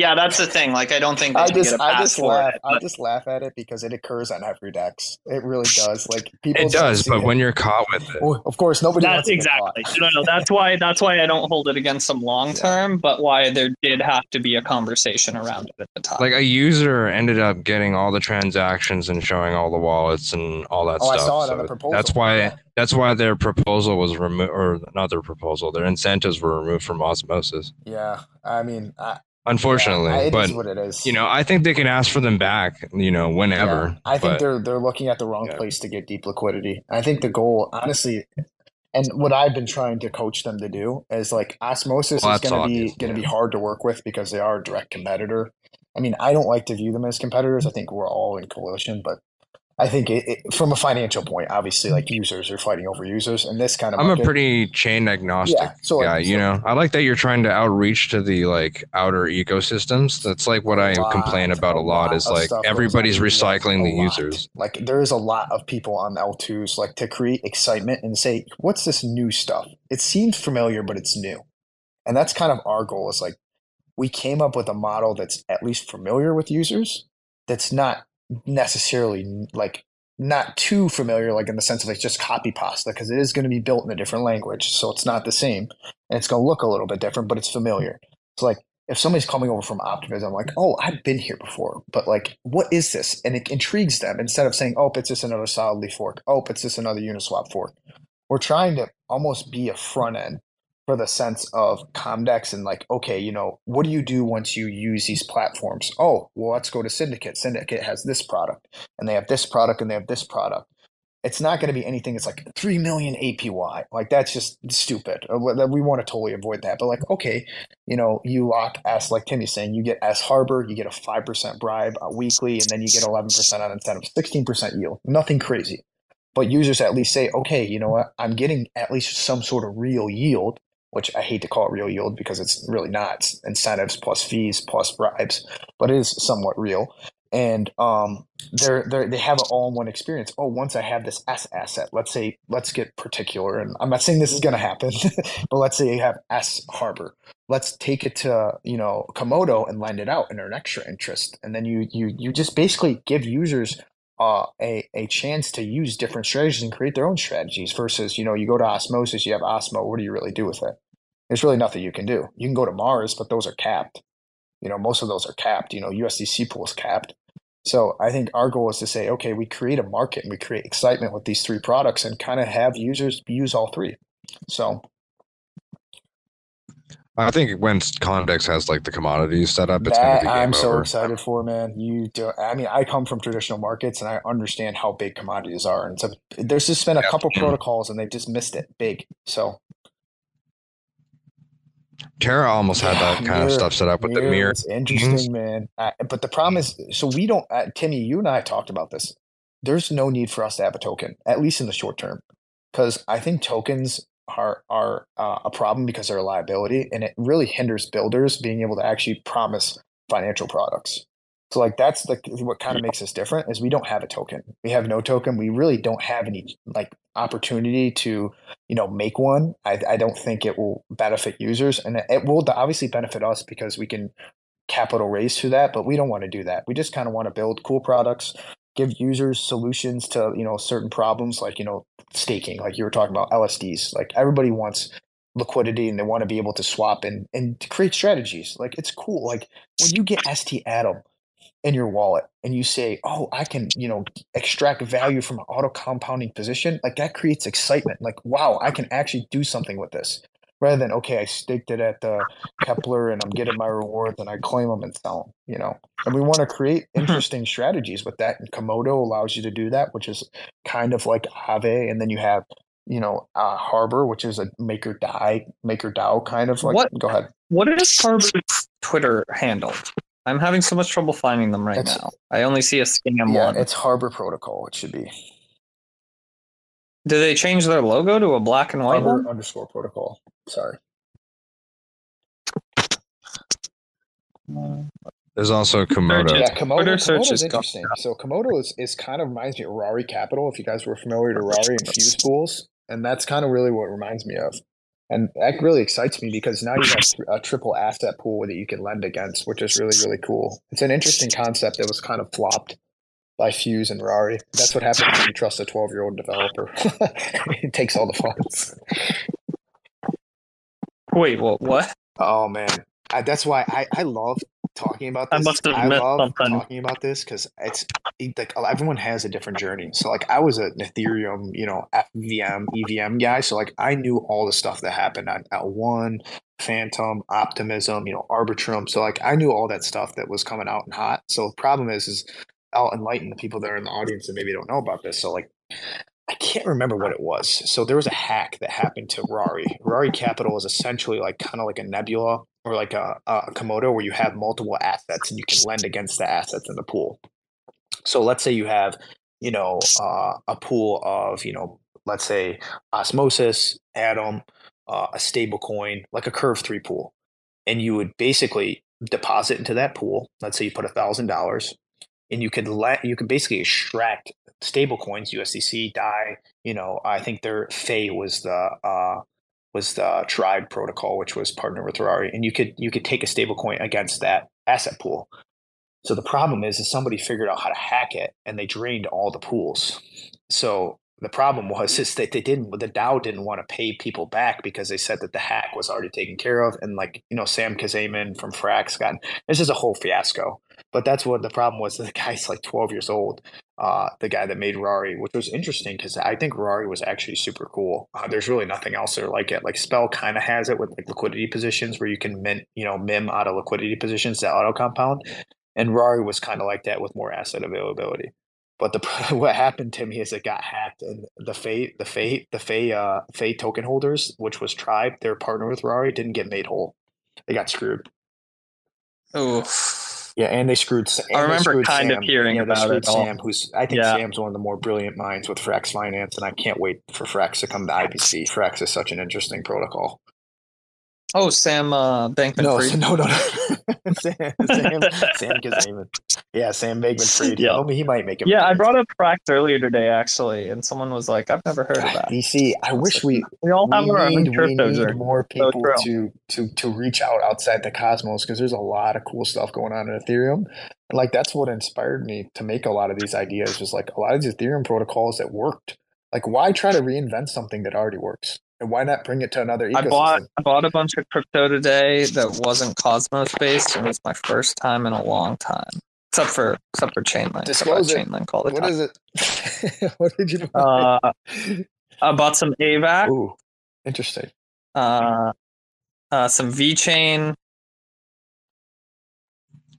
Yeah, that's the thing. Like, I don't think I just, I just laugh. It, I just laugh at it because it occurs on every DEX. It really does. Like people, it does. But it. when you're caught with it, well, of course, nobody. That's exactly. no, no. That's why. That's why I don't hold it against them long term. Yeah. But why there did have to be a conversation around it at the time. Like a user ended up getting all the transactions and showing all the wallets and all that oh, stuff. I saw it so on the proposal. That's why. Yeah. That's why their proposal was removed, or not their proposal. Their incentives were removed from osmosis. Yeah, I mean, I, unfortunately. Yeah, but what it is. You know, I think they can ask for them back. You know, whenever. Yeah, I think they're they're looking at the wrong yeah. place to get deep liquidity. I think the goal, honestly, and what I've been trying to coach them to do is like osmosis well, is going to be going to be hard to work with because they are a direct competitor. I mean, I don't like to view them as competitors. I think we're all in coalition, but I think it, it, from a financial point, obviously, like mm-hmm. users are fighting over users, and this kind of. I'm market, a pretty chain agnostic yeah, so guy. Like, you know, I like that you're trying to outreach to the like outer ecosystems. That's like what I lot, complain about a lot. lot is like everybody's recycling the users. Like there is a lot of people on L2s like to create excitement and say, "What's this new stuff? It seems familiar, but it's new," and that's kind of our goal. Is like we came up with a model that's at least familiar with users. That's not necessarily like not too familiar, like in the sense of like just copy pasta, because it is going to be built in a different language, so it's not the same, and it's going to look a little bit different, but it's familiar. It's like if somebody's coming over from Optimism, I'm like, oh, I've been here before, but like, what is this? And it intrigues them instead of saying, oh, it's just another solidly fork. Oh, it's just another Uniswap fork. We're trying to almost be a front end for the sense of Comdex and like, okay, you know, what do you do once you use these platforms? Oh, well, let's go to Syndicate. Syndicate has this product, and they have this product, and they have this product. It's not going to be anything. It's like three million APY. Like that's just stupid. Uh, we want to totally avoid that. But like, okay, you know, you lock S like Timmy's saying, you get S Harbor, you get a five percent bribe uh, weekly, and then you get eleven percent on incentive, sixteen percent yield. Nothing crazy but users at least say, okay, you know what, I'm getting at least some sort of real yield which I hate to call it real yield because it's really not. It's incentives plus fees plus bribes, but it is somewhat real. And um, they're, they're they have an all-in-one experience. Oh, once I have this S asset, let's say let's get particular, and I'm not saying this is going to happen, but let's say you have S Harbor. Let's take it to you know Commodo and lend it out and earn extra interest, and then you you you just basically give users uh, a, a chance to use different strategies and create their own strategies versus, you know, you go to osmosis, you have Osmo, what do you really do with it? There's really nothing you can do. You can go to Mars, but those are capped. You know, most of those are capped. You know, USDC pool is capped. So I think our goal is to say, okay, we create a market and we create excitement with these three products and kind of have users use all three. So I think when Comdex has like the commodities set up, it's that going to be I'm so over. excited for, man. You do. I mean, I come from traditional markets and I understand how big commodities are, and so there's just been a yep. couple protocols and they've just missed it big. So Terra almost had that kind of stuff set up with mirror, the mirror. It's interesting, man. Uh, but the problem is, so we don't. Uh, Timmy, you and I talked about this. There's no need for us to have a token, at least in the short term, because I think tokens are are uh, a problem because they're a liability, and it really hinders builders being able to actually promise financial products. So like that's the what kind of makes us different is we don't have a token. We have no token. We really don't have any like opportunity to you know make one. I, I don't think it will benefit users, and it will obviously benefit us because we can capital raise through that. But we don't want to do that. We just kind of want to build cool products, give users solutions to you know certain problems like you know staking, like you were talking about LSDs. Like everybody wants liquidity and they want to be able to swap and and to create strategies. Like it's cool. Like when you get ST Atom in your wallet and you say, "Oh, I can, you know, extract value from an auto compounding position," like that creates excitement. Like, wow, I can actually do something with this. Rather than okay, I staked it at the Keplr and I'm getting my rewards and I claim them and sell them. You know, and we want to create mm-hmm. interesting strategies with that. And Commodo allows you to do that, which is kind of like Aave, And then you have you know, uh, Harbor, which is a maker DAI, maker DAO kind of like. What, go ahead. What is Harbor's Twitter handle? I'm having so much trouble finding them right it's, now. I only see a scam yeah, one. It's Harbor Protocol. It should be. Do they change their logo to a black and white Harbor one? underscore protocol. Sorry. Mm. There's also Commodo. Yeah, Commodo, Twitter search is is interesting. So Commodo is, is kind of reminds me of Rari Capital. If you guys were familiar to Rari and Fuse pools, and that's kind of really what it reminds me of. And that really excites me because now you have a triple asset pool that you can lend against, which is really really cool. It's an interesting concept that was kind of flopped by Fuse and Rari. That's what happens when you trust a 12 year old developer. it takes all the funds. Wait, what? What? Oh man, I, that's why I, I love talking about I this. must have missed love something. talking about this because it's it- like oh, everyone has a different journey. So like I was an Ethereum, you know, FVM, EVM guy. So like I knew all the stuff that happened at, at one, Fantom, Optimism, you know, Arbitrum. So like I knew all that stuff that was coming out and hot. So the problem is, is I'll enlighten the people that are in the audience that maybe don't know about this. So like I can't remember what it was. So there was a hack that happened to Rari. Rari Capital is essentially like kind of like a Nebula or like a, a Commodo where you have multiple assets and you can lend against the assets in the pool. So let's say you have, you know, uh, a pool of, you know, let's say Osmosis, Atom, uh, a stable coin, like a Curve 3 pool. And you would basically deposit into that pool. Let's say you put a thousand dollars and you could let you could basically extract stable coins, USDC, DAI. You know, I think their Fei was the uh, was the Tribe protocol, which was partnered with Rari, and you could you could take a stable coin against that asset pool. So the problem is, is somebody figured out how to hack it, and they drained all the pools. So the problem was is that they didn't the DAO didn't want to pay people back because they said that the hack was already taken care of, and like you know Sam Kazemian from Frax got this is a whole fiasco. But that's what the problem was. The guy's like 12 years old, uh, the guy that made Rari, which was interesting because I think Rari was actually super cool. Uh, there's really nothing else there like it. Like Spell kind of has it with like liquidity positions where you can mint, you know, mim out of liquidity positions that auto compound. And Rari was kind of like that with more asset availability. But the what happened to me is it got hacked, and the Fate, the Fate, the Fate, uh, token holders, which was Tribe, their partner with Rari, didn't get made whole. They got screwed. Oh, Yeah, and they screwed. and they remember kind of hearing yeah, they about screwed it all. Sam, who's I think Yeah. Sam's one of the more brilliant minds with Frax Finance, and I can't wait for Frax to come to IBC. Frax is such an interesting protocol. Oh, Sam uh, Bankman No, Fried. no, no, no. Sam, Sam, Sam Kazemian. Yeah, Sam Bankman Fried. Yeah. He might make it. Yeah, I brought up Frax earlier today, actually, and someone was like, "I've never heard of that." DC. I wish we We all have we our own need, we need more people true. to to to reach out outside the cosmos because there's a lot of cool stuff going on in Ethereum. And like that's what inspired me to make a lot of these ideas. Was like a lot of these Ethereum protocols that worked. Like why try to reinvent something that already works? And why not bring it to another ecosystem? I bought I bought a bunch of crypto today that wasn't Cosmos based, and it's my first time in a long time. Except for except for Chainlink. Disclose it. I Chainlink all the What time. is it? what did you buy? Uh, I bought some AVAX, Ooh, interesting. uh, uh, some VeChain.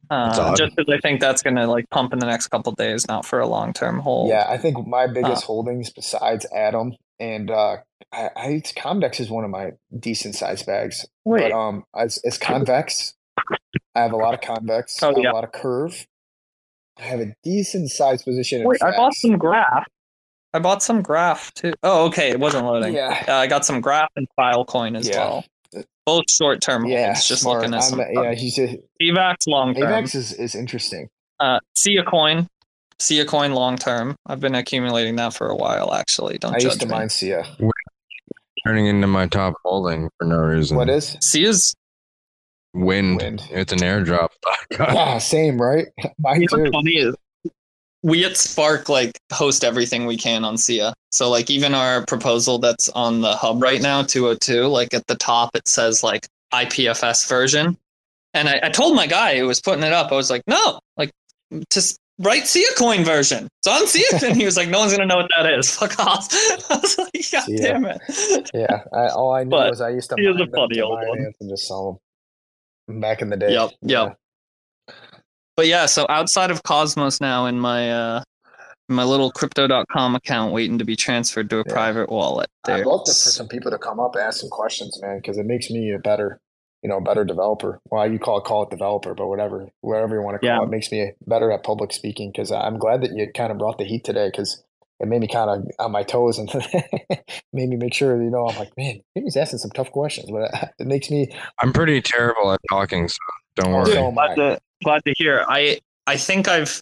That's Uh, just because I think that's gonna like pump in the next couple days, not for a long term hold. Yeah, I think my biggest Uh. holdings besides Atom and uh, I, I Comdex is one of my decent sized bags. Wait, But um, as it's convex, I have a lot of convex. Oh, yeah. a lot of curve. I have a decent sized position. wait, I bought some graph. I bought some graph too. Oh, okay, it wasn't loading. Yeah, Uh, I got some graph and Filecoin as Yeah. well. Both short term yeah, holds. Just smart. looking at I'm- some. yeah, he's a, AVAX long term. AVAX is, is interesting. Uh, a coin. Siacoin long term. I've been accumulating that for a while. Actually, don't I judge used to me. mine Sia. Turning into my top holding for no reason. What is Sia's wind? wind? It's an airdrop. Yeah, same, right? Mine too. funny is we at Spark like host everything we can on SIA. So like even our proposal that's on the hub right now, 202, like at the top it says like IPFS version. And I, I told my guy who was putting it up, I was like, no, like just write SIA coin version. It's on SIA. And he was like, no one's gonna know what that is. Fuck off. I was like, God SIA. damn it. Yeah, I, all I knew But was I used to he is a funny old one. And just sell them back in the day. Yep, Yeah. yep. But yeah, so outside of Cosmos now in my uh my little crypto.com account waiting to be transferred to a Yeah. private wallet. I'd love to, for some people to come up and ask some questions, man, because it makes me a better, you know, a better developer. Well, you call it call it developer, but whatever, whatever you want to call Yeah. it, makes me better at public speaking. Because I'm glad that you kind of brought the heat today, because it made me kind of on my toes and made me make sure, you know, I'm like, man, he's asking some tough questions, but it makes me. I'm pretty terrible at talking, so don't Oh, worry. so am I. But the- glad to hear. I I think I've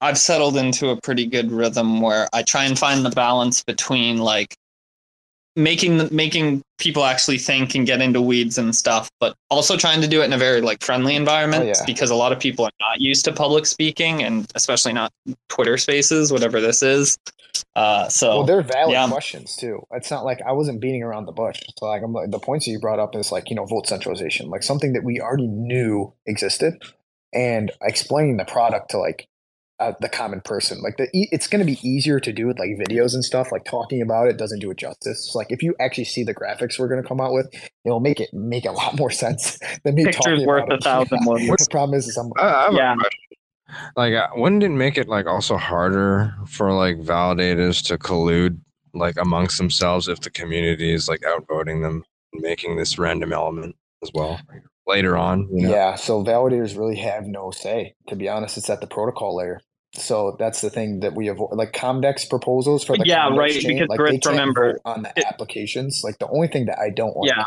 I've settled into a pretty good rhythm where I try and find the balance between like making making people actually think and get into weeds and stuff, but also trying to do it in a very like friendly environment Oh, yeah. because a lot of people are not used to public speaking and especially not Twitter Spaces, whatever this is. Uh, so Well, they're valid yeah. questions too. It's not like I wasn't beating around the bush. So like I'm like the points that you brought up is like you know vote centralization, like something that we already knew existed, and explaining the product to like uh, the common person. Like the e- it's going to be easier to do with like videos and stuff. Like talking about it doesn't do it justice. So, like if you actually see the graphics we're going to come out with, it'll make it make a lot more sense than me Pictures talking worth about a thousand it. words. the problem is, is I'm I, I have a Yeah. question. Like, uh, wouldn't it make it like also harder for like validators to collude like amongst themselves if the community is like outvoting them, and making this random element as well later on? You know? Yeah, so validators really have no say. To be honest, it's at the protocol layer. So that's the thing that we avoid. Like Comdex proposals for the Yeah, Comdex right, chain, because like they remember, on the it- applications. Like the only thing that I don't want Yeah.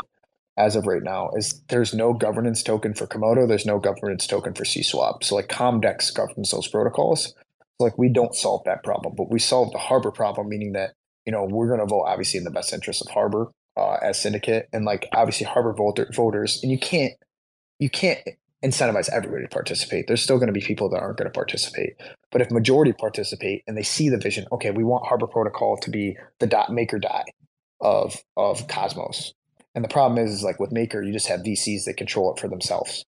as of right now is there's no governance token for Commodo. There's no governance token for CSwap. So like Comdex governs those protocols. So like we don't solve that problem, but we solve the Harbor problem, meaning that you know we're going to vote obviously in the best interest of Harbor uh, as syndicate, and like obviously Harbor voter, voters, and you can't you can't incentivize everybody to participate. There's still going to be people that aren't going to participate. But if majority participate and they see the vision, okay, we want Harbor Protocol to be the dot make or die of of Cosmos. And the problem is, is like with Maker, you just have VCs that control it for themselves.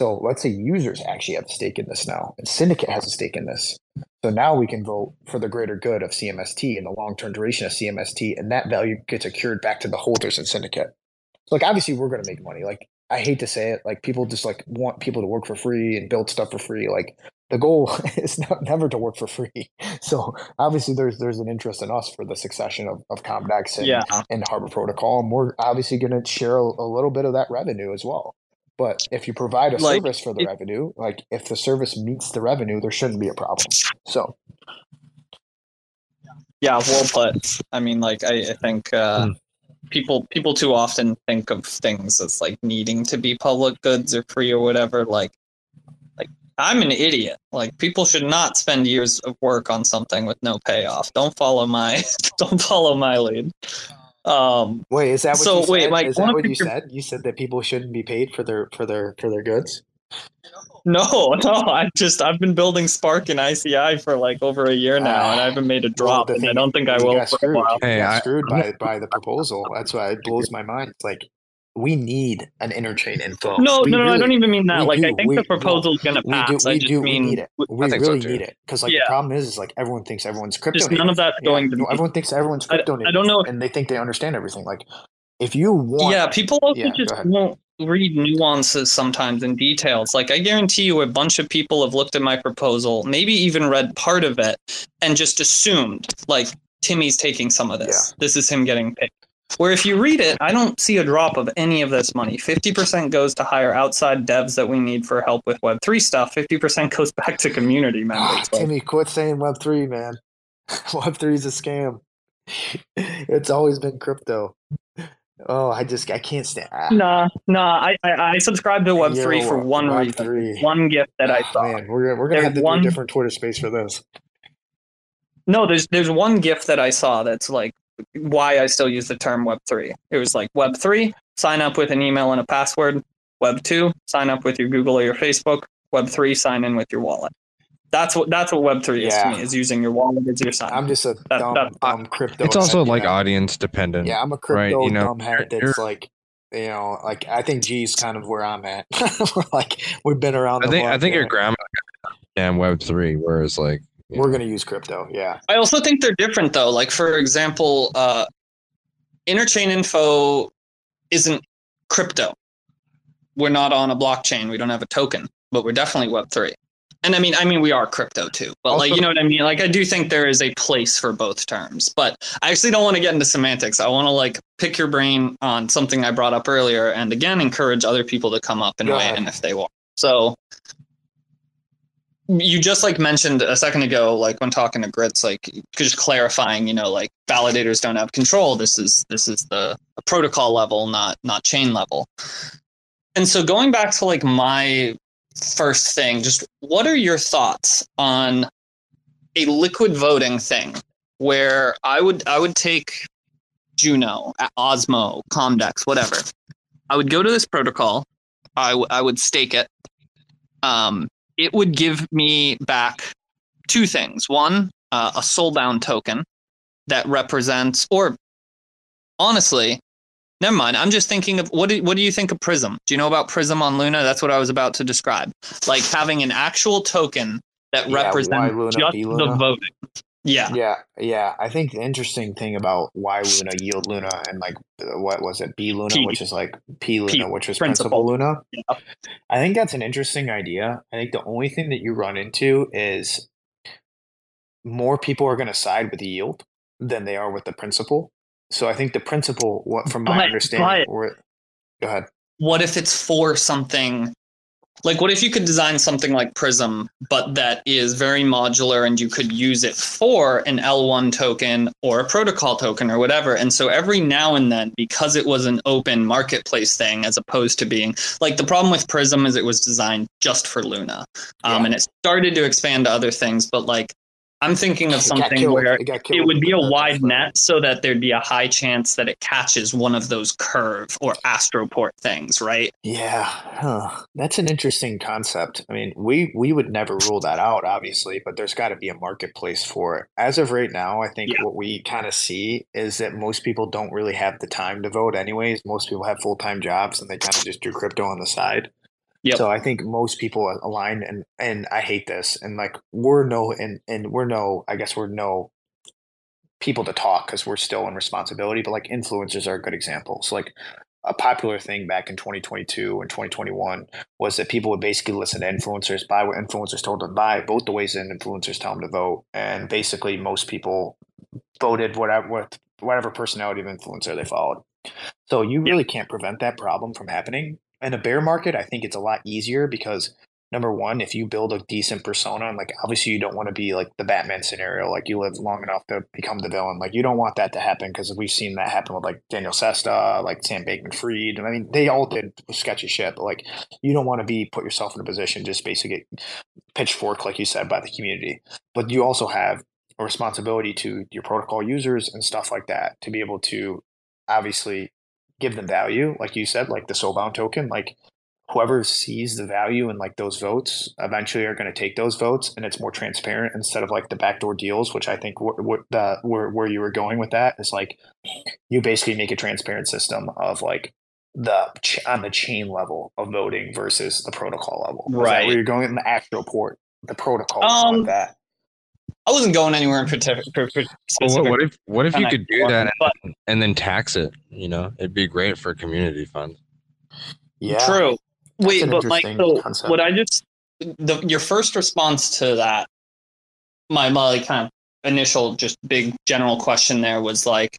So let's say users actually have a stake in this now, and Syndicate has a stake in this. So now we can vote for the greater good of CMST and the long term duration of CMST, and that value gets accrued back to the holders in Syndicate. So like obviously we're going to make money. Like I hate to say it, like people just like want people to work for free and build stuff for free. Like the goal is not, never to work for free. So obviously there's there's an interest in us for the succession of, of Comdex and, Yeah. and Harbor Protocol, and we're obviously going to share a, a little bit of that revenue as well. But if you provide a Like, service for the it- revenue, like if the service meets the revenue, there shouldn't be a problem. So Yeah, well put. I mean, like I, I think uh, Hmm. People people too often think of things as like needing to be public goods or free or whatever. Like, like I'm an idiot. Like people should not spend years of work on something with no payoff. Don't follow my don't follow my lead. Um, wait, is that what So, you wait, said? Mike, is that what you said? You said that people shouldn't be paid for their for their for their goods. no, no, I just I've been building Spark and ICI for like over a year now, and I haven't made a drop, the and I don't think I will got for a screwed. while. You Hey, got I- screwed by by the proposal. That's why it blows my mind. It's like we need an interchain info. No, We no, no, I don't even mean that. we Like, I think We- the proposal is going to we do. pass. I We just do. mean we need it. We think so really too. need it because like Yeah. the problem is, is like everyone thinks everyone's crypto. just none native. of that's Yeah. going to No, be. everyone thinks everyone's crypto I native, don't know if- and they think they understand everything. Like if you want, Yeah, people also Yeah, just won't read nuances sometimes and details. Like, I guarantee you, a bunch of people have looked at my proposal, maybe even read part of it, and just assumed, like, Timmy's taking some of this. This is him getting paid. Where if you read it, I don't see a drop of any of this money. 50% goes to hire outside devs that we need for help with Web3 stuff. 50% goes back to community Ah, members. Timmy, quit saying Web three, man. Web three is a scam. it's always been crypto. Oh, I just I can't stand. ah, nah, nah, I, I, I subscribe to Web3 for one reason. Web3. One gift that I Ah, saw. Man, we're we're gonna There's have to one- do a different Twitter space for this. No, there's there's one gift that I saw that's like why I still use the term Web three. It was like Web three, sign up with an email and a password. Web two, sign up with your Google or your Facebook. Web three, sign in with your wallet. That's what that's what Web three is Yeah. to me. Is using your wallet as your sign. I'm just a That- dumb, that- dumb crypto. It's also head, like yeah. audience dependent. Yeah, I'm a right, crypto you know, dumb head you're- that's like, you know, like I think G's kind of where I'm at. like we've been around. I the think I block think your grandma damn Web three, whereas like We're know, gonna use crypto. Yeah. I also think they're different though. Like for example, uh, interchain info isn't crypto. We're not on a blockchain. We don't have a token, but we're definitely Web three. And I mean, I mean, we are crypto too. But like, you know what I mean? Like, I do think there is a place for both terms. But I actually don't want to get into semantics. I want to like pick your brain on something I brought up earlier, and again, encourage other people to come up and weigh in if they want. So you just like mentioned a second ago like when talking to Gritz like just clarifying you know like validators don't have control this is this is the protocol level not not chain level and so going back to like my first thing, just what are your thoughts on a liquid voting thing where I would I would take Juno, Osmo, Comdex, whatever. I would go to this protocol. I, w- I would stake it. Um, it would give me back two things. One, uh, a soulbound token that represents, or honestly, never mind. I'm just thinking of what do, what do you think of Prism? Do you know about Prism on Luna? That's what I was about to describe. Like having an actual token that Yeah, represents Luna, just B the voting. Yeah. Yeah, yeah. I think the interesting thing about Y Luna, Yield Luna, and like what was it, B Luna, P. which is like P Luna, P, which was principal. Principal Luna. Yeah. I think that's an interesting idea. I think the only thing that you run into is more people are going to side with the yield than they are with the principal. So I think the principle, what from my But- understanding, but- were, go ahead. what if it's for something like what if you could design something like prism but that is very modular and you could use it for an l1 token or a protocol token or whatever and so every now and then because it was an open marketplace thing as opposed to being like the problem with prism is it was designed just for luna um, Yeah. and it started to expand to other things but like i'm thinking of something killed- where got it would be a wide net so that there'd be a high chance that it catches one of those curve or astroport things right Yeah, huh. that's an interesting concept. I mean, we we would never rule that out, obviously, but there's got to be a marketplace for it. As of right now, I think Yeah. what we kind of see is that most people don't really have the time to vote, anyways. Most people have full time jobs and they kind of just do crypto on the side. Yep. So I think most people align, and and I hate this, and like we're no, and and we're no, I guess we're no people to talk because we're still in responsibility, but like influencers are a good example. So like a popular thing back in 2022 and 2021 was that people would basically listen to influencers, buy what influencers told them to buy, vote the ways that influencers tell them to vote, and basically most people voted whatever with whatever personality of influencer they followed. So you really can't prevent that problem from happening. In a bear market, I think it's a lot easier because number one, if you build a decent persona, and like obviously you don't want to be like the Batman scenario, like you live long enough to become the villain. Like you don't want that to happen because we've seen that happen with like Daniele Sesta, like Sam Bankman Fried. I mean, they all did sketchy shit, but like you don't want to be put yourself in a position just basically pitchfork, like you said, by the community. But you also have a responsibility to your protocol users and stuff like that to be able to obviously give them value, like you said, like the soulbound token, like whoever sees the value in like those votes eventually are going to take those votes and it's more transparent instead of like the backdoor deals which i think what what the where, where you were going with that is like you basically make a transparent system of like the ch- on the chain level of voting versus the protocol level. Right. where you're going? In the actual port the protocol Um, like that I wasn't going anywhere in particular. Well, what, what if what if you could do that but and, and then tax it? You know, it'd be great for community funds. yeah true. Wait, but Mike, interesting so concept. what I just the your first response to that, my my kind of initial just big general question there was like,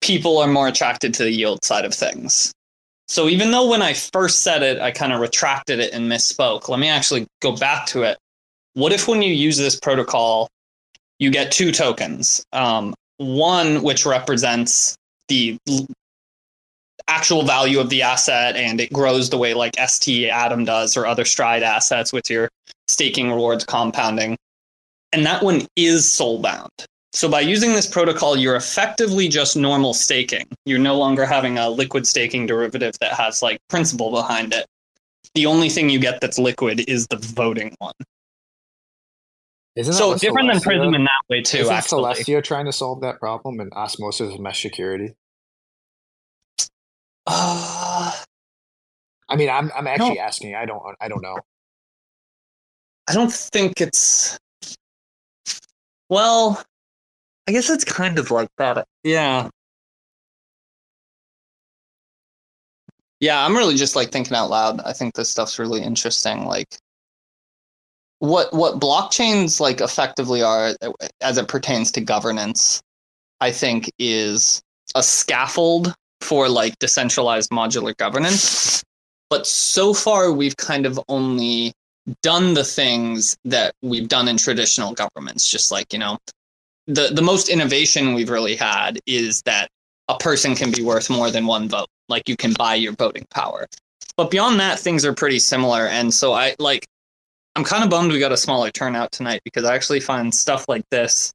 people are more attracted to the yield side of things. So even though when I first said it, I kind of retracted it and misspoke. Let me actually go back to it. What if when you use this protocol, you get two tokens? Um, one which represents the actual value of the asset and it grows the way like ST Atom does or other Stride assets with your staking rewards compounding. And that one is soulbound. So by using this protocol, you're effectively just normal staking. You're no longer having a liquid staking derivative that has like principle behind it. The only thing you get that's liquid is the voting one. Isn't So different than Prism in that way too. Isn't actually, Celestia trying to solve that problem and osmosis mesh security? uh, I mean, I'm I'm actually asking. I don't I don't know. I don't think it's. Well, I guess it's kind of like that. Yeah. Yeah, I'm really just like thinking out loud. I think this stuff's really interesting. Like, what what blockchains like effectively are as it pertains to governance, I think is a scaffold for like decentralized modular governance. But so far, we've kind of only done the things that we've done in traditional governments just like you know the the most innovation we've really had is that a person can be worth more than one vote like you can buy your voting power but beyond that, things are pretty similar. And so I like, I'm kind of bummed we got a smaller turnout tonight because I actually find stuff like this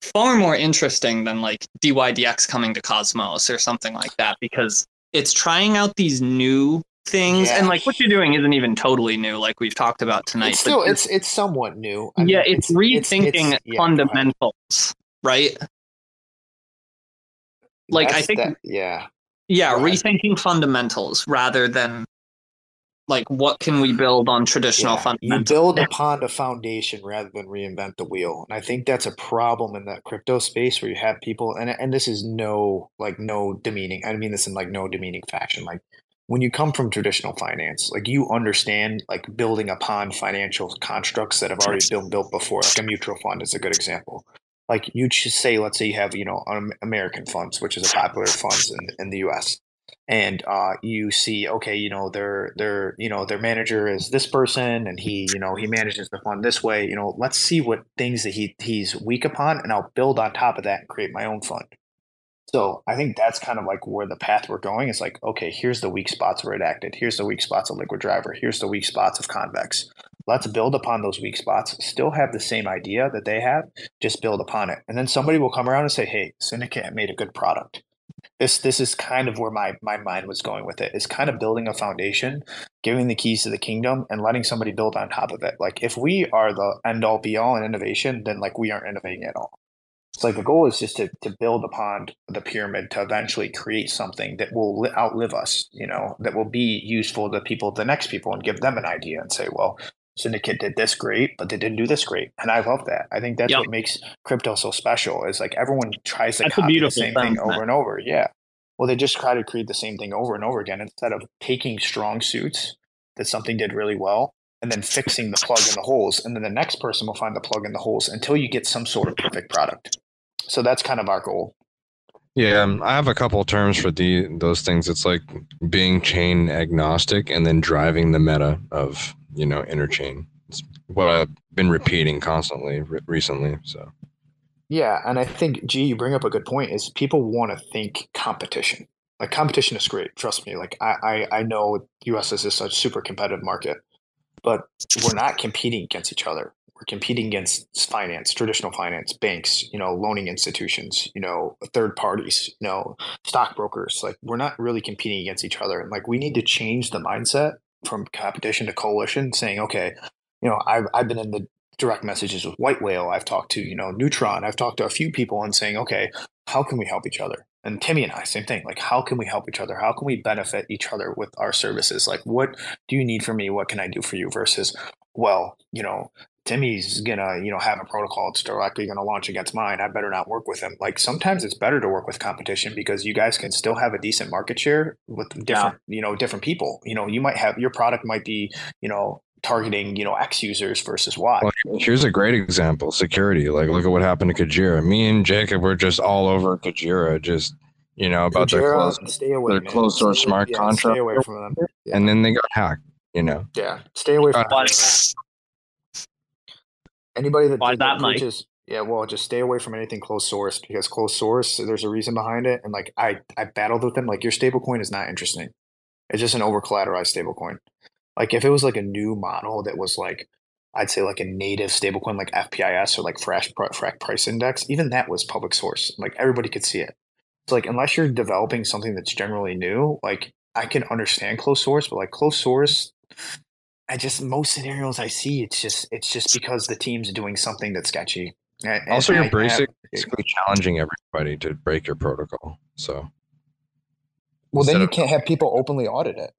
far more interesting than like DYDX coming to Cosmos or something like that because it's trying out these new things Yeah. and like what you're doing isn't even totally new like we've talked about tonight It's but still it's it's somewhat new. I yeah mean, it's, rethinking it's- yeah, go ahead. fundamentals right like, I think- that- yeah, yeah Right. rethinking fundamentals rather than like what can we build on traditional yeah. You build upon a foundation rather than reinvent the wheel, and I think that's a problem in that crypto space where you have people, and and this is no like no demeaning. I mean this in like no demeaning fashion. Like when you come from traditional finance, like you understand like building upon financial constructs that have already been built before. Like a mutual fund is a good example. Like you just say, let's say you have you know American funds, which is a popular funds in in the U.S. and uh, you see, okay, you know, their their you know their manager is this person, and he you know he manages the fund this way. You know, let's see what things that he he's weak upon, and I'll build on top of that and create my own fund. So I think that's kind of like where the path we're going is like, okay, here's the weak spots of Redacted, here's the weak spots of Liquid Driver, here's the weak spots of Convex. Let's build upon those weak spots, still have the same idea that they have, just build upon it. And then somebody will come around and say, hey, Syndicate made a good product this this is kind of where my my mind was going with it. it is kind of building a foundation giving the keys to the kingdom and letting somebody build on top of it like if we are the end all be all in innovation then like we aren't innovating at all it's like the goal is just to, to build upon the pyramid to eventually create something that will outlive us you know that will be useful to people the next people and give them an idea and say well syndicate did this great but they didn't do this great. And i love that. I think that's Yep. what makes crypto so special is like everyone tries to That's copy the same thing sentiment. over and over. Yeah. Well they just try to create the same thing over and over again instead of taking strong suits that something did really well and then fixing the plug in the holes. And then the next person will find the plug in the holes until you get some sort of perfect product. So that's kind of our goal. Yeah, um, I have a couple terms for the those things. It's like being chain agnostic and then driving the meta of you know interchain. It's what I've been repeating constantly re- recently. So Yeah, and I think gee, you bring up a good point. Is people want to think competition. Like competition is great. Trust me. Like I, I, I know U.S. is such super competitive market, but we're not competing against each other. We're competing against finance, traditional finance, banks, you know, loaning institutions, you know, third parties, you know, stockbrokers. Like we're not really competing against each other. And like we need to change the mindset from competition to coalition, saying, okay, you know, I've I've been in the direct messages with White Whale. I've talked to, you know, Neutron. I've talked to a few people and saying, okay, how can we help each other? And Timmy and I, same thing. Like, how can we help each other? How can we benefit each other with our services? Like, what do you need from me? What can I do for you? Versus, well, you know, Timmy's gonna, you know, have a protocol that's directly gonna launch against mine. I better not work with him. Like sometimes it's better to work with competition because you guys can still have a decent market share with different, you know, different people. You know, you might have your product might be, you know, targeting, you know, X users versus Y. well, here's a great example: security. Like, look at what happened to Kujira. Me and Jacob were just all over Kujira, just you know about their Kujira, closed, stay away, their closed source smart yeah, contract, Stay away from them. Yeah. and then they got hacked. You know, yeah, stay away from Why- them. Anybody that, Why that preaches. Yeah, well, just stay away from anything closed source because closed source, there's a reason behind it. And like I, I battled with them. Like your stablecoin is not interesting. It's just an over collateralized stablecoin. Like if it was like a new model that was like, I'd say like a native stablecoin like FPIS or like Frax, Frax Price Index, even that was public source. Like everybody could see it. It's like unless you're developing something that's generally new, like I can understand closed source, but like closed source, I just most scenarios I see, it's just it's just because the team's doing something that's sketchy. And- and also you're have- basically challenging everybody to break your protocol. So well, then you of- can't have people openly audit it.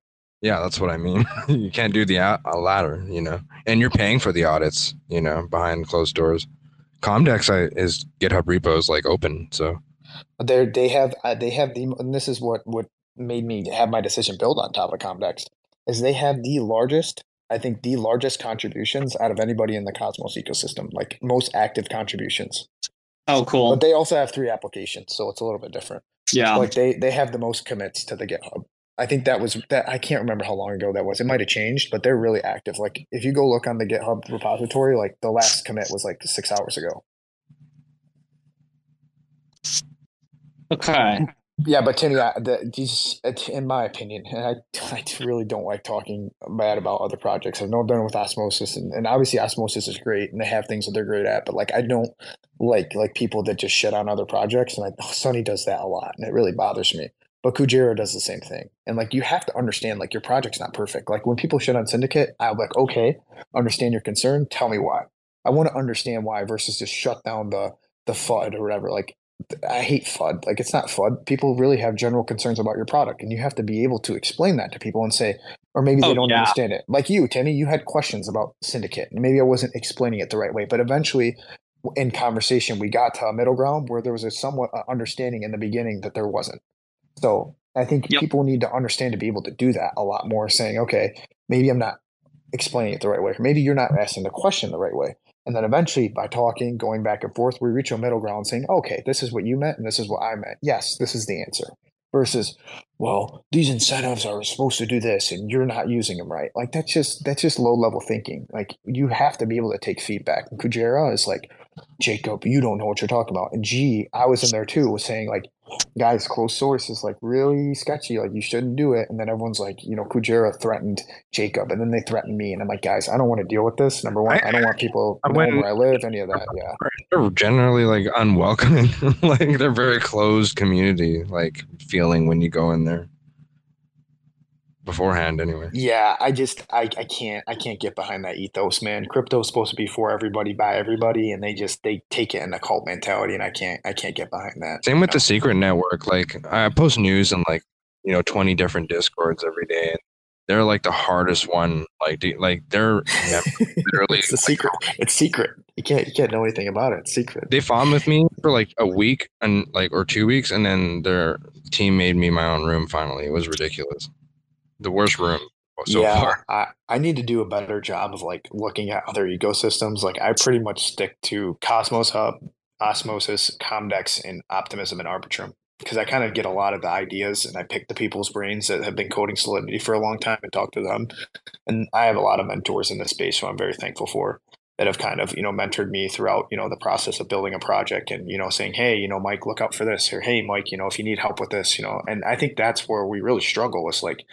Yeah, that's what I mean. you can't do the a a ladder, you know, and you're paying for the audits, you know, behind closed doors. Comdex I, is GitHub repos like open, so They they have uh, they have the and this is what what made me have my decision build on top of Comdex is they have the largest I think the largest contributions out of anybody in the Cosmos ecosystem, like most active contributions. Oh, cool. But they also have three applications, so it's a little bit different. Yeah. Like they they have the most commits to the GitHub. I think that was that I can't remember how long ago that was. It might have changed, but they're really active. Like if you go look on the GitHub repository, like the last commit was like six hours ago. Okay. Yeah, but Timmy, these, uh, in my opinion, and I, I really don't like talking bad about other projects. I've known done with Osmosis, and, and obviously Osmosis is great, and they have things that they're great at. But like, I don't like like people that just shit on other projects, and I, Sunny does that a lot, and it really bothers me. But Kujira does the same thing, and like you have to understand, like your project's not perfect. Like when people shit on Syndicate, I'm like, okay, understand your concern. Tell me why. I want to understand why versus just shut down the the FUD or whatever. Like I hate FUD. Like it's not FUD. People really have general concerns about your product, and you have to be able to explain that to people and say, or maybe they oh, don't yeah. understand it. Like you, Timmy, you had questions about Syndicate, and maybe I wasn't explaining it the right way. But eventually, in conversation, we got to a middle ground where there was a somewhat uh, understanding in the beginning that there wasn't. So I think yep. people need to understand to be able to do that a lot more. Saying, okay, maybe I'm not explaining it the right way, or maybe you're not asking the question the right way. And then eventually, by talking, going back and forth, we reach a middle ground saying, okay, this is what you meant and this is what I meant. Yes, this is the answer. Versus, well, these incentives are supposed to do this and you're not using them right. Like that's just that's just low level thinking. Like you have to be able to take feedback. And Kujira is like, Jacob, you don't know what you're talking about. And G, I was in there too, was saying like, guys, close source is like really sketchy. Like you shouldn't do it. And then everyone's like, you know, Kujira threatened Jacob, and then they threatened me, and I'm like, guys, I don't want to deal with this. Number one, I, I don't want people knowing where I live, any of that. Yeah, they're generally like unwelcoming. like they're very closed community, like feeling when you go in there beforehand anyway. Yeah, I just I, I can't I can't get behind that ethos, man. Crypto's supposed to be for everybody by everybody and they just they take it in a cult mentality and I can't I can't get behind that. Same with know? the secret network. Like I post news in like, you know, 20 different discords every day and they're like the hardest one. Like, like they're literally. it's a secret. It's secret. You can't you can't know anything about it. It's secret. They fought with me for like a week and like or two weeks, and then their team made me my own room. Finally, it was ridiculous the worst room so yeah, far. I, I need to do a better job of like looking at other ecosystems. Like I pretty much stick to Cosmos Hub, Osmosis, Comdex, and Optimism and Arbitrum because I kind of get a lot of the ideas and I pick the people's brains that have been coding Solidity for a long time and talk to them. And I have a lot of mentors in this space, so I'm very thankful for that have kind of you know mentored me throughout you know the process of building a project and you know saying hey you know mike look out for this or hey mike you know if you need help with this you know and i think that's where we really struggle is like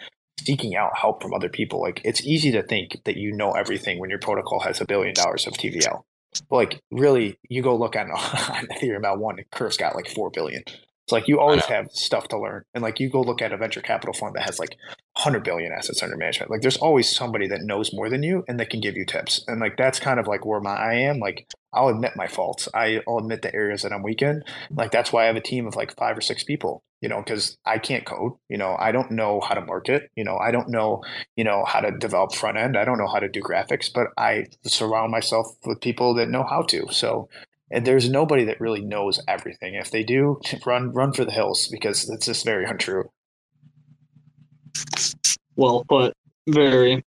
seeking out help from other people. Like it's easy to think that you know everything when your protocol has a billion dollars of TVL. But like really, you go look at on Ethereum L one, Curve's got like four billion. It's like you always have stuff to learn. And like you go look at a venture capital fund that has like 100 billion assets under management. Like there's always somebody that knows more than you and that can give you tips. And like that's kind of like where my I am. Like I'll admit my faults. I'll admit the areas that I'm weak in. Like that's why I have a team of like five or six people, you know, because I can't code. You know, I don't know how to market. You know, I don't know, you know, how to develop front end. I don't know how to do graphics, but I surround myself with people that know how to. So and there's nobody that really knows everything. If they do, run run for the hills because it's just very untrue. Well put. Very,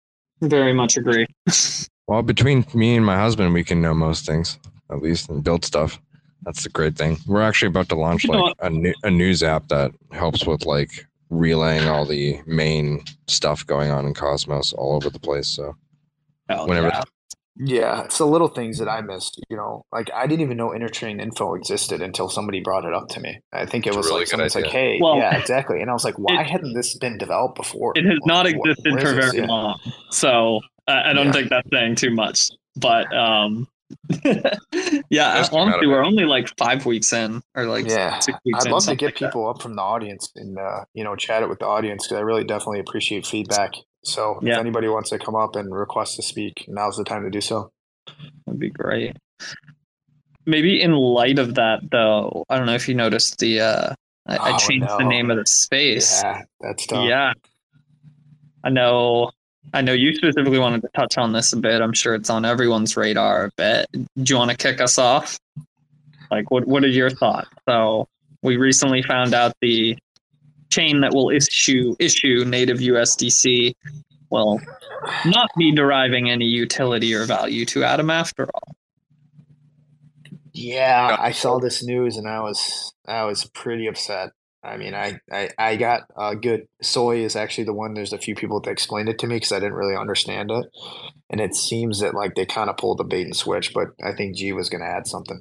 very much agree. well, between me and my husband, we can know most things, at least, and build stuff. That's the great thing. We're actually about to launch you like a, new, a news app that helps with like relaying all the main stuff going on in Cosmos all over the place. So Hell whenever yeah. Yeah, it's the little things that I missed. You know, like I didn't even know interchain info existed until somebody brought it up to me. I think it it's was really like someone's like, "Hey, well, yeah, exactly," and I was like, "Why it, hadn't this been developed before?" It has well, not existed for very yeah. long, so I, I don't yeah. think that's saying too much. But um, yeah, honestly, we're only like five weeks in, or like yeah. six weeks I'd in, love to get people that. up from the audience and uh, you know chat it with the audience because I really definitely appreciate feedback. So yeah. if anybody wants to come up and request to speak, now's the time to do so. That'd be great. Maybe in light of that, though, I don't know if you noticed the. Uh, I, oh, I changed no. the name of the space. Yeah, that's tough. Yeah, I know. I know you specifically wanted to touch on this a bit. I'm sure it's on everyone's radar a bit. Do you want to kick us off? Like, what what are your thoughts? So, we recently found out the chain that will issue issue native USDC will not be deriving any utility or value to Atom after all. Yeah, I saw this news and I was I was pretty upset. I mean, I I, I got uh, good. Soy is actually the one. There's a few people that explained it to me because I didn't really understand it, and it seems that like they kind of pulled the bait and switch. But I think G was going to add something.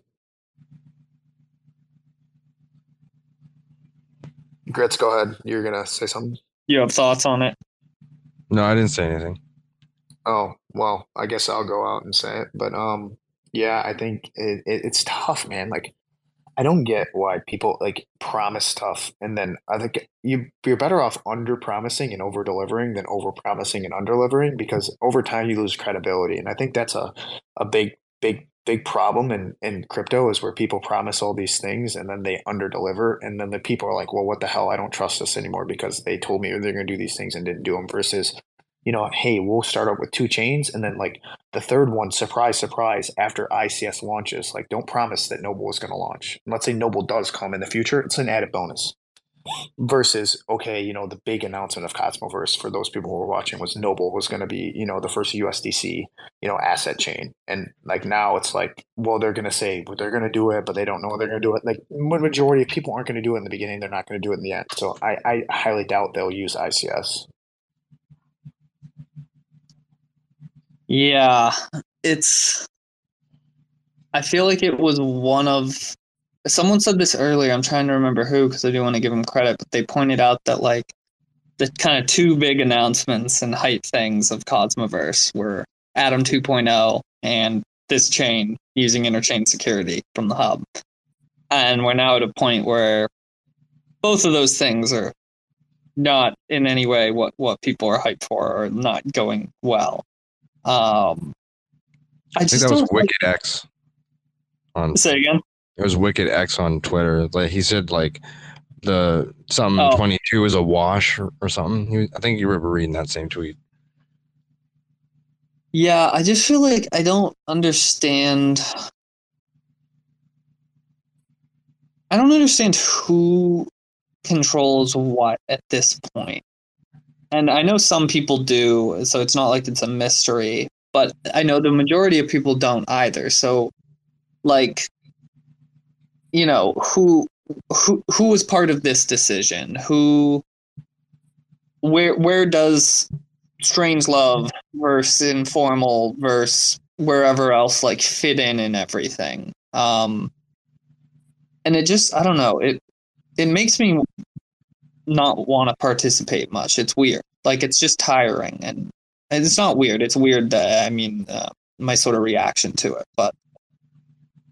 Gritz, go ahead. You're gonna say something. You have thoughts on it? No, I didn't say anything. Oh well, I guess I'll go out and say it. But um, yeah, I think it, it, it's tough, man. Like, I don't get why people like promise stuff, and then I think you you're better off under promising and over delivering than over promising and under delivering because over time you lose credibility, and I think that's a a big big big problem in, in crypto is where people promise all these things and then they under deliver and then the people are like well what the hell? I don't trust this anymore because they told me they're going to do these things and didn't do them versus you know hey we'll start out with two chains and then like the third one surprise surprise after ics launches like don't promise that noble is going to launch. Let's say noble does come in the future it's an added bonus. Versus okay you know the big announcement of cosmoverse for those people who were watching was noble was going to be you know the first usdc you know asset chain. And like now it's like well they're going to say but they're going to do it but they don't know they're going to do it like majority of people aren't going to do it in the beginning they're not going to do it in the end. So i i highly doubt they'll use ics yeah it's i feel like it was one of someone said this earlier. I'm trying to remember who because I do want to give them credit, but they pointed out that like the kind of two big announcements and hype things of Cosmoverse were Atom 2.0 and this chain using interchain security from the hub. And we're now at a point where both of those things are not in any way what, what people are hyped for or not going well. Um, I, I think that was Wicked like, X. On, say again. It was Wicked X on Twitter. Like he said, like the some oh. twenty two is a wash or, or something. I think you were reading that same tweet. Yeah, I just feel like I don't understand. I don't understand who controls what at this point. And I know some people do, so it's not like it's a mystery, but I know the majority of people don't either. So, like, you know who who who was part of this decision who where where does Strangelove versus informal versus wherever else like fit in and everything um and it just i don't know it it makes me not want to participate much it's weird like it's just tiring and, and it's not weird it's weird that i mean uh, my sort of reaction to it but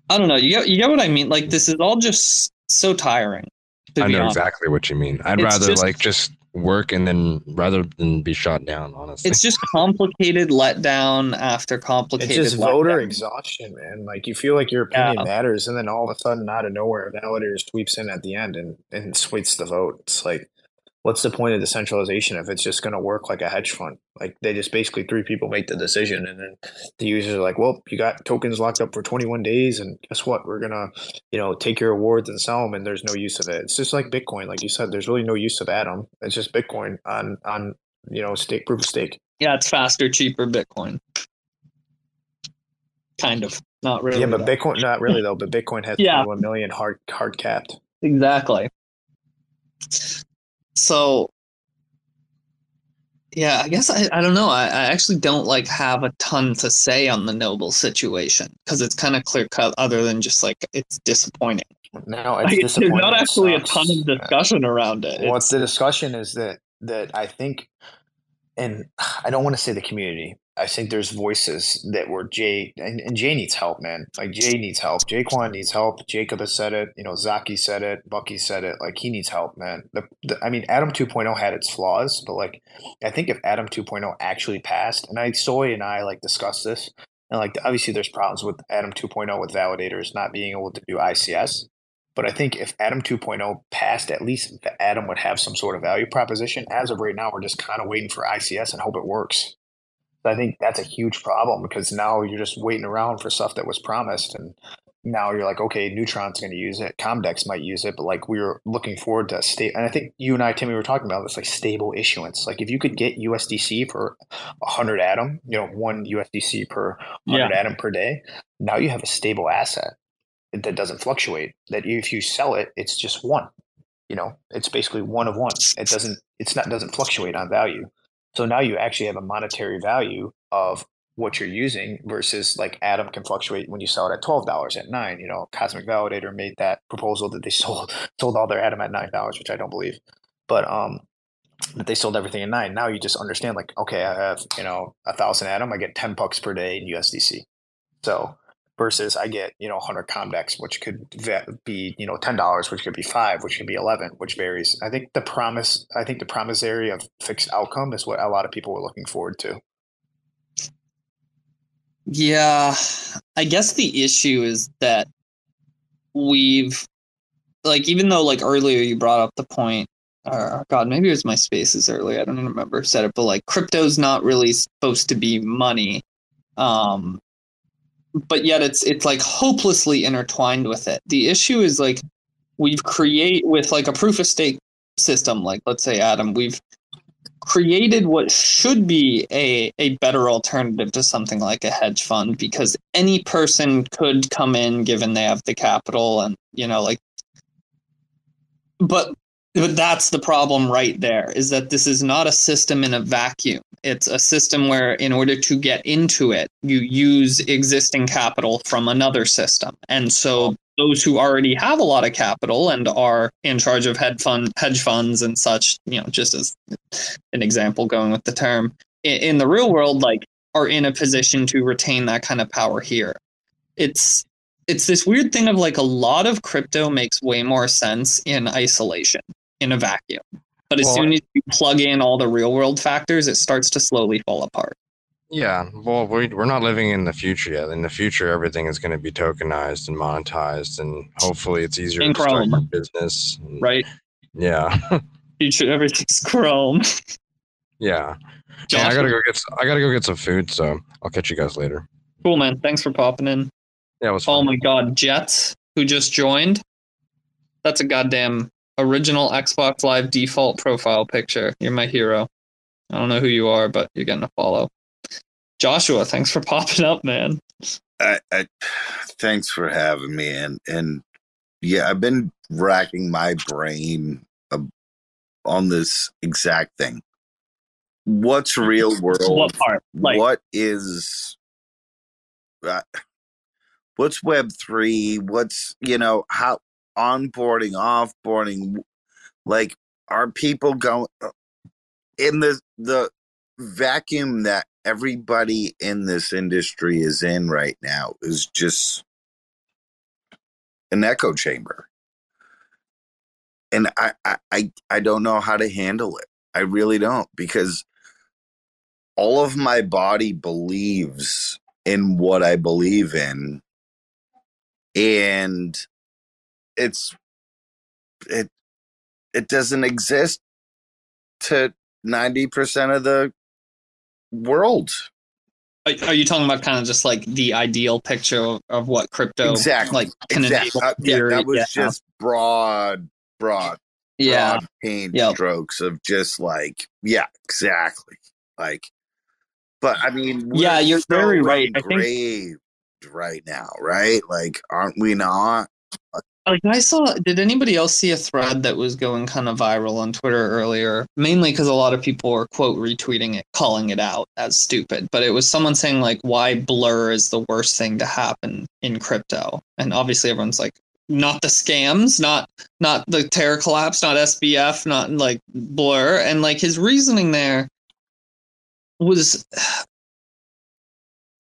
I don't know. You get, you get what I mean? Like this is all just so tiring. I know honest. exactly what you mean. I'd it's rather just, like just work and then rather than be shot down. Honestly, it's just complicated letdown after complicated. It's just voter exhaustion, man. Like you feel like your opinion yeah. matters, and then all of a sudden, out of nowhere, a validator sweeps in at the end and and sweeps the vote. It's like what's the point of decentralization if it's just going to work like a hedge fund? Like they just basically three people make the decision, and then the users are like, "Well, you got tokens locked up for 21 days, and guess what? We're gonna, you know, take your rewards and sell them, and there's no use of it. It's just like Bitcoin, like you said. There's really no use of Atom. It's just Bitcoin on on you know stake proof of stake. Yeah, it's faster, cheaper Bitcoin. Kind of, not really. Yeah, but though. Bitcoin, not really though. But Bitcoin has yeah. 1 million hard hard capped. Exactly. So yeah, I guess I, I don't know. I, I actually don't like have a ton to say on the Noble situation because it's kind of clear cut. Other than just like it's disappointing. No, it's like, disappointing. There's not actually a ton of discussion around it. What's it's, the discussion is that that I think, and I don't want to say the community I think there's voices that were Jay and, and, Jay needs help, man. Like Jay needs help. Jae Kwon needs help. Jacob has said it. You know, Zaki said it. Bucky said it. Like he needs help, man. The, the, I mean, Atom 2.0 had its flaws, but like I think if Atom 2.0 actually passed, and I Soy and I like discussed this, and like obviously there's problems with Atom 2.0 with validators not being able to do ICS. But I think if Atom 2.0 passed, at least Atom would have some sort of value proposition. As of right now, we're just kind of waiting for ICS and hope it works. I think that's a huge problem because now you're just waiting around for stuff that was promised, and now you're like, okay, Neutron's going to use it, Comdex might use it, but like we were looking forward to state. And I think you and I, Timmy, were talking about this like stable issuance. Like if you could get USDC for hundred atom, you know, one USDC per hundred yeah. atom per day, now you have a stable asset that doesn't fluctuate. That if you sell it, it's just one. You know, it's basically one of one. It doesn't. It's not doesn't fluctuate on value. So now you actually have a monetary value of what you're using versus like Atom can fluctuate when you sell it at twelve dollars at nine. You know, Cosmic Validator made that proposal that they sold sold all their Atom at nine dollars, which I don't believe, but um, that they sold everything at nine. Now you just understand like, okay, I have you know a thousand Atom, I get ten bucks per day in USDC. So versus I get you know 100 Comdex, which could be you know ten dollars, which could be five, which could be eleven, which varies. I think the promise, I think the promise area of fixed outcome is what a lot of people were looking forward to. Yeah, I guess the issue is that we've like even though like earlier you brought up the point or god maybe it was my spaces earlier i don't remember said it but like crypto's not really supposed to be money um but yet it's it's like hopelessly intertwined with it. The issue is like we've create with like a proof of stake system, like let's say Atom, we've created what should be a, a better alternative to something like a hedge fund because any person could come in given they have the capital and you know like but but that's the problem right there is that this is not a system in a vacuum. It's a system where in order to get into it you use existing capital from another system. And so those who already have a lot of capital and are in charge of hedge fund hedge funds and such you know just as an example going with the term in, the real world like are in a position to retain that kind of power here. It's it's this weird thing of like a lot of crypto makes way more sense in isolation in a vacuum but as well, soon as you plug in all the real world factors, it starts to slowly fall apart. Yeah, well, we, we're not living in the future yet. In the future, everything is going to be tokenized and monetized, and hopefully, it's easier in to Chrome. start business. Right. Yeah. future, everything's Chrome. Yeah. I gotta go get. I gotta go get some food, so I'll catch you guys later. Cool, man. Thanks for popping in. Yeah, it was. Oh fun. Oh my God, Jets, who just joined. That's a goddamn original Xbox Live default profile picture. You're my hero. I don't know who you are, but you're getting a follow. Joshua, thanks for popping up, man. I, I thanks for having me, and and yeah, I've been racking my brain on this exact thing. What's real world? What part? Like, what is? Uh, what's Web three? What's you know how onboarding, offboarding, like are people going uh, in the the vacuum that everybody in this industry is in right now is just an echo chamber. And I, I i don't know how to handle it. I really don't because all of my body believes in what i believe in and it's it it doesn't exist to 90% of the world. Are, you talking about kind of just like the ideal picture of, of what crypto exactly like can exactly. Uh, yeah, that was yeah. just broad broad yeah. broad paint yep. strokes of just like yeah exactly. Like but i mean yeah you're so very right. I think... right now right? Like aren't we not like I saw, did anybody else see a thread that was going kind of viral on Twitter earlier? Mainly because a lot of people were quote retweeting it, calling it out as stupid. But it was someone saying like, "Why blur is the worst thing to happen in crypto?" And obviously, everyone's like, "Not the scams, not not the Terra collapse, not SBF, not like blur." And like his reasoning there was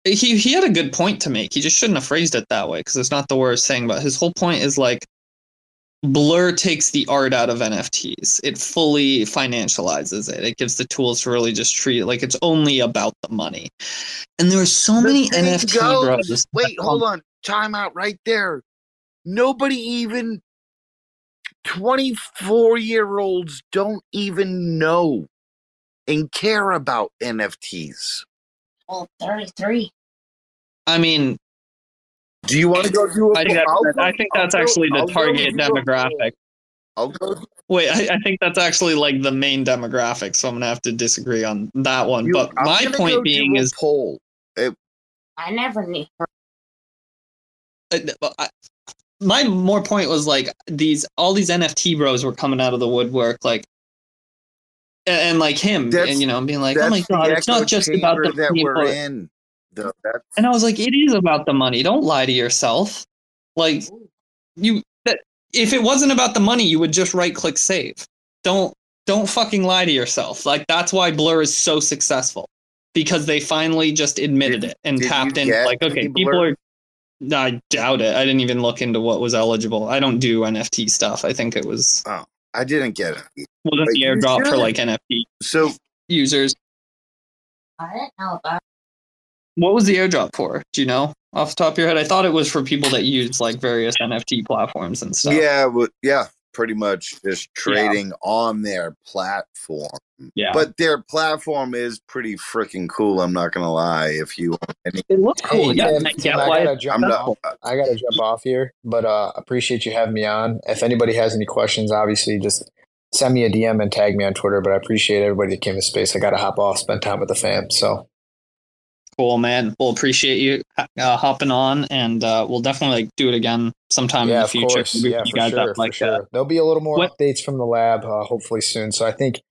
he he had a good point to make. He just shouldn't have phrased it that way because it's not the worst thing. But his whole point is like Blur takes the art out of NFTs. It fully financializes it. It gives the tools to really just treat it like it's only about the money. And there are so the many NFT goes, bros. Wait, hold on. Time out right there. Nobody even 24 year olds don't even know and care about NFTs. Well, 33. I mean, do you want to go do a I think, that, I think that's I'll actually go, the target demographic. I'll go. Wait, I, I, think that's actually like the main demographic, so I'm gonna have to disagree on that one. You, but I'm my point being is poll. It, I never knew. I, my more point was like these all these NFT bros were coming out of the woodwork, like and, like him, that's, and you know, being like, "Oh my god, it's not just about the that people. we're in. Though that's And I was like, it is about the money. Don't lie to yourself. Like you that if it wasn't about the money, you would just right click save. Don't don't fucking lie to yourself. Like that's why Blur is so successful. Because they finally just admitted Did- it and tapped in like, okay, people Blur? are I doubt it. I didn't even look into what was eligible. I don't do NFT stuff. I think it was oh. I didn't get it. wasn't But the you airdrop for like NFT So users. I didn't know about. What was the airdrop for? Do you know off the top of your head? I thought it was for people that use like various NFT platforms and stuff. yeah, well, yeah, pretty much just trading on their platform. Yeah. But their platform is pretty freaking cool. I'm not gonna lie. If you any, it looks cool. Hey, yeah, Tim, I Tim, get I gotta jump off. not. I gotta jump off here, but uh, appreciate you having me on. If anybody has any questions, obviously just send me a DM and tag me on Twitter. But I appreciate everybody that came to space. I gotta hop off, spend time with the fam. So cool, man. We'll appreciate you uh, hopping on, and uh, we'll definitely like do it again sometime in yeah, the of future. course, yeah, for sure, have, for like, sure. uh, There'll be a little more what- updates from the lab, uh, hopefully soon. So I think early,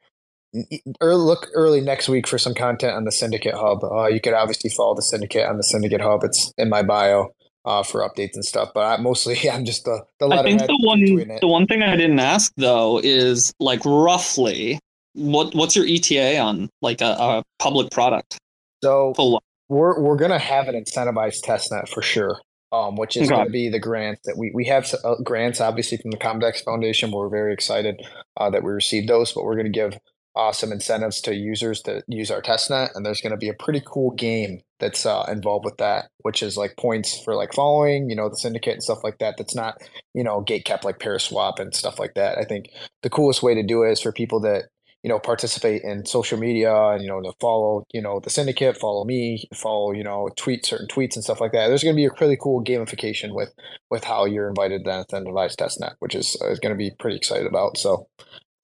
look early next week for some content on the Syndicate Hub. Uh, you could obviously follow the Syndicate on the Syndicate Hub. It's in my bio uh, for updates and stuff. But I, mostly, I'm just the the I think the one the one thing I didn't ask though is like roughly what what's your ETA on like a, a public product? So Full we're we're gonna have an incentivized test net for sure. Um, which is Okay. going to be the grants that we we have uh, grants obviously from the Comdex Foundation. We're very excited uh, that we received those, but we're going to give uh, some incentives to users to use our testnet, and there's going to be a pretty cool game that's uh, involved with that, which is like points for like following, you know, the syndicate and stuff like that. That's not you know gate kept like Paraswap and stuff like that. I think the coolest way to do it is for people that you know participate in social media and you know to follow you know the syndicate follow me follow you know tweet certain tweets and stuff like that there's going to be a really cool gamification with with how you're invited to the incentivized testnet which is, is going to be pretty excited about so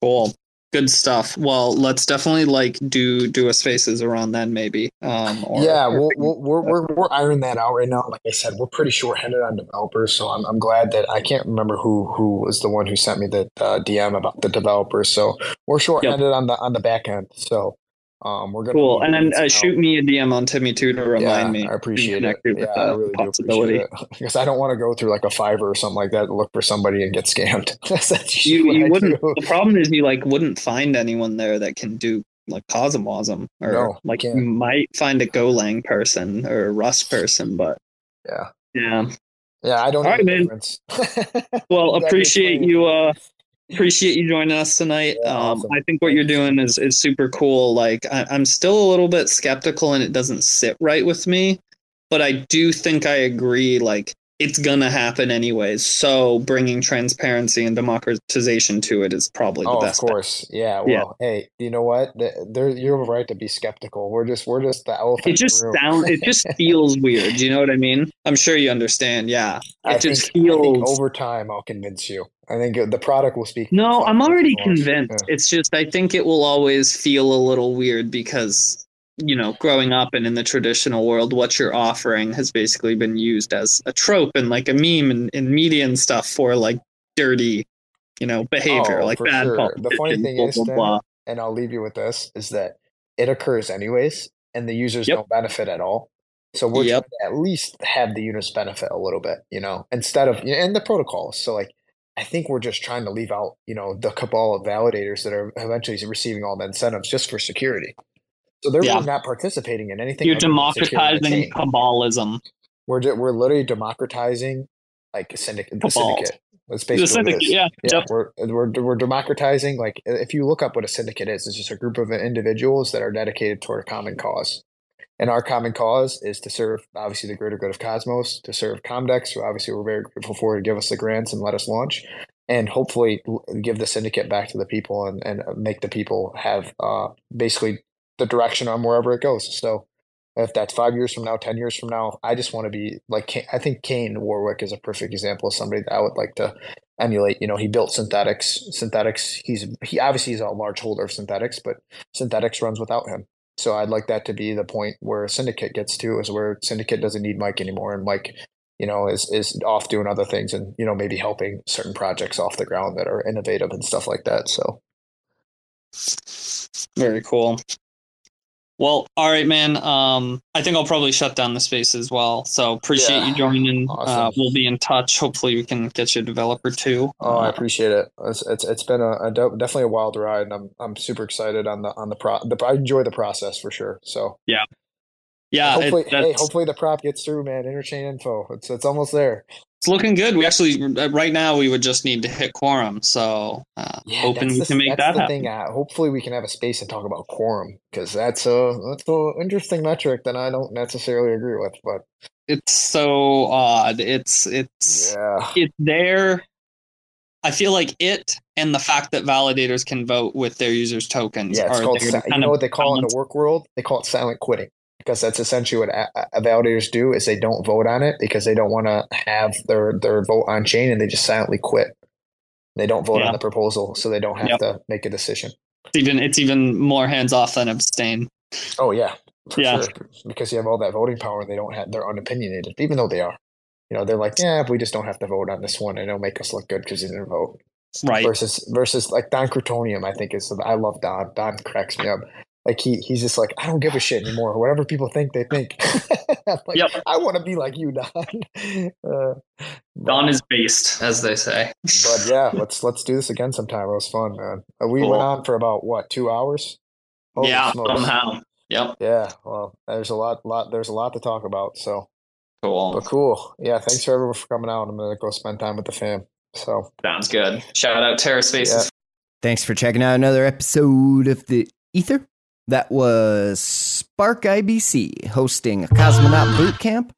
Cool. Good stuff. Well, let's definitely like do do a spaces around then maybe. Um or, yeah or- we'll, we'll, we're, we're, we're ironing that out right now like i said we're pretty short-handed on developers so i'm, I'm glad that i can't remember who who was the one who sent me the uh, dm about the developers so we're short-handed on the on the back end so um we're gonna cool. And then uh, shoot me a DM on Timmy too to remind yeah, me. I appreciate it. Yeah, I really do appreciate it because I don't want to go through like a Fiverr or something like that to look for somebody and get scammed. You you wouldn't the problem is you like wouldn't find anyone there that can do like Cosmwasm or No, like can't. you might find a Golang person or a Rust person, but Yeah, yeah. yeah, I don't All know right, man. Well, appreciate you uh appreciate you joining us tonight. Yeah, um awesome. I think what you're doing is is super cool. Like I, I'm still a little bit skeptical and it doesn't sit right with me, but I do think I agree like it's gonna happen anyways. So bringing transparency and democratization to it is probably the Oh, of best. bet. course. Yeah. Yeah. Well, hey, you know what? There, you're right to be skeptical. We're just, we're just the elephant. It just sounds. It just feels weird. You know what I mean? I'm sure you understand. Yeah, it I just think feels. over time I'll convince you. I think the product will speak. No, I'm already convinced. Yeah. It's just I think it will always feel a little weird because you know, growing up and in the traditional world, what you're offering has basically been used as a trope and like a meme and in media and stuff for like dirty, you know, behavior, Oh, like bad sure. The funny thing blah, is, blah, blah. and I'll leave you with this, is that it occurs anyways, and the users Yep. don't benefit at all. So we're Yep. trying to at least have the units benefit a little bit, you know, instead of and the protocols. So like, I think we're just trying to leave out, you know, the cabal of validators that are eventually receiving all the incentives just for security. So they're Yeah. really not participating in anything. You're other than securing the democratizing cabalism. We're ju- we're literally democratizing like a syndicate, the syndicate. That's basically it syndicate, yeah, Yeah, yep. we're, we're we're democratizing. Like, if you look up what a syndicate is, it's just a group of individuals that are dedicated toward a common cause. And our common cause is to serve, obviously, the greater good of Cosmos, to serve Comdex, who obviously we're very grateful for to give us the grants and let us launch, and hopefully give the syndicate back to the people and, and make the people have uh, basically the direction on wherever it goes. So if that's five years from now, 10 years from now, I just want to be like, I think Kane Warwick is a perfect example of somebody that I would like to emulate. You know, he built Synthetix. Synthetix. He's he obviously is a large holder of Synthetix, but Synthetix runs without him. So I'd like that to be the point where Syndicate gets to, is where Syndicate doesn't need Mike anymore, and Mike, you know, is is off doing other things, and you know maybe helping certain projects off the ground that are innovative and stuff like that. So Very cool. Well, all right, man. Um, I think I'll probably shut down the space as well. So appreciate Yeah. you joining. Uh, we'll be in touch. Hopefully, we can get you a developer too. Oh, I Uh, appreciate it. It's it's, it's been a, a de- definitely a wild ride, and I'm I'm super excited on the on the pro. The, I enjoy the process for sure. So yeah, yeah. hopefully, it, hey, hopefully the prop gets through, man. Interchain info. It's it's almost there. It's looking good. We actually, uh, right now, we would just need to hit quorum. So uh, hoping we the, can make that happen. thing. Uh, hopefully, we can have a space and talk about quorum because that's a that's a interesting metric that I don't necessarily agree with. But It's so odd. It's it's yeah, it's there. I feel like it and the fact that validators can vote with their users' tokens yeah, it's are called. si- you know what they call it in the work world? They call it silent quitting because that's essentially what a- a- validators do. Is they don't vote on it because they don't want to have their their vote on chain, and they just silently quit. They don't vote Yeah. on the proposal, so they don't have Yep. to make a decision. It's even it's even more hands off than abstain. Oh yeah, Yeah. sure. Because you have all that voting power, and they don't have. They're unopinionated, even though they are. You know, they're like, yeah, we just don't have to vote on this one, and it'll make us look good because you didn't vote. Right. Versus versus like Don Cryptonium, I think is. I love Don. Don cracks me up. Like he he's just like I don't give a shit anymore. Whatever people think, they think. I'm like, Yep. I want to be like you, Don. Uh, Don is based, as they say. but yeah, let's let's do this again sometime. It was fun, man. Uh, We Cool. went on for about what two hours? Holy yeah, smokes. somehow. Yep. Yeah, well, there's a lot, lot, there's a lot to talk about. So, Cool. but cool. Yeah, thanks for everyone for coming out. I'm gonna go spend time with the fam. So, Sounds good. Shout out Terra Spaces. Thanks for checking out another episode of the Ether. That was Spark IBC hosting a cosmonaut boot camp,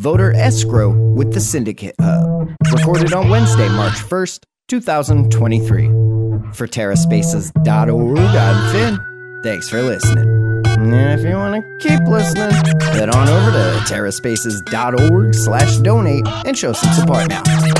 voter escrow with the Syndicate Hub. Recorded on Wednesday, March 1st, 2023. For TerraSpaces.org, I'm Finn. Thanks for listening. And if you want to keep listening, head on over to terraspaces.org slash donate and show some support now.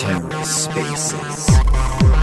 Terror Spaces.